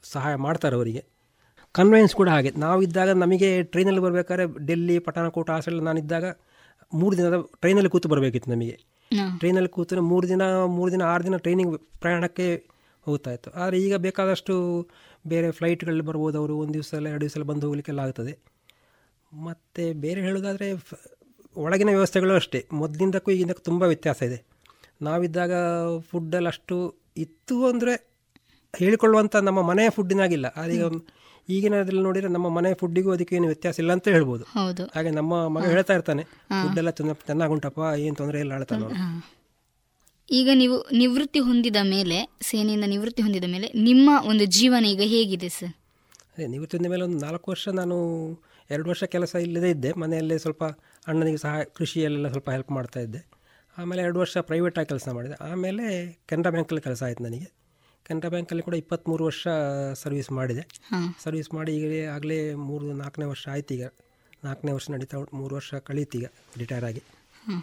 ಸಹಾಯ ಮಾಡ್ತಾರೆ ಅವರಿಗೆ. ಕನ್ವೆನ್ಸ್ ಕೂಡ ಹಾಗೆ. ನಾವಿದ್ದಾಗ ನಮಗೆ ಟ್ರೈನಲ್ಲಿ ಬರಬೇಕಾದ್ರೆ ಡೆಲ್ಲಿ ಪಠಾಣಕೋಟ ಹಾಸ್ಟೆಲ್ ನಾನಿದ್ದಾಗ ಮೂರು ದಿನದ ಟ್ರೈನಲ್ಲಿ ಕೂತು ಬರಬೇಕಿತ್ತು ನಮಗೆ. ಟ್ರೈನಲ್ಲಿ ಕೂತು ಮೂರು ದಿನ ಮೂರು ದಿನ ಆರು ದಿನ ಟ್ರೈನಿಂಗ್ ಪ್ರಯಾಣಕ್ಕೆ ಹೋಗ್ತಾ ಇತ್ತು ಆದರೆ ಈಗ ಬೇಕಾದಷ್ಟು ಬೇರೆ ಫ್ಲೈಟ್ಗಳಲ್ಲಿ ಬರ್ಬೋದು ಅವರು ಒಂದು ದಿವಸ ಎಲ್ಲ ಎರಡು ದಿವಸ ಎಲ್ಲ ಬಂದು ಹೋಗಲಿಕ್ಕೆಲ್ಲ ಆಗ್ತದೆ. ಮತ್ತು ಬೇರೆ ಹೇಳೋದಾದರೆ ಒಳಗಿನ ವ್ಯವಸ್ಥೆಗಳು ಅಷ್ಟೇ. ಮೊದಲಿಂದಕ್ಕೂ ಈಗಿಂದಕ್ಕೂ ತುಂಬ ವ್ಯತ್ಯಾಸ ಇದೆ. ನಾವಿದ್ದಾಗ ಫುಡ್ಡಲ್ಲಿ ಅಷ್ಟು ಇತ್ತು ಅಂದರೆ ಹೇಳಿಕೊಳ್ಳುವಂಥ ನಮ್ಮ ಮನೆಯ ಫುಡ್ಡಿನಾಗಿಲ್ಲ. ಈಗ ಈಗಿನದ್ರಲ್ಲಿ ನೋಡಿದರೆ ನಮ್ಮ ಮನೆ ಫುಡ್ಡಿಗೂ ಅದಕ್ಕೆ ಏನು ವ್ಯತ್ಯಾಸ ಇಲ್ಲ ಅಂತ ಹೇಳ್ಬೋದು. ಹಾಗೆ ನಮ್ಮ ಮಗ ಹೇಳ್ತಾ ಇರ್ತಾನೆ ಫುಡ್ಡೆಲ್ಲ ಚೆನ್ನಾಗಿ ಚೆನ್ನಾಗುಂಟಪ್ಪ ಏನು ತೊಂದರೆ ಇಲ್ಲ ಹೇಳ್ತಾನೆ. ಈಗ ನೀವು ನಿವೃತ್ತಿ ಹೊಂದಿದ ಮೇಲೆ ಸೇನೆಯಿಂದ ನಿವೃತ್ತಿ ಹೊಂದಿದ ಮೇಲೆ ನಿಮ್ಮ ಒಂದು ಜೀವನ ಈಗ ಹೇಗಿದೆ ಸರ್ ಅದೇ ಹೊಂದಿದ ಮೇಲೆ ಒಂದು ನಾಲ್ಕು ವರ್ಷ ನಾನು ಎರಡು ವರ್ಷ ಕೆಲಸ ಇಲ್ಲದೇ ಇದ್ದೆ. ಮನೆಯಲ್ಲೇ ಸ್ವಲ್ಪ ಅಣ್ಣನಿಗೆ ಸಹ ಕೃಷಿಯಲ್ಲೆಲ್ಲ ಸ್ವಲ್ಪ ಹೆಲ್ಪ್ ಮಾಡ್ತಾ ಇದ್ದೆ. ಆಮೇಲೆ ಎರಡು ವರ್ಷ ಪ್ರೈವೇಟಾಗಿ ಕೆಲಸ ಮಾಡಿದೆ. ಆಮೇಲೆ ಕೆನರಾ ಬ್ಯಾಂಕಲ್ಲಿ ಕೆಲಸ ಆಯಿತು ನನಗೆ. ಕೆನರಾ ಬ್ಯಾಂಕಲ್ಲಿ ಕೂಡ ಇಪ್ಪತ್ತ್ಮೂರು ವರ್ಷ ಸರ್ವಿಸ್ ಮಾಡಿದೆ. ಸರ್ವಿಸ್ ಮಾಡಿ ಈಗ ಆಗಲೇ ಮೂರು ನಾಲ್ಕನೇ ವರ್ಷ ಆಯ್ತು ಈಗ. ನಾಲ್ಕನೇ ವರ್ಷ ನಡೀತಾ ಮೂರು ವರ್ಷ ಕಳೀತೀಗ ಈಗ ರಿಟೈರ್ ಆಗಿ.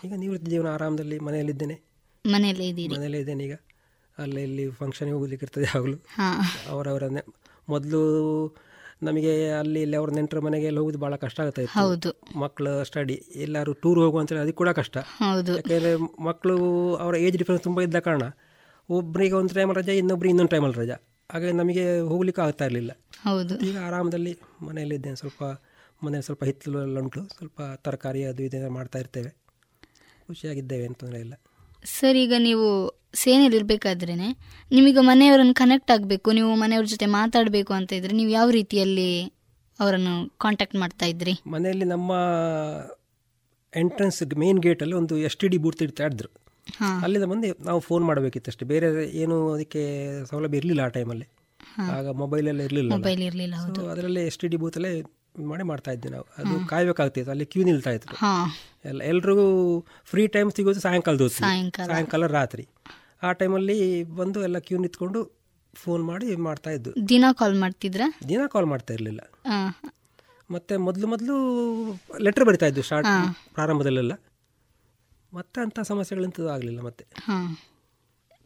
ಈಗ ನಿವೃತ್ತಿ ಜೀವನ ಆರಾಮದಲ್ಲಿ ಮನೆಯಲ್ಲಿದ್ದೇನೆ. ಮನೆಯಲ್ಲೇ ಇದ್ದೀರಿ? ಮನೆಯಲ್ಲೇ ಇದ್ದೇನೆ ಈಗ. ಅಲ್ಲಿ ಇಲ್ಲಿ ಫಂಕ್ಷನ್ಗೆ ಹೋಗ್ಲಿಕ್ಕೆ ಇರ್ತದೆ ಯಾವಾಗಲೂ. ಅವರವರನ್ನೇ. ಅವರವರ ಮೊದಲು ನಮಗೆ ಅಲ್ಲಿ ಇಲ್ಲಿ ಅವ್ರ ನೆಂಟರ ಮನೆಗೆ ಎಲ್ಲ ಹೋಗುದು ಭಾಳ ಕಷ್ಟ ಆಗುತ್ತೆ ಹೌದು. ಮಕ್ಕಳು ಸ್ಟಡಿ ಎಲ್ಲರೂ ಟೂರ್ ಹೋಗುವಂತೇಳಿ ಅದಕ್ಕೆ ಕೂಡ ಕಷ್ಟ. ಹೌದು. ಯಾಕೆಂದರೆ ಮಕ್ಕಳು ಅವರ ಏಜ್ ಡಿಫ್ರೆನ್ಸ್ ತುಂಬ ಇದ್ದ ಕಾರಣ ಒಬ್ಬರಿಗೆ ಒಂದು ಟೈಮಲ್ಲಿ ರಜಾ ಇನ್ನೊಬ್ರಿಗೆ ಇನ್ನೊಂದು ಟೈಮಲ್ಲಿ ರಜಾ. ಹಾಗೆ ನಮಗೆ ಹೋಗ್ಲಿಕ್ಕೆ ಆಗ್ತಾ ಇರಲಿಲ್ಲ. ಹೌದು. ಈಗ ಆರಾಮದಲ್ಲಿ ಮನೆಯಲ್ಲಿದ್ದೇನೆ ಸ್ವಲ್ಪ ಮನೆಯಲ್ಲಿ ಸ್ವಲ್ಪ ಹಿತ್ತಲು ಎಲ್ಲ ಉಂಟು. ಸ್ವಲ್ಪ ತರಕಾರಿ ಅದು ಇದೆಲ್ಲ ಮಾಡ್ತಾ ಇರ್ತೇವೆ. ಖುಷಿಯಾಗಿದ್ದೇವೆ ಅಂತ ತೊಂದರೆ ಇಲ್ಲ. ಸರ್ ಈಗ ನೀವು ಸೇನೆಯಲ್ಲಿ ಇರಬೇಕಾದ್ರೇನೆ ನಿಮಗೆ ಮನೆಯವರನ್ನು ಕನೆಕ್ಟ್ ಆಗಬೇಕು ನೀವು ಮನೆಯವ್ರ ಜೊತೆ ಮಾತಾಡಬೇಕು ಅಂತ ಇದ್ರೆ ನೀವು ಯಾವ ರೀತಿಯಲ್ಲಿ ಅವರನ್ನು ಕಾಂಟ್ಯಾಕ್ಟ್ ಮಾಡ್ತಾ ಇದ್ರಿ? ಮನೆಯಲ್ಲಿ ನಮ್ಮ ಎಂಟ್ರೆನ್ಸ್ ಮೇನ್ ಗೇಟಲ್ಲಿ ಒಂದು ಎಸ್ ಟಿ ಡಿ ಬೂತ್ ಇಡ್ತಾ ಇದ್ರು. ಹಾ. ಅಲ್ಲಿಂದ ಬಂದು ನಾವು ಫೋನ್ ಮಾಡಬೇಕಿತ್ತು ಅಷ್ಟೇ ಬೇರೆ ಏನು ಅದಕ್ಕೆ ಸೌಲಭ್ಯ ಇರಲಿಲ್ಲ ಆ ಟೈಮಲ್ಲಿ ಆಗ ಮೊಬೈಲ್ ಎಲ್ಲ ಇರಲಿಲ್ಲ ಮೊಬೈಲ್ ಇರಲಿಲ್ಲ ಅದರಲ್ಲೇ ಎಸ್ ಟಿ ಡಿ ಬೂತಲ್ಲೇ ಮಾಡಿ ಮಾಡ್ತಾ ಇದ್ವಿ ನಾವು. ಅದು ಕಾಯ್ಬೇಕಾಗ್ತಿತ್ತು ಅಲ್ಲಿ ಕ್ಯೂ ನಿಲ್ತಾ ಇತ್ತು ಎಲ್ಲ ಎಲ್ರಿಗೂ ಫ್ರೀ ಟೈಮ್ ಸಿಗೋದು ಸಾಯಂಕಾಲದ ಹೊತ್ತು ಸಾಯಂಕಾಲ. ರಾತ್ರಿ. ಆ ಟೈಮಲ್ಲಿ ಬಂದು ಎಲ್ಲ ಕ್ಯೂ ನಿಂತ್ಕೊಂಡು ಫೋನ್ ಮಾಡಿ ಮಾಡ್ತಾ ಇದ್ದು. ದಿನ ಕಾಲ್ ಮಾಡ್ತಿದ್ರ? ದಿನ ಕಾಲ್ ಮಾಡ್ತಾ ಇರಲಿಲ್ಲ. ಮತ್ತೆ ಮೊದಲು ಮೊದಲು ಲೆಟರ್ ಬರಿತಾ ಇದ್ದು ಸ್ಟಾರ್ಟ್ ಪ್ರಾರಂಭದಲ್ಲೆಲ್ಲ. ಮತ್ತೆ ಅಂಥ ಸಮಸ್ಯೆಗಳಂತೂ ಆಗಲಿಲ್ಲ ಮತ್ತೆ.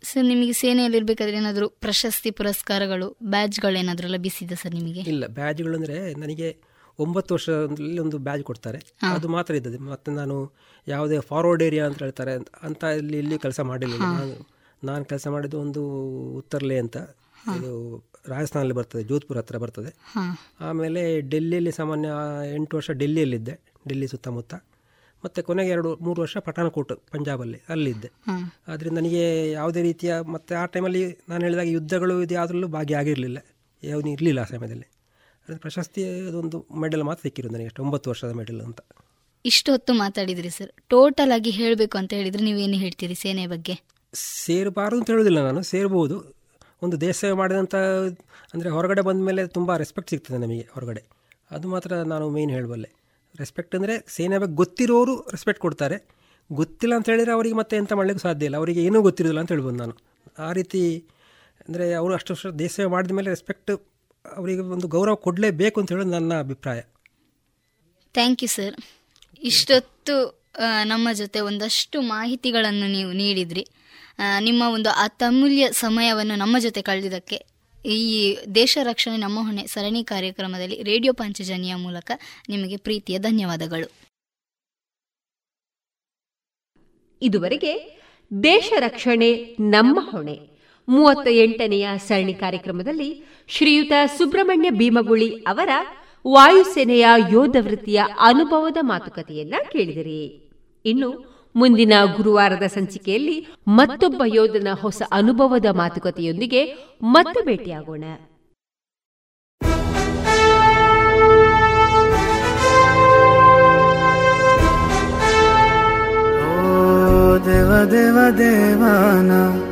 ಸರ್ ನಿಮಗೆ ಸೇನೆಯಲ್ಲಿ ಇರಬೇಕಾದ್ರೆ ಏನಾದರೂ ಪ್ರಶಸ್ತಿ ಪುರಸ್ಕಾರಗಳು ಬ್ಯಾಜ್ಗಳು ಏನಾದರೂ ಲಭಿಸಿದೆ ಸರ್ ನಿಮಗೆ? ಇಲ್ಲ ಬ್ಯಾಜ್ಗಳು ಅಂದರೆ ನನಗೆ ಒಂಬತ್ತು ವರ್ಷದಲ್ಲಿ ಒಂದು ಬ್ಯಾಜ್ ಕೊಡ್ತಾರೆ. ಅದು ಮಾತ್ರ ಇದ್ದದೆ ಮತ್ತು ನಾನು ಯಾವುದೇ ಫಾರ್ವರ್ಡ್ ಏರಿಯಾ ಅಂತ ಹೇಳ್ತಾರೆ ಅಂತ- ಅಂತ ಇಲ್ಲಿ ಇಲ್ಲಿ ಕೆಲಸ ಮಾಡಿರಲಿಲ್ಲ. ನಾನು ನಾನು ಕೆಲಸ ಮಾಡಿದ್ದು ಒಂದು ಉತ್ತರ್ಲೆ ಅಂತ ಇದು ರಾಜಸ್ಥಾನಲ್ಲಿ ಬರ್ತದೆ ಜೋಧ್ಪುರ್ ಹತ್ರ ಬರ್ತದೆ. ಆಮೇಲೆ ಡೆಲ್ಲಿಯಲ್ಲಿ ಸಾಮಾನ್ಯ ಎಂಟು ವರ್ಷ ಡೆಲ್ಲಿಯಲ್ಲಿದ್ದೆ ಡೆಲ್ಲಿ ಸುತ್ತಮುತ್ತ. ಮತ್ತು ಕೊನೆಗೆ ಎರಡು ಮೂರು ವರ್ಷ ಪಠಾಣಕೋಟ್ ಪಂಜಾಬಲ್ಲಿ ಅಲ್ಲಿದ್ದೆ. ಆದ್ದರಿಂದ ನನಗೆ ಯಾವುದೇ ರೀತಿಯ ಮತ್ತು ಆ ಟೈಮಲ್ಲಿ ನಾನು ಹೇಳಿದಾಗ ಯುದ್ಧಗಳು ಇದು ಯಾವುದರಲ್ಲೂ ಭಾಗಿಯಾಗಿರಲಿಲ್ಲ. ಯಾವುದೂ ಇರಲಿಲ್ಲ ಆ ಸಮಯದಲ್ಲಿ. ಅದು ಪ್ರಶಸ್ತಿ ಅದೊಂದು ಮೆಡಲ್ ಮಾತ್ರ ಸಿಕ್ಕಿರೋದು ನನಗೆ ಅಷ್ಟು ಒಂಬತ್ತು ವರ್ಷದ ಮೆಡಲ್ ಅಂತ. ಇಷ್ಟು ಹೊತ್ತು ಮಾತಾಡಿದ್ರಿ ಸರ್. ಟೋಟಲ್ ಆಗಿ ಹೇಳಬೇಕು ಅಂತ ಹೇಳಿದ್ರೆ ನೀವೇನು ಹೇಳ್ತೀರಿ ಸೇನೆ ಬಗ್ಗೆ? ಸೇರಬಾರದು ಅಂತ ಹೇಳೋದಿಲ್ಲ ನಾನು ಸೇರ್ಬೋದು. ಒಂದು ದೇಶ ಸೇವೆ ಮಾಡಿದಂಥ ಅಂದರೆ ಹೊರಗಡೆ ಬಂದ ಮೇಲೆ ತುಂಬ ರೆಸ್ಪೆಕ್ಟ್ ಸಿಗ್ತದೆ ನಮಗೆ ಹೊರಗಡೆ. ಅದು ಮಾತ್ರ ನಾನು ಮೇನ್ ಹೇಳಬಲ್ಲೆ. ರೆಸ್ಪೆಕ್ಟ್ ಅಂದರೆ ಸೇನೆ ಬಗ್ಗೆ ಗೊತ್ತಿರೋರು ರೆಸ್ಪೆಕ್ಟ್ ಕೊಡ್ತಾರೆ. ಗೊತ್ತಿಲ್ಲ ಅಂತ ಹೇಳಿದರೆ ಅವರಿಗೆ ಮತ್ತೆ ಎಂಥ ಮಾಡಲಿಕ್ಕೂ ಸಾಧ್ಯ ಇಲ್ಲ. ಅವರಿಗೆ ಏನೂ ಗೊತ್ತಿರೋದಿಲ್ಲ ಅಂತ ಹೇಳ್ಬೋದು ನಾನು. ಆ ರೀತಿ ಅಂದರೆ ಅವರು ಅಷ್ಟು ವರ್ಷ ದೇಶ ಸೇವೆ ಮಾಡಿದ ಮೇಲೆ ರೆಸ್ಪೆಕ್ಟ್ ಅವರಿಗೆ ಒಂದು ಗೌರವ ಕೊಡಲೇಬೇಕು ಅಂತ ಹೇಳೋದು ನನ್ನ ಅಭಿಪ್ರಾಯ. ಥ್ಯಾಂಕ್ ಯು ಸರ್ ಇಷ್ಟೊತ್ತು ನಮ್ಮ ಜೊತೆ ಒಂದಷ್ಟು ಮಾಹಿತಿಗಳನ್ನು ನೀವು ನೀಡಿದ್ರಿ. ನಿಮ್ಮ ಒಂದು ಅತಮೂಲ್ಯ ಸಮಯವನ್ನು ನಮ್ಮ ಜೊತೆ ಕಳೆದಿದ್ದಕ್ಕೆ ಈ ದೇಶ ರಕ್ಷಣೆ ನಮ್ಮ ಹೊಣೆ ಸರಣಿ ಕಾರ್ಯಕ್ರಮದಲ್ಲಿ ರೇಡಿಯೋ ಪಂಚಜನಿಯ ಮೂಲಕ ನಿಮಗೆ ಪ್ರೀತಿಯ ಧನ್ಯವಾದಗಳು. ಇದುವರೆಗೆ ದೇಶ ರಕ್ಷಣೆ ನಮ್ಮ ಹೊಣೆ. ಮೂವತ್ತ ಎಂಟನೆಯ ಸರಣಿ ಕಾರ್ಯಕ್ರಮದಲ್ಲಿ ಶ್ರೀಯುತ ಸುಬ್ರಹ್ಮಣ್ಯ ಭೀಮಗುಳಿ ಅವರ ವಾಯುಸೇನೆಯ ಯೋಧ ವೃತ್ತಿಯ ಅನುಭವದ ಮಾತುಕತೆಯನ್ನ ಕೇಳಿದಿರಿ. ಇನ್ನು ಮುಂದಿನ ಗುರುವಾರದ ಸಂಚಿಕೆಯಲ್ಲಿ ಮತ್ತೊಬ್ಬ ಯೋಧನ ಹೊಸ ಅನುಭವದ ಮಾತುಕತೆಯೊಂದಿಗೆ ಮತ್ತೆ ಭೇಟಿಯಾಗೋಣ. ದೇವ ದೇವ ದೇವಾನ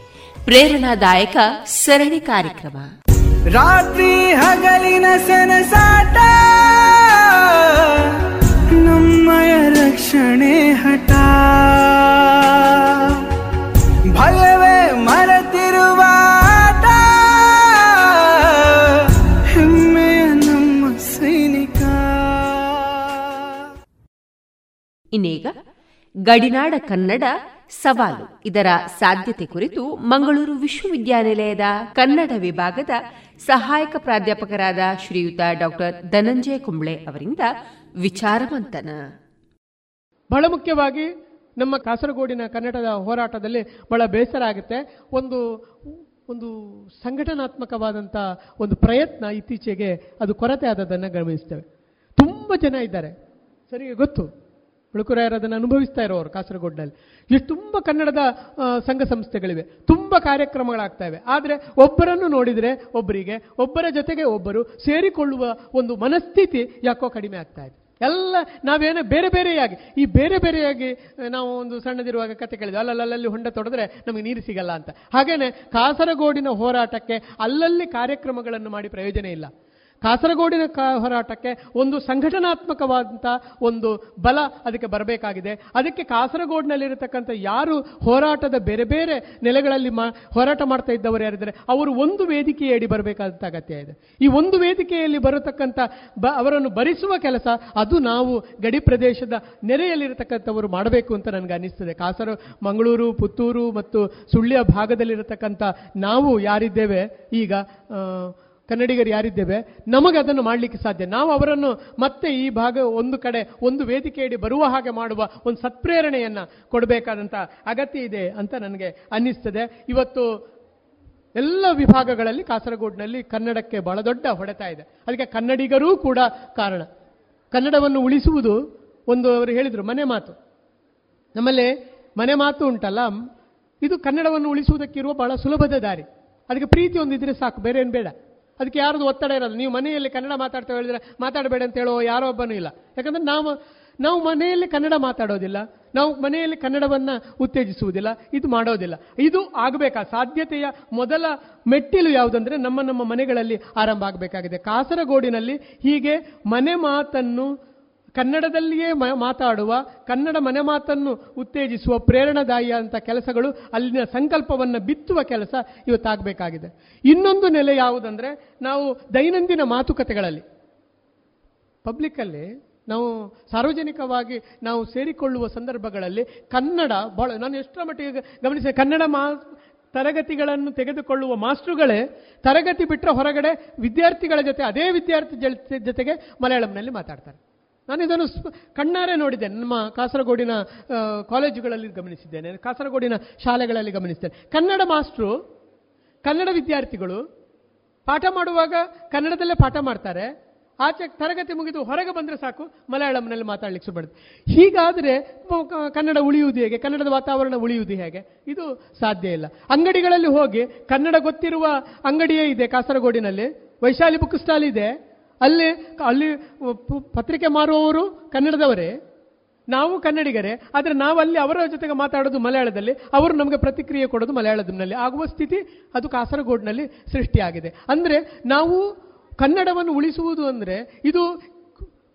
ಪ್ರೇರಣಾದಾಯಕ ಸರಣಿ ಕಾರ್ಯಕ್ರಮ. ರಾತ್ರಿ ಹಗಲಿನ ಸೆನಸಾಟ ನಮ್ಮಯ ರಕ್ಷಣೆ ಹಠ. ಭಯವೇ ಮರೆತಿರುವ ಹೆಮ್ಮೆಯ ನಮ್ಮ ಸೈನಿಕ. ಇನ್ನೀಗ ಗಡಿನಾಡ ಕನ್ನಡ ಸವಾಲು. ಇದರ ಸಾಧ್ಯತೆ ಕುರಿತು ಮಂಗಳೂರು ವಿಶ್ವವಿದ್ಯಾನಿಲಯದ ಕನ್ನಡ ವಿಭಾಗದ ಸಹಾಯಕ ಪ್ರಾಧ್ಯಾಪಕರಾದ ಶ್ರೀಯುತ ಡಾಕ್ಟರ್ ಧನಂಜಯ ಕುಂಬ್ಳೆ ಅವರಿಂದ ವಿಚಾರವಂತನ ಬಹಳ ಮುಖ್ಯವಾಗಿ ನಮ್ಮ ಕಾಸರಗೋಡಿನ ಕನ್ನಡದ ಹೋರಾಟದಲ್ಲಿ ಬಹಳ ಬೇಸರ ಆಗುತ್ತೆ. ಒಂದು ಒಂದು ಸಂಘಟನಾತ್ಮಕವಾದಂಥ ಒಂದು ಪ್ರಯತ್ನ ಇತ್ತೀಚೆಗೆ ಅದು ಕೊರತೆ ಆದದನ್ನು ಗಮನಿಸ್ತೇವೆ. ತುಂಬ ಜನ ಇದ್ದಾರೆ. ಸರಿ ಗೊತ್ತು. ಬೆಳಕುರಾಯರು ಅದನ್ನು ಅನುಭವಿಸ್ತಾ ಇರೋರು ಕಾಸರಗೋಡಿನಲ್ಲಿ. ಎಷ್ಟು ತುಂಬ ಕನ್ನಡದ ಸಂಘ ಸಂಸ್ಥೆಗಳಿವೆ. ತುಂಬ ಕಾರ್ಯಕ್ರಮಗಳಾಗ್ತಾ ಇವೆ. ಆದರೆ ಒಬ್ಬರನ್ನು ನೋಡಿದರೆ ಒಬ್ಬರಿಗೆ, ಒಬ್ಬರ ಜೊತೆಗೆ ಒಬ್ಬರು ಸೇರಿಕೊಳ್ಳುವ ಒಂದು ಮನಸ್ಥಿತಿ ಯಾಕೋ ಕಡಿಮೆ ಆಗ್ತಾ ಇದೆ. ಎಲ್ಲ, ನಾವೇನೋ ಬೇರೆ ಬೇರೆಯಾಗಿ, ಈ ಬೇರೆ ಬೇರೆಯಾಗಿ ನಾವು ಒಂದು ಸಣ್ಣದಿರುವಾಗ ಕತೆ ಕೇಳಿದ್ವಿ. ಅಲ್ಲಲ್ಲಿ ಹೊಂಡ ತೊಡೆದ್ರೆ ನಮಗೆ ನೀರು ಸಿಗಲ್ಲ ಅಂತ. ಹಾಗೇನೆ ಕಾಸರಗೋಡಿನ ಹೋರಾಟಕ್ಕೆ ಅಲ್ಲಲ್ಲಿ ಕಾರ್ಯಕ್ರಮಗಳನ್ನು ಮಾಡಿ ಪ್ರಯೋಜನ ಇಲ್ಲ. ಕಾಸರಗೋಡಿನ ಹೋರಾಟಕ್ಕೆ ಒಂದು ಸಂಘಟನಾತ್ಮಕವಾದಂಥ ಒಂದು ಬಲ ಅದಕ್ಕೆ ಬರಬೇಕಾಗಿದೆ. ಅದಕ್ಕೆ ಕಾಸರಗೋಡಿನಲ್ಲಿರತಕ್ಕಂಥ ಯಾರು ಹೋರಾಟದ ಬೇರೆ ಬೇರೆ ನೆಲೆಗಳಲ್ಲಿ ಮಾ ಹೋರಾಟ ಮಾಡ್ತಾ ಇದ್ದವರು ಯಾರಿದ್ದಾರೆ? ಅವರು ಒಂದು ವೇದಿಕೆಯಡಿ ಬರಬೇಕಾದಂಥ ಅಗತ್ಯ ಇದೆ. ಈ ಒಂದು ವೇದಿಕೆಯಲ್ಲಿ ಬರತಕ್ಕಂಥ ಬ ಅವರನ್ನು ಭರಿಸುವ ಕೆಲಸ ಅದು ನಾವು ಗಡಿ ಪ್ರದೇಶದ ನೆರೆಯಲ್ಲಿರತಕ್ಕಂಥವರು ಮಾಡಬೇಕು ಅಂತ ನನಗೆ ಅನಿಸ್ತದೆ ಕಾಸರ, ಮಂಗಳೂರು, ಪುತ್ತೂರು ಮತ್ತು ಸುಳ್ಯ ಭಾಗದಲ್ಲಿರತಕ್ಕಂಥ ನಾವು ಯಾರಿದ್ದೇವೆ? ಈಗ ಕನ್ನಡಿಗರು ಯಾರಿದ್ದೇವೆ? ನಮಗೆ ಅದನ್ನು ಮಾಡಲಿಕ್ಕೆ ಸಾಧ್ಯ. ನಾವು ಅವರನ್ನು ಮತ್ತೆ ಈ ಭಾಗ ಒಂದು ಕಡೆ, ಒಂದು ವೇದಿಕೆಯಡಿ ಬರುವ ಹಾಗೆ ಮಾಡುವ ಒಂದು ಸತ್ಪ್ರೇರಣೆಯನ್ನು ಕೊಡಬೇಕಾದಂಥ ಅಗತ್ಯ ಇದೆ ಅಂತ ನನಗೆ ಅನ್ನಿಸ್ತದೆ. ಇವತ್ತು ಎಲ್ಲ ವಿಭಾಗಗಳಲ್ಲಿ ಕಾಸರಗೋಡಿನಲ್ಲಿ ಕನ್ನಡಕ್ಕೆ ಬಹಳ ದೊಡ್ಡ ಹೊಡೆತ ಇದೆ. ಅದಕ್ಕೆ ಕನ್ನಡಿಗರೂ ಕೂಡ ಕಾರಣ. ಕನ್ನಡವನ್ನು ಉಳಿಸುವುದು ಒಂದು ಅವರು ಹೇಳಿದರು, ಮನೆ ಮಾತು. ನಮ್ಮಲ್ಲಿ ಮನೆ ಮಾತು ಉಂಟಲ್ಲ, ಇದು ಕನ್ನಡವನ್ನು ಉಳಿಸುವುದಕ್ಕಿರುವ ಬಹಳ ಸುಲಭದ ದಾರಿ. ಅದಕ್ಕೆ ಪ್ರೀತಿ ಒಂದಿದ್ರೆ ಸಾಕು ಬೇರೆ ಏನು ಬೇಡ. ಅದಕ್ಕೆ ಯಾರದು ಒತ್ತಡ ಇರೋದು ನೀವು ಮನೆಯಲ್ಲಿ ಕನ್ನಡ ಮಾತಾಡ್ತಾ ಹೇಳಿದ್ರೆ ಮಾತಾಡಬೇಡ ಅಂತ ಹೇಳೋ ಯಾರೋ ಒಬ್ಬನೂ ಇಲ್ಲ. ಯಾಕಂದ್ರೆ ನಾವು ನಾವು ಮನೆಯಲ್ಲಿ ಕನ್ನಡ ಮಾತಾಡೋದಿಲ್ಲ. ನಾವು ಮನೆಯಲ್ಲಿ ಕನ್ನಡವನ್ನ ಉತ್ತೇಜಿಸುವುದಿಲ್ಲ. ಇದು ಮಾಡೋದಿಲ್ಲ. ಇದು ಆಗಬೇಕಾ? ಸಾಧ್ಯತೆಯ ಮೊದಲ ಮೆಟ್ಟಿಲು ಯಾವುದಂದ್ರೆ ನಮ್ಮ ನಮ್ಮ ಮನೆಗಳಲ್ಲಿ ಆರಂಭ ಆಗಬೇಕಾಗಿದೆ. ಕಾಸರಗೋಡಿನಲ್ಲಿ ಹೀಗೆ ಮನೆ ಮಾತನ್ನು ಕನ್ನಡದಲ್ಲಿಯೇ ಮಾತಾಡುವ, ಕನ್ನಡ ಮನೆ ಮಾತನ್ನು ಉತ್ತೇಜಿಸುವ ಪ್ರೇರಣಾದಾಯಿ ಅಂತ ಕೆಲಸಗಳು ಅಲ್ಲಿನ ಸಂಕಲ್ಪವನ್ನು ಬಿತ್ತುವ ಕೆಲಸ ಇವತ್ತಾಗಬೇಕಾಗಿದೆ. ಇನ್ನೊಂದು ನೆಲೆ ಯಾವುದಂದ್ರೆ ನಾವು ದೈನಂದಿನ ಮಾತುಕತೆಗಳಲ್ಲಿ, ಪಬ್ಲಿಕಲ್ಲಿ ನಾವು ಸಾರ್ವಜನಿಕವಾಗಿ ನಾವು ಸೇರಿಕೊಳ್ಳುವ ಸಂದರ್ಭಗಳಲ್ಲಿ ಕನ್ನಡ ಬಹಳ, ನಾನು ಎಷ್ಟರ ಮಟ್ಟಿಗೆ ಗಮನಿಸಿದೆ, ಕನ್ನಡ ಮಾ, ತರಗತಿಗಳನ್ನು ತೆಗೆದುಕೊಳ್ಳುವ ಮಾಸ್ಟ್ರುಗಳೇ ತರಗತಿ ಬಿಟ್ಟರೆ ಹೊರಗಡೆ ವಿದ್ಯಾರ್ಥಿಗಳ ಜೊತೆ, ಅದೇ ವಿದ್ಯಾರ್ಥಿ ಜೊತೆ- ಜೊತೆಗೆ ಮಲಯಾಳಂನಲ್ಲಿ ಮಾತಾಡ್ತಾರೆ. ನಾನು ಇದನ್ನು ಕಣ್ಣಾರೆ ನೋಡಿದ್ದೇನೆ ನಮ್ಮ ಕಾಸರಗೋಡಿನ ಕಾಲೇಜುಗಳಲ್ಲಿ ಗಮನಿಸಿದ್ದೇನೆ. ಕಾಸರಗೋಡಿನ ಶಾಲೆಗಳಲ್ಲಿ ಗಮನಿಸಿದ್ದೇನೆ. ಕನ್ನಡ ಮಾಸ್ಟ್ರು, ಕನ್ನಡ ವಿದ್ಯಾರ್ಥಿಗಳು ಪಾಠ ಮಾಡುವಾಗ ಕನ್ನಡದಲ್ಲೇ ಪಾಠ ಮಾಡ್ತಾರೆ. ಆಚೆ ತರಗತಿ ಮುಗಿದು ಹೊರಗೆ ಬಂದರೆ ಸಾಕು, ಮಲಯಾಳಂನಲ್ಲಿ ಮಾತಾಡಲಿಕ್ಕೆ ಶುರು ಹೀಗಾದರೆ ಕನ್ನಡ ಉಳಿಯುವುದು ಹೇಗೆ? ಕನ್ನಡದ ವಾತಾವರಣ ಉಳಿಯುವುದು ಹೇಗೆ? ಇದು ಸಾಧ್ಯ ಇಲ್ಲ. ಅಂಗಡಿಗಳಲ್ಲಿ ಹೋಗಿ ಕನ್ನಡ ಗೊತ್ತಿರುವ ಅಂಗಡಿಯೇ ಇದೆ ಕಾಸರಗೋಡಿನಲ್ಲಿ. ವೈಶಾಲಿ ಬುಕ್ ಸ್ಟಾಲ್ ಇದೆ. ಅಲ್ಲಿ ಅಲ್ಲಿ ಪತ್ರಿಕೆ ಮಾರುವವರು ಕನ್ನಡದವರೇ? ನಾವು ಕನ್ನಡಿಗರೇ, ಆದರೆ ನಾವು ಅಲ್ಲಿ ಅವರ ಜೊತೆಗೆ ಮಾತಾಡೋದು ಮಲಯಾಳದಲ್ಲಿ, ಅವರು ನಮಗೆ ಪ್ರತಿಕ್ರಿಯೆ ಕೊಡೋದು ಮಲಯಾಳದಲ್ಲಿ ಆಗುವ ಸ್ಥಿತಿ ಅದು ಕಾಸರಗೋಡಿನಲ್ಲಿ ಸೃಷ್ಟಿಯಾಗಿದೆ. ಅಂದರೆ ನಾವು ಕನ್ನಡವನ್ನು ಉಳಿಸುವುದು ಅಂದರೆ ಇದು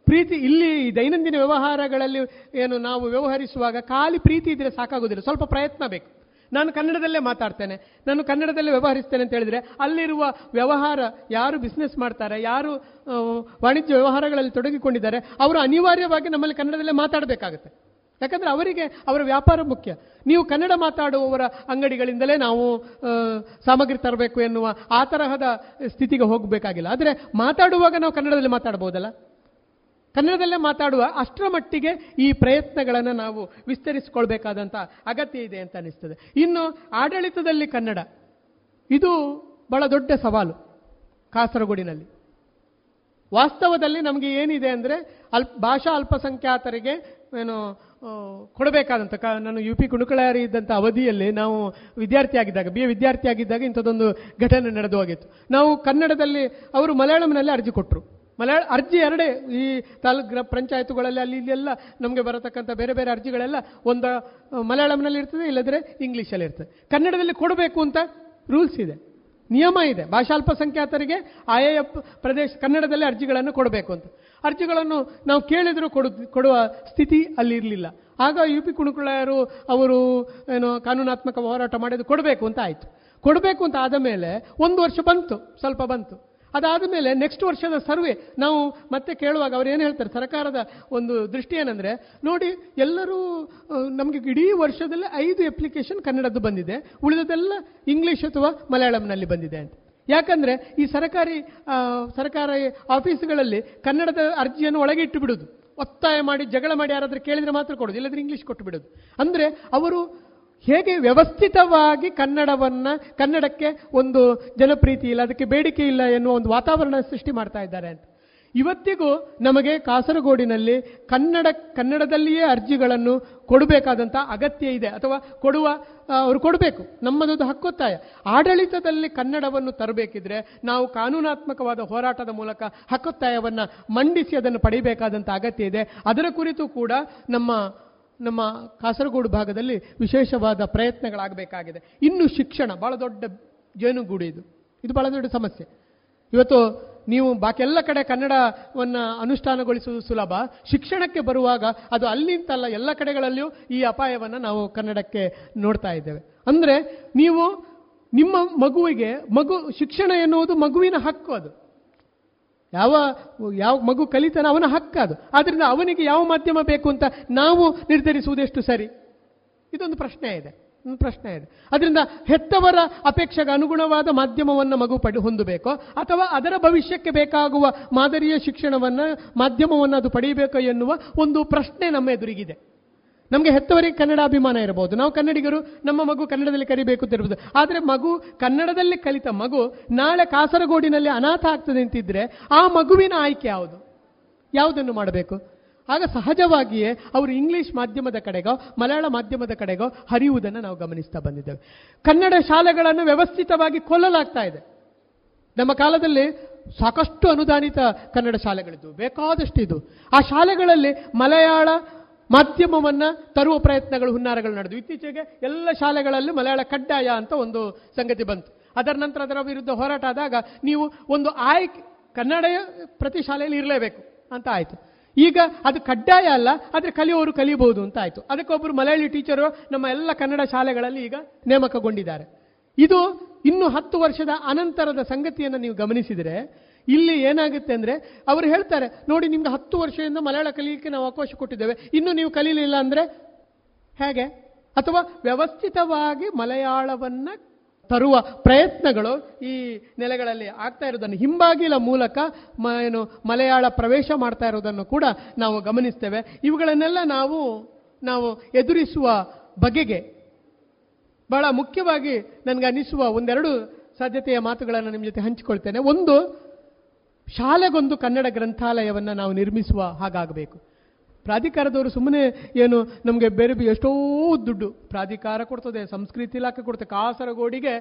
ಪ್ರೀತಿ, ಇಲ್ಲಿ ದೈನಂದಿನ ವ್ಯವಹಾರಗಳಲ್ಲಿ ಏನು ನಾವು ವ್ಯವಹರಿಸುವಾಗ ಖಾಲಿ ಪ್ರೀತಿ ಇದ್ರೆ ಸಾಕಾಗೋದಿಲ್ಲ ಸ್ವಲ್ಪ ಪ್ರಯತ್ನ ಬೇಕು. ನಾನು ಕನ್ನಡದಲ್ಲೇ ಮಾತಾಡ್ತೇನೆ, ನಾನು ಕನ್ನಡದಲ್ಲೇ ವ್ಯವಹರಿಸ್ತೇನೆ ಅಂತ ಹೇಳಿದರೆ, ಅಲ್ಲಿರುವ ವ್ಯವಹಾರ ಯಾರು ಬಿಸ್ನೆಸ್ ಮಾಡ್ತಾರೆ, ಯಾರು ವಾಣಿಜ್ಯ ವ್ಯವಹಾರಗಳಲ್ಲಿ ತೊಡಗಿಕೊಂಡಿದ್ದಾರೆ, ಅವರು ಅನಿವಾರ್ಯವಾಗಿ ನಮ್ಮಲ್ಲಿ ಕನ್ನಡದಲ್ಲೇ ಮಾತಾಡಬೇಕಾಗುತ್ತೆ. ಯಾಕಂದರೆ ಅವರಿಗೆ ಅವರ ವ್ಯಾಪಾರ ಮುಖ್ಯ. ನೀವು ಕನ್ನಡ ಮಾತಾಡುವವರ ಅಂಗಡಿಗಳಿಂದಲೇ ನಾವು ಸಾಮಗ್ರಿ ತರಬೇಕು ಎನ್ನುವ ಆ ತರಹದ ಸ್ಥಿತಿಗೆ ಹೋಗಬೇಕಾಗಿಲ್ಲ. ಆದರೆ ಮಾತಾಡುವಾಗ ನಾವು ಕನ್ನಡದಲ್ಲಿ ಮಾತಾಡಬಹುದಲ್ಲ ಕನ್ನಡದಲ್ಲೇ ಮಾತಾಡುವ ಅಷ್ಟರ ಮಟ್ಟಿಗೆ ಈ ಪ್ರಯತ್ನಗಳನ್ನು ನಾವು ವಿಸ್ತರಿಸಿಕೊಳ್ಬೇಕಾದಂಥ ಅಗತ್ಯ ಇದೆ ಅಂತ ಅನಿಸ್ತದೆ. ಇನ್ನು ಆಡಳಿತದಲ್ಲಿ ಕನ್ನಡ, ಇದು ಬಹಳ ದೊಡ್ಡ ಸವಾಲು ಕಾಸರಗೋಡಿನಲ್ಲಿ. ವಾಸ್ತವದಲ್ಲಿ ನಮಗೆ ಏನಿದೆ ಅಂದರೆ ಅಲ್ಪ, ಭಾಷಾ ಅಲ್ಪಸಂಖ್ಯಾತರಿಗೆ ಏನು ಕೊಡಬೇಕಾದಂಥ ಕ, ನಾನು ಯು ಪಿ ಕುಣುಕಳಾರಿ ಇದ್ದಂಥ ಅವಧಿಯಲ್ಲಿ ನಾವು ವಿದ್ಯಾರ್ಥಿಯಾಗಿದ್ದಾಗ ಬಿ ಎ ವಿದ್ಯಾರ್ಥಿಯಾಗಿದ್ದಾಗ ಇಂಥದ್ದೊಂದು ಘಟನೆ ನಡೆದು ಹೋಗಿತ್ತು. ನಾವು ಕನ್ನಡದಲ್ಲಿ, ಅವರು ಮಲಯಾಳಂನಲ್ಲಿ ಅರ್ಜಿ ಕೊಟ್ಟರು ಮಲಯಾಳ ಅರ್ಜಿ ಎರಡೇ, ಈ ತಾಲೂಕು ಪಂಚಾಯತ್ಗಳಲ್ಲಿ ಅಲ್ಲಿ ಇಲ್ಲೆಲ್ಲ ನಮಗೆ ಬರತಕ್ಕಂಥ ಬೇರೆ ಬೇರೆ ಅರ್ಜಿಗಳೆಲ್ಲ ಒಂದು ಮಲಯಾಳಂನಲ್ಲಿ ಇರ್ತದೆ ಇಲ್ಲದ್ರೆ ಇಂಗ್ಲೀಷಲ್ಲಿ ಇರ್ತದೆ. ಕನ್ನಡದಲ್ಲಿ ಕೊಡಬೇಕು ಅಂತ ರೂಲ್ಸ್ ಇದೆ. ನಿಯಮ ಇದೆ. ಭಾಷಾ ಅಲ್ಪಸಂಖ್ಯಾತರಿಗೆ ಆಯಾ ಪ- ಪ್ರದೇಶ ಕನ್ನಡದಲ್ಲಿ ಅರ್ಜಿಗಳನ್ನು ಕೊಡಬೇಕು ಅಂತ. ಅರ್ಜಿಗಳನ್ನು ನಾವು ಕೇಳಿದರೂ ಕೊಡು, ಕೊಡುವ ಸ್ಥಿತಿ ಅಲ್ಲಿ ಇರಲಿಲ್ಲ. ಆಗ ಯು ಪಿ ಕುಣುಕುಳರು ಅವರು ಏನು ಕಾನೂನಾತ್ಮಕ ಹೋರಾಟ ಮಾಡಿದ್ದು ಕೊಡಬೇಕು ಅಂತ ಆಯಿತು. ಕೊಡಬೇಕು ಅಂತ ಆದ ಮೇಲೆ ಒಂದು ವರ್ಷ ಬಂತು, ಸ್ವಲ್ಪ ಬಂತು. ಅದಾದ ಮೇಲೆ ನೆಕ್ಸ್ಟ್ ವರ್ಷದ ಸರ್ವೆ, ನಾವು ಮತ್ತೆ ಕೇಳುವಾಗ ಅವ್ರು ಏನು ಹೇಳ್ತಾರೆ, ಸರ್ಕಾರದ ಒಂದು ದೃಷ್ಟಿ ಏನಂದರೆ, ನೋಡಿ, ಎಲ್ಲರೂ ನಮಗೆ ಇಡೀ ವರ್ಷದಲ್ಲಿ ಐದು ಅಪ್ಲಿಕೇಶನ್ ಕನ್ನಡದ್ದು ಬಂದಿದೆ ಉಳಿದದೆಲ್ಲ ಇಂಗ್ಲೀಷ್ ಅಥವಾ ಮಲಯಾಳಂನಲ್ಲಿ ಬಂದಿದೆ ಅಂತ. ಯಾಕಂದರೆ, ಈ ಸರ್ಕಾರಿ ಸರ್ಕಾರಿ ಆಫೀಸ್ಗಳಲ್ಲಿ ಕನ್ನಡದ ಅರ್ಜಿಯನ್ನು ಒಳಗೆ ಇಟ್ಟು ಬಿಡೋದು. ಒತ್ತಾಯ ಮಾಡಿ, ಜಗಳ ಮಾಡಿ ಯಾರಾದರೂ ಕೇಳಿದರೆ ಮಾತ್ರ ಕೊಡೋದು, ಇಲ್ಲದ್ರೆ ಇಂಗ್ಲೀಷ್ ಕೊಟ್ಟು ಬಿಡೋದು. ಅಂದರೆ, ಅವರು ಹೇಗೆ ವ್ಯವಸ್ಥಿತವಾಗಿ ಕನ್ನಡವನ್ನ, ಕನ್ನಡಕ್ಕೆ ಒಂದು ಜನಪ್ರೀತಿ ಇಲ್ಲ, ಅದಕ್ಕೆ ಬೇಡಿಕೆ ಇಲ್ಲ ಎನ್ನುವ ಒಂದು ವಾತಾವರಣ ಸೃಷ್ಟಿ ಮಾಡ್ತಾ ಇದ್ದಾರೆ ಅಂತ. ಇವತ್ತಿಗೂ ನಮಗೆ ಕಾಸರಗೋಡಿನಲ್ಲಿ ಕನ್ನಡ, ಕನ್ನಡದಲ್ಲಿಯೇ ಅರ್ಜಿಗಳನ್ನು ಕೊಡಬೇಕಾದಂಥ ಅಗತ್ಯ ಇದೆ, ಅಥವಾ ಕೊಡುವ ಅವರು ಕೊಡಬೇಕು, ನಮ್ಮದೊಂದು ಹಕ್ಕೊತ್ತಾಯ. ಆಡಳಿತದಲ್ಲಿ ಕನ್ನಡವನ್ನು ತರಬೇಕಿದ್ರೆ ನಾವು ಕಾನೂನಾತ್ಮಕವಾದ ಹೋರಾಟದ ಮೂಲಕ ಹಕ್ಕೊತ್ತಾಯವನ್ನು ಮಂಡಿಸಿ ಅದನ್ನು ಪಡೆಯಬೇಕಾದಂಥ ಅಗತ್ಯ ಇದೆ. ಅದರ ಕುರಿತು ಕೂಡ ನಮ್ಮ ನಮ್ಮ ಕಾಸರಗೋಡು ಭಾಗದಲ್ಲಿ ವಿಶೇಷವಾದ ಪ್ರಯತ್ನಗಳಾಗಬೇಕಾಗಿದೆ. ಇನ್ನು ಶಿಕ್ಷಣ ಭಾಳ ದೊಡ್ಡ ಜೇನುಗೂಡು ಇದು. ಇದು ಭಾಳ ದೊಡ್ಡ ಸಮಸ್ಯೆ. ಇವತ್ತು ನೀವು ಬಾಕಿ ಎಲ್ಲ ಕಡೆ ಕನ್ನಡವನ್ನು ಅನುಷ್ಠಾನಗೊಳಿಸುವುದು ಸುಲಭ. ಶಿಕ್ಷಣಕ್ಕೆ ಬರುವಾಗ ಅದು ಅಲ್ಲಿಂತಲ್ಲ ಎಲ್ಲ ಕಡೆಗಳಲ್ಲಿಯೂ ಈ ಅಪಾಯವನ್ನು ನಾವು ಕನ್ನಡಕ್ಕೆ ನೋಡ್ತಾ ಇದ್ದೇವೆ. ಅಂದರೆ ನೀವು ನಿಮ್ಮ ಮಗುವಿಗೆ ಮಗು, ಶಿಕ್ಷಣ ಎನ್ನುವುದು ಮಗುವಿನ ಹಕ್ಕು ಅದು. ಯಾವ ಯಾವ ಮಗು ಕಲಿತಾನೆ ಅವನ ಹಕ್ಕು ಅದು. ಆದ್ದರಿಂದ ಅವನಿಗೆ ಯಾವ ಮಾಧ್ಯಮ ಬೇಕು ಅಂತ ನಾವು ನಿರ್ಧರಿಸುವುದೆಷ್ಟು ಸರಿ? ಇದೊಂದು ಪ್ರಶ್ನೆ ಇದೆ. ಒಂದು ಪ್ರಶ್ನೆ ಇದೆ. ಅದರಿಂದ ಹೆತ್ತವರ ಅಪೇಕ್ಷೆಗೆ ಅನುಗುಣವಾದ ಮಾಧ್ಯಮವನ್ನು ಮಗು ಪಡಿ, ಹೊಂದಬೇಕೋ? ಅಥವಾ ಅದರ ಭವಿಷ್ಯಕ್ಕೆ ಬೇಕಾಗುವ ಮಾದರಿಯ ಶಿಕ್ಷಣವನ್ನು ಮಾಧ್ಯಮವನ್ನು ಅದು ಪಡೆಯಬೇಕೋ ಎನ್ನುವ ಒಂದು ಪ್ರಶ್ನೆ ನಮ್ಮ ಎದುರಿಗಿದೆ. ನಮಗೆ ಹೆತ್ತವರಿಗೆ ಕನ್ನಡ ಅಭಿಮಾನ ಇರಬಹುದು. ನಾವು ಕನ್ನಡಿಗರು, ನಮ್ಮ ಮಗು ಕನ್ನಡದಲ್ಲಿ ಕರಿಬೇಕು ಅಂತ ಇರಬಹುದು ಆದರೆ ಮಗು ಕನ್ನಡದಲ್ಲಿ ಕಲಿತ ಮಗು ನಾಳೆ ಕಾಸರಗೋಡಿನಲ್ಲಿ ಅನಾಥ ಆಗ್ತದೆ ಅಂತಿದ್ರೆ ಆ ಮಗುವಿನ ಆಯ್ಕೆ ಯಾವುದು? ಯಾವುದನ್ನು ಮಾಡಬೇಕು? ಆಗ ಸಹಜವಾಗಿಯೇ ಅವರು ಇಂಗ್ಲಿಷ್ ಮಾಧ್ಯಮದ ಕಡೆಗೋ, ಮಲಯಾಳ ಮಾಧ್ಯಮದ ಕಡೆಗೋ ಹರಿಯುವುದನ್ನು ನಾವು ಗಮನಿಸ್ತಾ ಬಂದಿದ್ದೇವೆ. ಕನ್ನಡ ಶಾಲೆಗಳನ್ನು ವ್ಯವಸ್ಥಿತವಾಗಿ ಕೊಲ್ಲಲಾಗ್ತಾ ಇದೆ. ನಮ್ಮ ಕಾಲದಲ್ಲಿ ಸಾಕಷ್ಟು ಅನುದಾನಿತ ಕನ್ನಡ ಶಾಲೆಗಳಿದ್ದು ಬೇಕಾದಷ್ಟು ಇದು ಆ ಶಾಲೆಗಳಲ್ಲಿ ಮಲಯಾಳ ಮಾಧ್ಯಮವನ್ನ ತರುವ ಪ್ರಯತ್ನಗಳು ಹುನ್ನಾರಗಳು ನಡೆದು ಇತ್ತೀಚೆಗೆ ಎಲ್ಲ ಶಾಲೆಗಳಲ್ಲಿ ಮಲಯಾಳ ಕಡ್ಡಾಯ ಅಂತ ಒಂದು ಸಂಗತಿ ಬಂತು. ಅದರ ನಂತರ ಅದರ ವಿರುದ್ಧ ಹೋರಾಟ ಆದಾಗ ನೀವು ಒಂದು ಆಯ್ಕೆ ಕನ್ನಡ ಪ್ರತಿ ಶಾಲೆಯಲ್ಲಿ ಇರಲೇಬೇಕು ಅಂತ ಆಯಿತು. ಈಗ ಅದು ಕಡ್ಡಾಯ ಅಲ್ಲ, ಆದರೆ ಕಲಿಯೋರು ಕಲಿಯಬಹುದು ಅಂತ ಆಯಿತು. ಅದಕ್ಕೊಬ್ಬರು ಮಲಯಾಳಿ ಟೀಚರು ನಮ್ಮ ಎಲ್ಲ ಕನ್ನಡ ಶಾಲೆಗಳಲ್ಲಿ ಈಗ ನೇಮಕಗೊಂಡಿದ್ದಾರೆ. ಇದು ಇನ್ನು ಹತ್ತು ವರ್ಷದ ಅನಂತರದ ಸಂಗತಿಯನ್ನು ನೀವು ಗಮನಿಸಿದರೆ ಇಲ್ಲಿ ಏನಾಗುತ್ತೆ ಅಂದರೆ ಅವರು ಹೇಳ್ತಾರೆ, ನೋಡಿ ನಿಮ್ಗೆ ಹತ್ತು ವರ್ಷದಿಂದ ಮಲಯಾಳ ಕಲಿಯಲಿಕ್ಕೆ ನಾವು ಅವಕಾಶ ಕೊಟ್ಟಿದ್ದೇವೆ, ಇನ್ನು ನೀವು ಕಲೀಲಿಲ್ಲ ಅಂದರೆ ಹೇಗೆ? ಅಥವಾ ವ್ಯವಸ್ಥಿತವಾಗಿ ಮಲಯಾಳವನ್ನು ತರುವ ಪ್ರಯತ್ನಗಳು ಈ ನೆಲೆಗಳಲ್ಲಿ ಆಗ್ತಾ ಇರೋದನ್ನು ಹಿಂಬಾಗಿಲ ಮೂಲಕ ಮ ಏನು ಮಲಯಾಳ ಪ್ರವೇಶ ಮಾಡ್ತಾ ಇರೋದನ್ನು ಕೂಡ ನಾವು ಗಮನಿಸ್ತೇವೆ. ಇವುಗಳನ್ನೆಲ್ಲ ನಾವು ನಾವು ಎದುರಿಸುವ ಬಗೆಗೆ ಬಹಳ ಮುಖ್ಯವಾಗಿ ನನಗೆ ಅನಿಸುವ ಒಂದೆರಡು ಸಾಧ್ಯತೆಯ ಮಾತುಗಳನ್ನು ನಿಮ್ಮ ಜೊತೆ ಹಂಚಿಕೊಳ್ತೇನೆ. ಒಂದು ಶಾಲೆಗೊಂದು ಕನ್ನಡ ಗ್ರಂಥಾಲಯವನ್ನು ನಾವು ನಿರ್ಮಿಸುವ ಹಾಗಾಗಬೇಕು. ಪ್ರಾಧಿಕಾರದವರು ಸುಮ್ಮನೆ ಏನು ನಮಗೆ ಬೇರೆ ಎಷ್ಟೋ ದುಡ್ಡು ಪ್ರಾಧಿಕಾರ ಕೊಡ್ತದೆ, ಸಂಸ್ಕೃತಿ ಇಲಾಖೆ ಕೊಡ್ತದೆ. ಕಾಸರಗೋಡಿಗೆ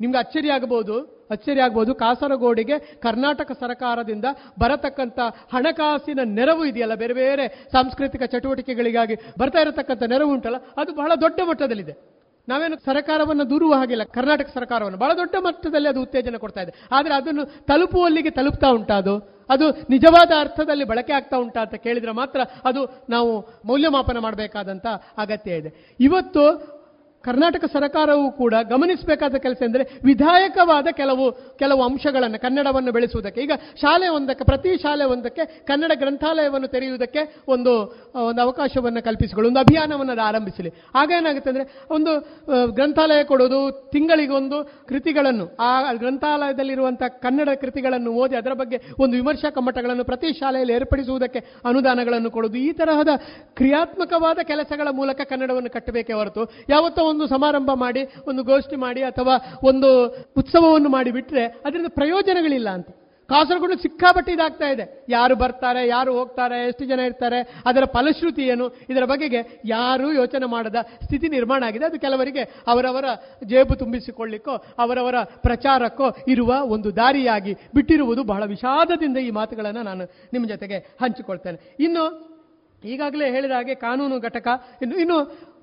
ನಿಮ್ಗೆ ಅಚ್ಚರಿ ಆಗಬಹುದು ಅಚ್ಚರಿ ಆಗ್ಬೋದು. ಕಾಸರಗೋಡಿಗೆ ಕರ್ನಾಟಕ ಸರ್ಕಾರದಿಂದ ಬರತಕ್ಕಂಥ ಹಣಕಾಸಿನ ನೆರವು ಇದೆಯಲ್ಲ, ಬೇರೆ ಬೇರೆ ಸಾಂಸ್ಕೃತಿಕ ಚಟುವಟಿಕೆಗಳಿಗಾಗಿ ಬರ್ತಾ ಇರತಕ್ಕಂಥ ನೆರವು ಉಂಟಲ್ಲ, ಅದು ಬಹಳ ದೊಡ್ಡ ಮಟ್ಟದಲ್ಲಿದೆ. ನಾವೇನು ಸರ್ಕಾರವನ್ನು ದೂರುವ ಹಾಗಿಲ್ಲ. ಕರ್ನಾಟಕ ಸರ್ಕಾರವನ್ನು. ಬಹಳ ದೊಡ್ಡ ಮಟ್ಟದಲ್ಲಿ ಅದು ಉತ್ತೇಜನ ಕೊಡ್ತಾ ಇದೆ. ಆದರೆ ಅದನ್ನು ತಲುಪುವಲ್ಲಿಗೆ ತಲುಪ್ತಾ ಉಂಟಾ ಅದು ಅದು ನಿಜವಾದ ಅರ್ಥದಲ್ಲಿ ಬಳಕೆ ಆಗ್ತಾ ಉಂಟಾ ಅಂತ ಕೇಳಿದ್ರೆ ಮಾತ್ರ ಅದು ನಾವು ಮೌಲ್ಯಮಾಪನ ಮಾಡಬೇಕಾದಂಥ ಅಗತ್ಯ ಇದೆ. ಇವತ್ತು ಕರ್ನಾಟಕ ಸರ್ಕಾರವು ಕೂಡ ಗಮನಿಸಬೇಕಾದ ಕೆಲಸ ಎಂದರೆ ವಿಧಾಯಕವಾದ ಕೆಲವು ಕೆಲವು ಅಂಶಗಳನ್ನು ಕನ್ನಡವನ್ನು ಬೆಳೆಸುವುದಕ್ಕೆ. ಈಗ ಶಾಲೆ ಒಂದಕ್ಕೆ, ಪ್ರತಿ ಶಾಲೆ ಒಂದಕ್ಕೆ ಕನ್ನಡ ಗ್ರಂಥಾಲಯವನ್ನು ತೆರೆಯುವುದಕ್ಕೆ ಒಂದು ಒಂದು ಅವಕಾಶವನ್ನು ಕಲ್ಪಿಸಿಕೊಳ್ಳಿ, ಒಂದು ಅಭಿಯಾನವನ್ನು ಆರಂಭಿಸಲಿ. ಆಗ ಏನಾಗುತ್ತೆ ಅಂದರೆ ಒಂದು ಗ್ರಂಥಾಲಯ ಕೊಡೋದು ತಿಂಗಳಿಗೊಂದು ಕೃತಿಗಳನ್ನು, ಆ ಗ್ರಂಥಾಲಯದಲ್ಲಿರುವಂಥ ಕನ್ನಡ ಕೃತಿಗಳನ್ನು ಓದಿ ಅದರ ಬಗ್ಗೆ ಒಂದು ವಿಮರ್ಶಾ ಕಮ್ಮಟಗಳನ್ನು ಪ್ರತಿ ಶಾಲೆಯಲ್ಲಿ ಏರ್ಪಡಿಸುವುದಕ್ಕೆ ಅನುದಾನಗಳನ್ನು ಕೊಡೋದು. ಈ ತರಹದ ಕ್ರಿಯಾತ್ಮಕವಾದ ಕೆಲಸಗಳ ಮೂಲಕ ಕನ್ನಡವನ್ನು ಕಟ್ಟಬೇಕೇ ಹೊರತು, ಯಾವತ್ತೋ ಒಂದು ಸಮಾರಂಭ ಮಾಡಿ, ಒಂದು ಗೋಷ್ಠಿ ಮಾಡಿ ಅಥವಾ ಒಂದು ಉತ್ಸವವನ್ನು ಮಾಡಿ ಬಿಟ್ರೆ ಅದರಿಂದ ಪ್ರಯೋಜನಗಳಿಲ್ಲ ಅಂತ. ಕಾಸರಗೋಡು ಸಿಕ್ಕಾಪಟ್ಟೆ ಇದಾಗ್ತಾ ಇದೆ. ಯಾರು ಬರ್ತಾರೆ, ಯಾರು ಹೋಗ್ತಾರೆ, ಎಷ್ಟು ಜನ ಇರ್ತಾರೆ, ಅದರ ಫಲಶ್ರುತಿ ಏನು, ಇದರ ಬಗೆಗೆ ಯಾರೂ ಯೋಚನೆ ಮಾಡದ ಸ್ಥಿತಿ ನಿರ್ಮಾಣ ಆಗಿದೆ. ಅದು ಕೆಲವರಿಗೆ ಅವರವರ ಜೇಬು ತುಂಬಿಸಿಕೊಳ್ಳಿಕ್ಕೋ, ಅವರವರ ಪ್ರಚಾರಕ್ಕೋ ಇರುವ ಒಂದು ದಾರಿಯಾಗಿ ಬಿಟ್ಟಿರುವುದು ಬಹಳ ವಿಷಾದದಿಂದ ಈ ಮಾತುಗಳನ್ನು ನಾನು ನಿಮ್ಮ ಜೊತೆಗೆ ಹಂಚಿಕೊಳ್ತೇನೆ. ಇನ್ನು ಈಗಾಗಲೇ ಹೇಳಿದ ಹಾಗೆ ಕಾನೂನು ಘಟಕ ಇನ್ನು ಇನ್ನು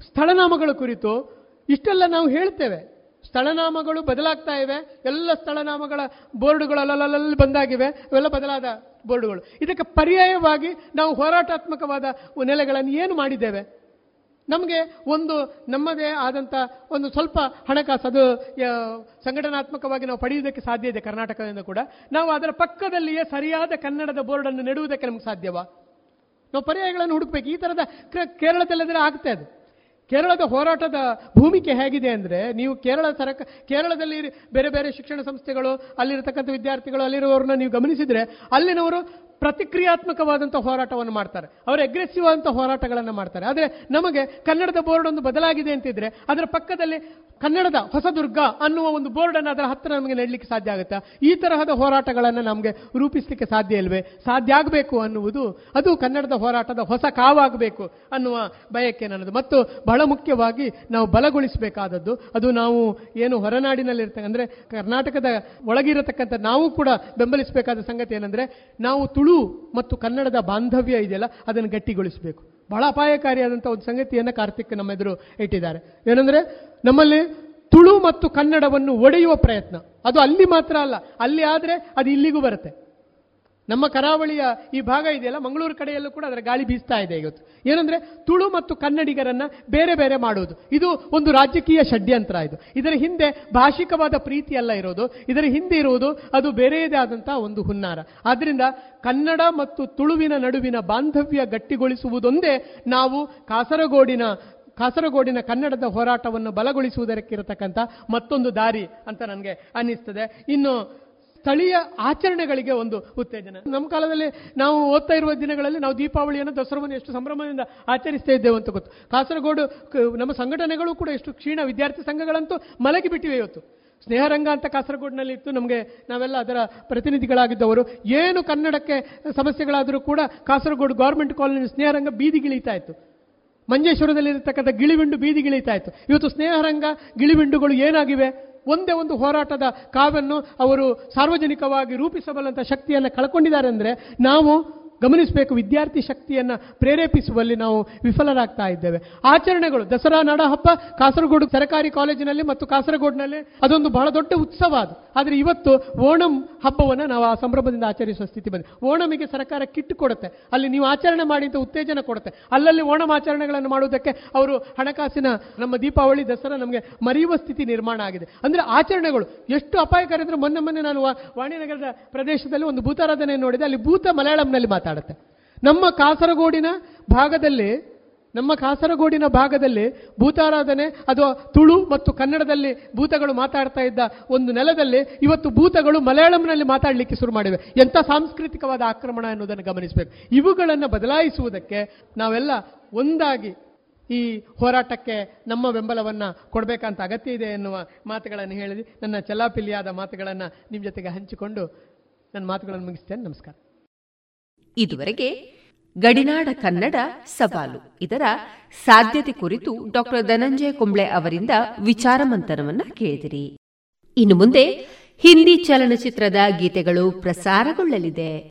ಸ್ಥಳನಾಮಗಳ ಕುರಿತು ಇಷ್ಟೆಲ್ಲ ನಾವು ಹೇಳ್ತೇವೆ. ಸ್ಥಳನಾಮಗಳು ಬದಲಾಗ್ತಾ ಇವೆ. ಎಲ್ಲ ಸ್ಥಳನಾಮಗಳ ಬೋರ್ಡ್ಗಳು ಅಲ್ಲಲ್ಲಿ ಬಂದಾಗಿವೆ. ಇವೆಲ್ಲ ಬದಲಾದ ಬೋರ್ಡುಗಳು. ಇದಕ್ಕೆ ಪರ್ಯಾಯವಾಗಿ ನಾವು ಹೋರಾಟಾತ್ಮಕವಾದ ನೆಲೆಗಳನ್ನು ಏನು ಮಾಡಿದ್ದೇವೆ? ನಮಗೆ ಒಂದು ನಮ್ಮದೇ ಆದಂಥ ಒಂದು ಸ್ವಲ್ಪ ಹಣಕಾಸು, ಅದು ಸಂಘಟನಾತ್ಮಕವಾಗಿ ನಾವು ಪಡೆಯುವುದಕ್ಕೆ ಸಾಧ್ಯ ಇದೆ ಕರ್ನಾಟಕದಿಂದ ಕೂಡ. ನಾವು ಅದರ ಪಕ್ಕದಲ್ಲಿಯೇ ಸರಿಯಾದ ಕನ್ನಡದ ಬೋರ್ಡನ್ನು ನೆಡುವುದಕ್ಕೆ ನಮಗೆ ಸಾಧ್ಯವಾ? ನಾವು ಪರ್ಯಾಯಗಳನ್ನು ಹುಡುಕಬೇಕು. ಈ ಥರದ ಕೇರಳದಲ್ಲಿದ್ರೆ ಆಗ್ತಾ ಅದು. ಕೇರಳದ ಹೋರಾಟದ ಭೂಮಿಕೆ ಹೇಗಿದೆ ಅಂದರೆ ನೀವು ಕೇರಳ ಸರಕ, ಕೇರಳದಲ್ಲಿ ಬೇರೆ ಬೇರೆ ಶಿಕ್ಷಣ ಸಂಸ್ಥೆಗಳು, ಅಲ್ಲಿರತಕ್ಕಂಥ ವಿದ್ಯಾರ್ಥಿಗಳು, ಅಲ್ಲಿರುವವ್ರನ್ನ ನೀವು ಗಮನಿಸಿದರೆ, ಅಲ್ಲಿನವರು ಪ್ರತಿಕ್ರಿಯಾತ್ಮಕವಾದಂಥ ಹೋರಾಟವನ್ನು ಮಾಡ್ತಾರೆ. ಅವರು ಅಗ್ರೆಸಿವ್ ಅಂತ ಹೋರಾಟಗಳನ್ನು ಮಾಡ್ತಾರೆ. ಆದರೆ ನಮಗೆ ಕನ್ನಡದ ಬೋರ್ಡ್ ಒಂದು ಬದಲಾಗಿದೆ ಅಂತಿದ್ರೆ ಅದರ ಪಕ್ಕದಲ್ಲಿ ಕನ್ನಡದ ಹೊಸದುರ್ಗ ಅನ್ನುವ ಒಂದು ಬೋರ್ಡ್ ಅನ್ನು ಅದರ ಹತ್ತಿರ ನಮಗೆ ನೆಡಲಿಕ್ಕೆ ಸಾಧ್ಯ ಆಗುತ್ತಾ? ಈ ತರಹದ ಹೋರಾಟಗಳನ್ನು ನಮಗೆ ರೂಪಿಸಲಿಕ್ಕೆ ಸಾಧ್ಯ ಇಲ್ವೇ? ಸಾಧ್ಯ ಆಗಬೇಕು ಅನ್ನುವುದು ಅದು ಕನ್ನಡದ ಹೋರಾಟದ ಹೊಸ ಕಾವಾಗಬೇಕು ಅನ್ನುವ ಬಯಕೆ ನನ್ನದು. ಮತ್ತು ಬಹಳ ಮುಖ್ಯವಾಗಿ ನಾವು ಬಲಗೊಳಿಸಬೇಕಾದದ್ದು ಅದು ನಾವು ಏನು ಹೊರನಾಡಿನಲ್ಲಿ ಇರ್ತಕ್ಕಂದ್ರೆ ಕರ್ನಾಟಕದ ಒಳಗಿರತಕ್ಕಂಥ ನಾವು ಕೂಡ ಬೆಂಬಲಿಸಬೇಕಾದ ಸಂಗತಿ ಏನಂದ್ರೆ ನಾವು ತುಳು ಮತ್ತು ಕನ್ನಡದ ಬಾಂಧವ್ಯ ಇದೆಯಲ್ಲ, ಅದನ್ನು ಗಟ್ಟಿಗೊಳಿಸಬೇಕು. ಬಹಳ ಅಪಾಯಕಾರಿಯಾದಂಥ ಒಂದು ಸಂಗತಿಯನ್ನು ಕಾರ್ತಿಕ್ ನಮ್ಮ ಎದುರು ಇಟ್ಟಿದ್ದಾರೆ. ಏನಂದ್ರೆ, ನಮ್ಮಲ್ಲಿ ತುಳು ಮತ್ತು ಕನ್ನಡವನ್ನು ಒಡೆಯುವ ಪ್ರಯತ್ನ. ಅದು ಅಲ್ಲಿ ಮಾತ್ರ ಅಲ್ಲ, ಅಲ್ಲಿ ಆದರೆ ಅದು ಇಲ್ಲಿಗೂ ಬರುತ್ತೆ. ನಮ್ಮ ಕರಾವಳಿಯ ಈ ಭಾಗ ಇದೆಯಲ್ಲ, ಮಂಗಳೂರು ಕಡೆಯಲ್ಲೂ ಕೂಡ ಅದರ ಗಾಳಿ ಬೀಸ್ತಾ ಇದೆ ಇವತ್ತು. ಏನಂದ್ರೆ ತುಳು ಮತ್ತು ಕನ್ನಡಿಗರನ್ನ ಬೇರೆ ಬೇರೆ ಮಾಡುವುದು. ಇದು ಒಂದು ರಾಜಕೀಯ ಷಡ್ಯಂತ್ರ ಇದು. ಇದರ ಹಿಂದೆ ಭಾಷಿಕವಾದ ಪ್ರೀತಿ ಅಲ್ಲ ಇರೋದು. ಇದರ ಹಿಂದೆ ಇರುವುದು ಅದು ಬೇರೆಯದೇ ಆದಂತಹ ಒಂದು ಹುನ್ನಾರ. ಆದ್ರಿಂದ ಕನ್ನಡ ಮತ್ತು ತುಳುವಿನ ನಡುವಿನ ಬಾಂಧವ್ಯ ಗಟ್ಟಿಗೊಳಿಸುವುದೊಂದೇ ನಾವು ಕಾಸರಗೋಡಿನ ಕಾಸರಗೋಡಿನ ಕನ್ನಡದ ಹೋರಾಟವನ್ನು ಬಲಗೊಳಿಸುವುದಕ್ಕಿರತಕ್ಕಂಥ ಮತ್ತೊಂದು ದಾರಿ ಅಂತ ನನಗೆ ಅನ್ನಿಸ್ತದೆ. ಇನ್ನು ಸ್ಥಳೀಯ ಆಚರಣೆಗಳಿಗೆ ಒಂದು ಉತ್ತೇಜನ. ನಮ್ಮ ಕಾಲದಲ್ಲಿ ನಾವು ಓದ್ತಾ ಇರುವ ದಿನಗಳಲ್ಲಿ ನಾವು ದೀಪಾವಳಿಯನ್ನು, ದಸರಾವನ್ನು ಎಷ್ಟು ಸಂಭ್ರಮದಿಂದ ಆಚರಿಸ್ತಾ ಇದ್ದೇವೆ ಅಂತ ಗೊತ್ತು. ಕಾಸರಗೋಡು ನಮ್ಮ ಸಂಘಟನೆಗಳು ಕೂಡ ಎಷ್ಟು ಕ್ಷೀಣ ವಿದ್ಯಾರ್ಥಿ ಸಂಘಗಳಂತೂ ಮಲಗಿ ಬಿಟ್ಟಿವೆ ಇವತ್ತು. ಸ್ನೇಹರಂಗ ಅಂತ ಕಾಸರಗೋಡಿನಲ್ಲಿ ಇತ್ತು. ನಮಗೆ ನಾವೆಲ್ಲ ಅದರ ಪ್ರತಿನಿಧಿಗಳಾಗಿದ್ದವರು. ಏನು ಕನ್ನಡಕ್ಕೆ ಸಮಸ್ಯೆಗಳಾದರೂ ಕೂಡ ಕಾಸರಗೋಡು ಗೌರ್ಮೆಂಟ್ ಕಾಲೋನಿ ಸ್ನೇಹರಂಗ ಬೀದಿಗಿಳಿತಾ ಇತ್ತು. ಮಂಜೇಶ್ವರದಲ್ಲಿರತಕ್ಕಂಥ ಗಿಳಿವಿಂಡು ಬೀದಿಗಿಳಿತಾ ಇತ್ತು. ಇವತ್ತು ಸ್ನೇಹರಂಗ ಗಿಳಿವಿಂಡುಗಳು ಏನಾಗಿವೆ? ಒಂದೇ ಒಂದು ಹೋರಾಟದ ಕಾವನ್ನು ಅವರು ಸಾರ್ವಜನಿಕವಾಗಿ ರೂಪಿಸಬಲ್ಲಂಥ ಶಕ್ತಿಯನ್ನು ಕಳ್ಕೊಂಡಿದ್ದಾರೆ ಅಂದರೆ ನಾವು ಗಮನಿಸಬೇಕು. ವಿದ್ಯಾರ್ಥಿ ಶಕ್ತಿಯನ್ನು ಪ್ರೇರೇಪಿಸುವಲ್ಲಿ ನಾವು ವಿಫಲರಾಗ್ತಾ ಇದ್ದೇವೆ. ಆಚರಣೆಗಳು, ದಸರಾ ನಾಡ ಹಬ್ಬ ಕಾಸರಗೋಡು ಸರ್ಕಾರಿ ಕಾಲೇಜಿನಲ್ಲಿ ಮತ್ತು ಕಾಸರಗೋಡಿನಲ್ಲಿ ಅದೊಂದು ಬಹಳ ದೊಡ್ಡ ಉತ್ಸವ ಅದು. ಆದರೆ ಇವತ್ತು ಓಣಂ ಹಬ್ಬವನ್ನು ನಾವು ಆ ಸಂಭ್ರಮದಿಂದ ಆಚರಿಸುವ ಸ್ಥಿತಿ ಬಂದಿದೆ. ಓಣಮಿಗೆ ಸರ್ಕಾರ ಕಿಟ್ ಕೊಡುತ್ತೆ. ಅಲ್ಲಿ ನೀವು ಆಚರಣೆ ಮಾಡಿ ಉತ್ತೇಜನ ಕೊಡುತ್ತೆ. ಅಲ್ಲಲ್ಲಿ ಓಣಂ ಆಚರಣೆಗಳನ್ನು ಮಾಡುವುದಕ್ಕೆ ಅವರು ಹಣಕಾಸಿನ ನಮ್ಮ ದೀಪಾವಳಿ, ದಸರಾ ನಮಗೆ ಮರೆಯುವ ಸ್ಥಿತಿ ನಿರ್ಮಾಣ ಆಗಿದೆ. ಅಂದರೆ ಆಚರಣೆಗಳು ಎಷ್ಟು ಅಪಾಯಕಾರಿ ಅಂದರೆ ಮೊನ್ನೆ ಮೊನ್ನೆ ನಾನು ವಾಣಿನಗರದ ಪ್ರದೇಶದಲ್ಲಿ ಒಂದು ಭೂತಾರಾಧನೆ ನೋಡಿದೆ. ಅಲ್ಲಿ ಭೂತ ಮಲಯಾಳಂನಲ್ಲಿ ಮಾತಾಡ ಮಾತಾಡುತ್ತೆ ನಮ್ಮ ಕಾಸರಗೋಡಿನ ಭಾಗದಲ್ಲಿ, ನಮ್ಮ ಕಾಸರಗೋಡಿನ ಭಾಗದಲ್ಲಿ ಭೂತಾರಾಧನೆ ಅಥವಾ ತುಳು ಮತ್ತು ಕನ್ನಡದಲ್ಲಿ ಭೂತಗಳು ಮಾತಾಡ್ತಾ ಇದ್ದ ಒಂದು ನೆಲದಲ್ಲಿ ಇವತ್ತು ಭೂತಗಳು ಮಲಯಾಳಂನಲ್ಲಿ ಮಾತಾಡಲಿಕ್ಕೆ ಶುರು ಮಾಡಿವೆ. ಎಂಥ ಸಾಂಸ್ಕೃತಿಕವಾದ ಆಕ್ರಮಣ ಎನ್ನುವುದನ್ನು ಗಮನಿಸಬೇಕು. ಇವುಗಳನ್ನು ಬದಲಾಯಿಸುವುದಕ್ಕೆ ನಾವೆಲ್ಲ ಒಂದಾಗಿ ಈ ಹೋರಾಟಕ್ಕೆ ನಮ್ಮ ಬೆಂಬಲವನ್ನು ಕೊಡಬೇಕಂತ ಅಗತ್ಯ ಇದೆ ಎನ್ನುವ ಮಾತುಗಳನ್ನು ಹೇಳಿ ನನ್ನ ಚಲಾಪಿಲಿಯಾದ ಮಾತುಗಳನ್ನು ನಿಮ್ಮ ಜೊತೆಗೆ ಹಂಚಿಕೊಂಡು ನನ್ನ ಮಾತುಗಳನ್ನು ಮುಗಿಸ್ತೇನೆ. ನಮಸ್ಕಾರ. ಇದುವರೆಗೆ ಗಡಿನಾಡ ಕನ್ನಡ ಸವಾಲು. ಇದರ ಸಾಧ್ಯತೆ ಕುರಿತು ಡಾಕ್ಟರ್ ಧನಂಜಯ ಕುಂಬ್ಳೆ ಅವರಿಂದ ವಿಚಾರ ಮಂಥನವನ್ನ ಕೇಳಿದಿರಿ. ಇನ್ನು ಮುಂದೆ ಹಿಂದಿ ಚಲನಚಿತ್ರದ ಗೀತೆಗಳು ಪ್ರಸಾರಗೊಳ್ಳಲಿದೆ.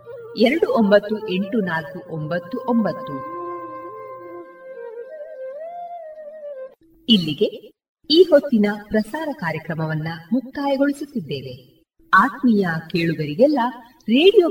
ಎರಡು ಒಂಬತ್ತು ಎಂಟು ನಾಲ್ಕು ಒಂಬತ್ತು ಒಂಬತ್ತು. ಇಲ್ಲಿಗೆ ಈ ಹೊತ್ತಿನ ಪ್ರಸಾರ ಕಾರ್ಯಕ್ರಮವನ್ನ ಮುಕ್ತಾಯಗೊಳಿಸುತ್ತಿದ್ದೇವೆ. ಆತ್ಮೀಯ ಕೇಳುಗರಿಗೆಲ್ಲ ರೇಡಿಯೋ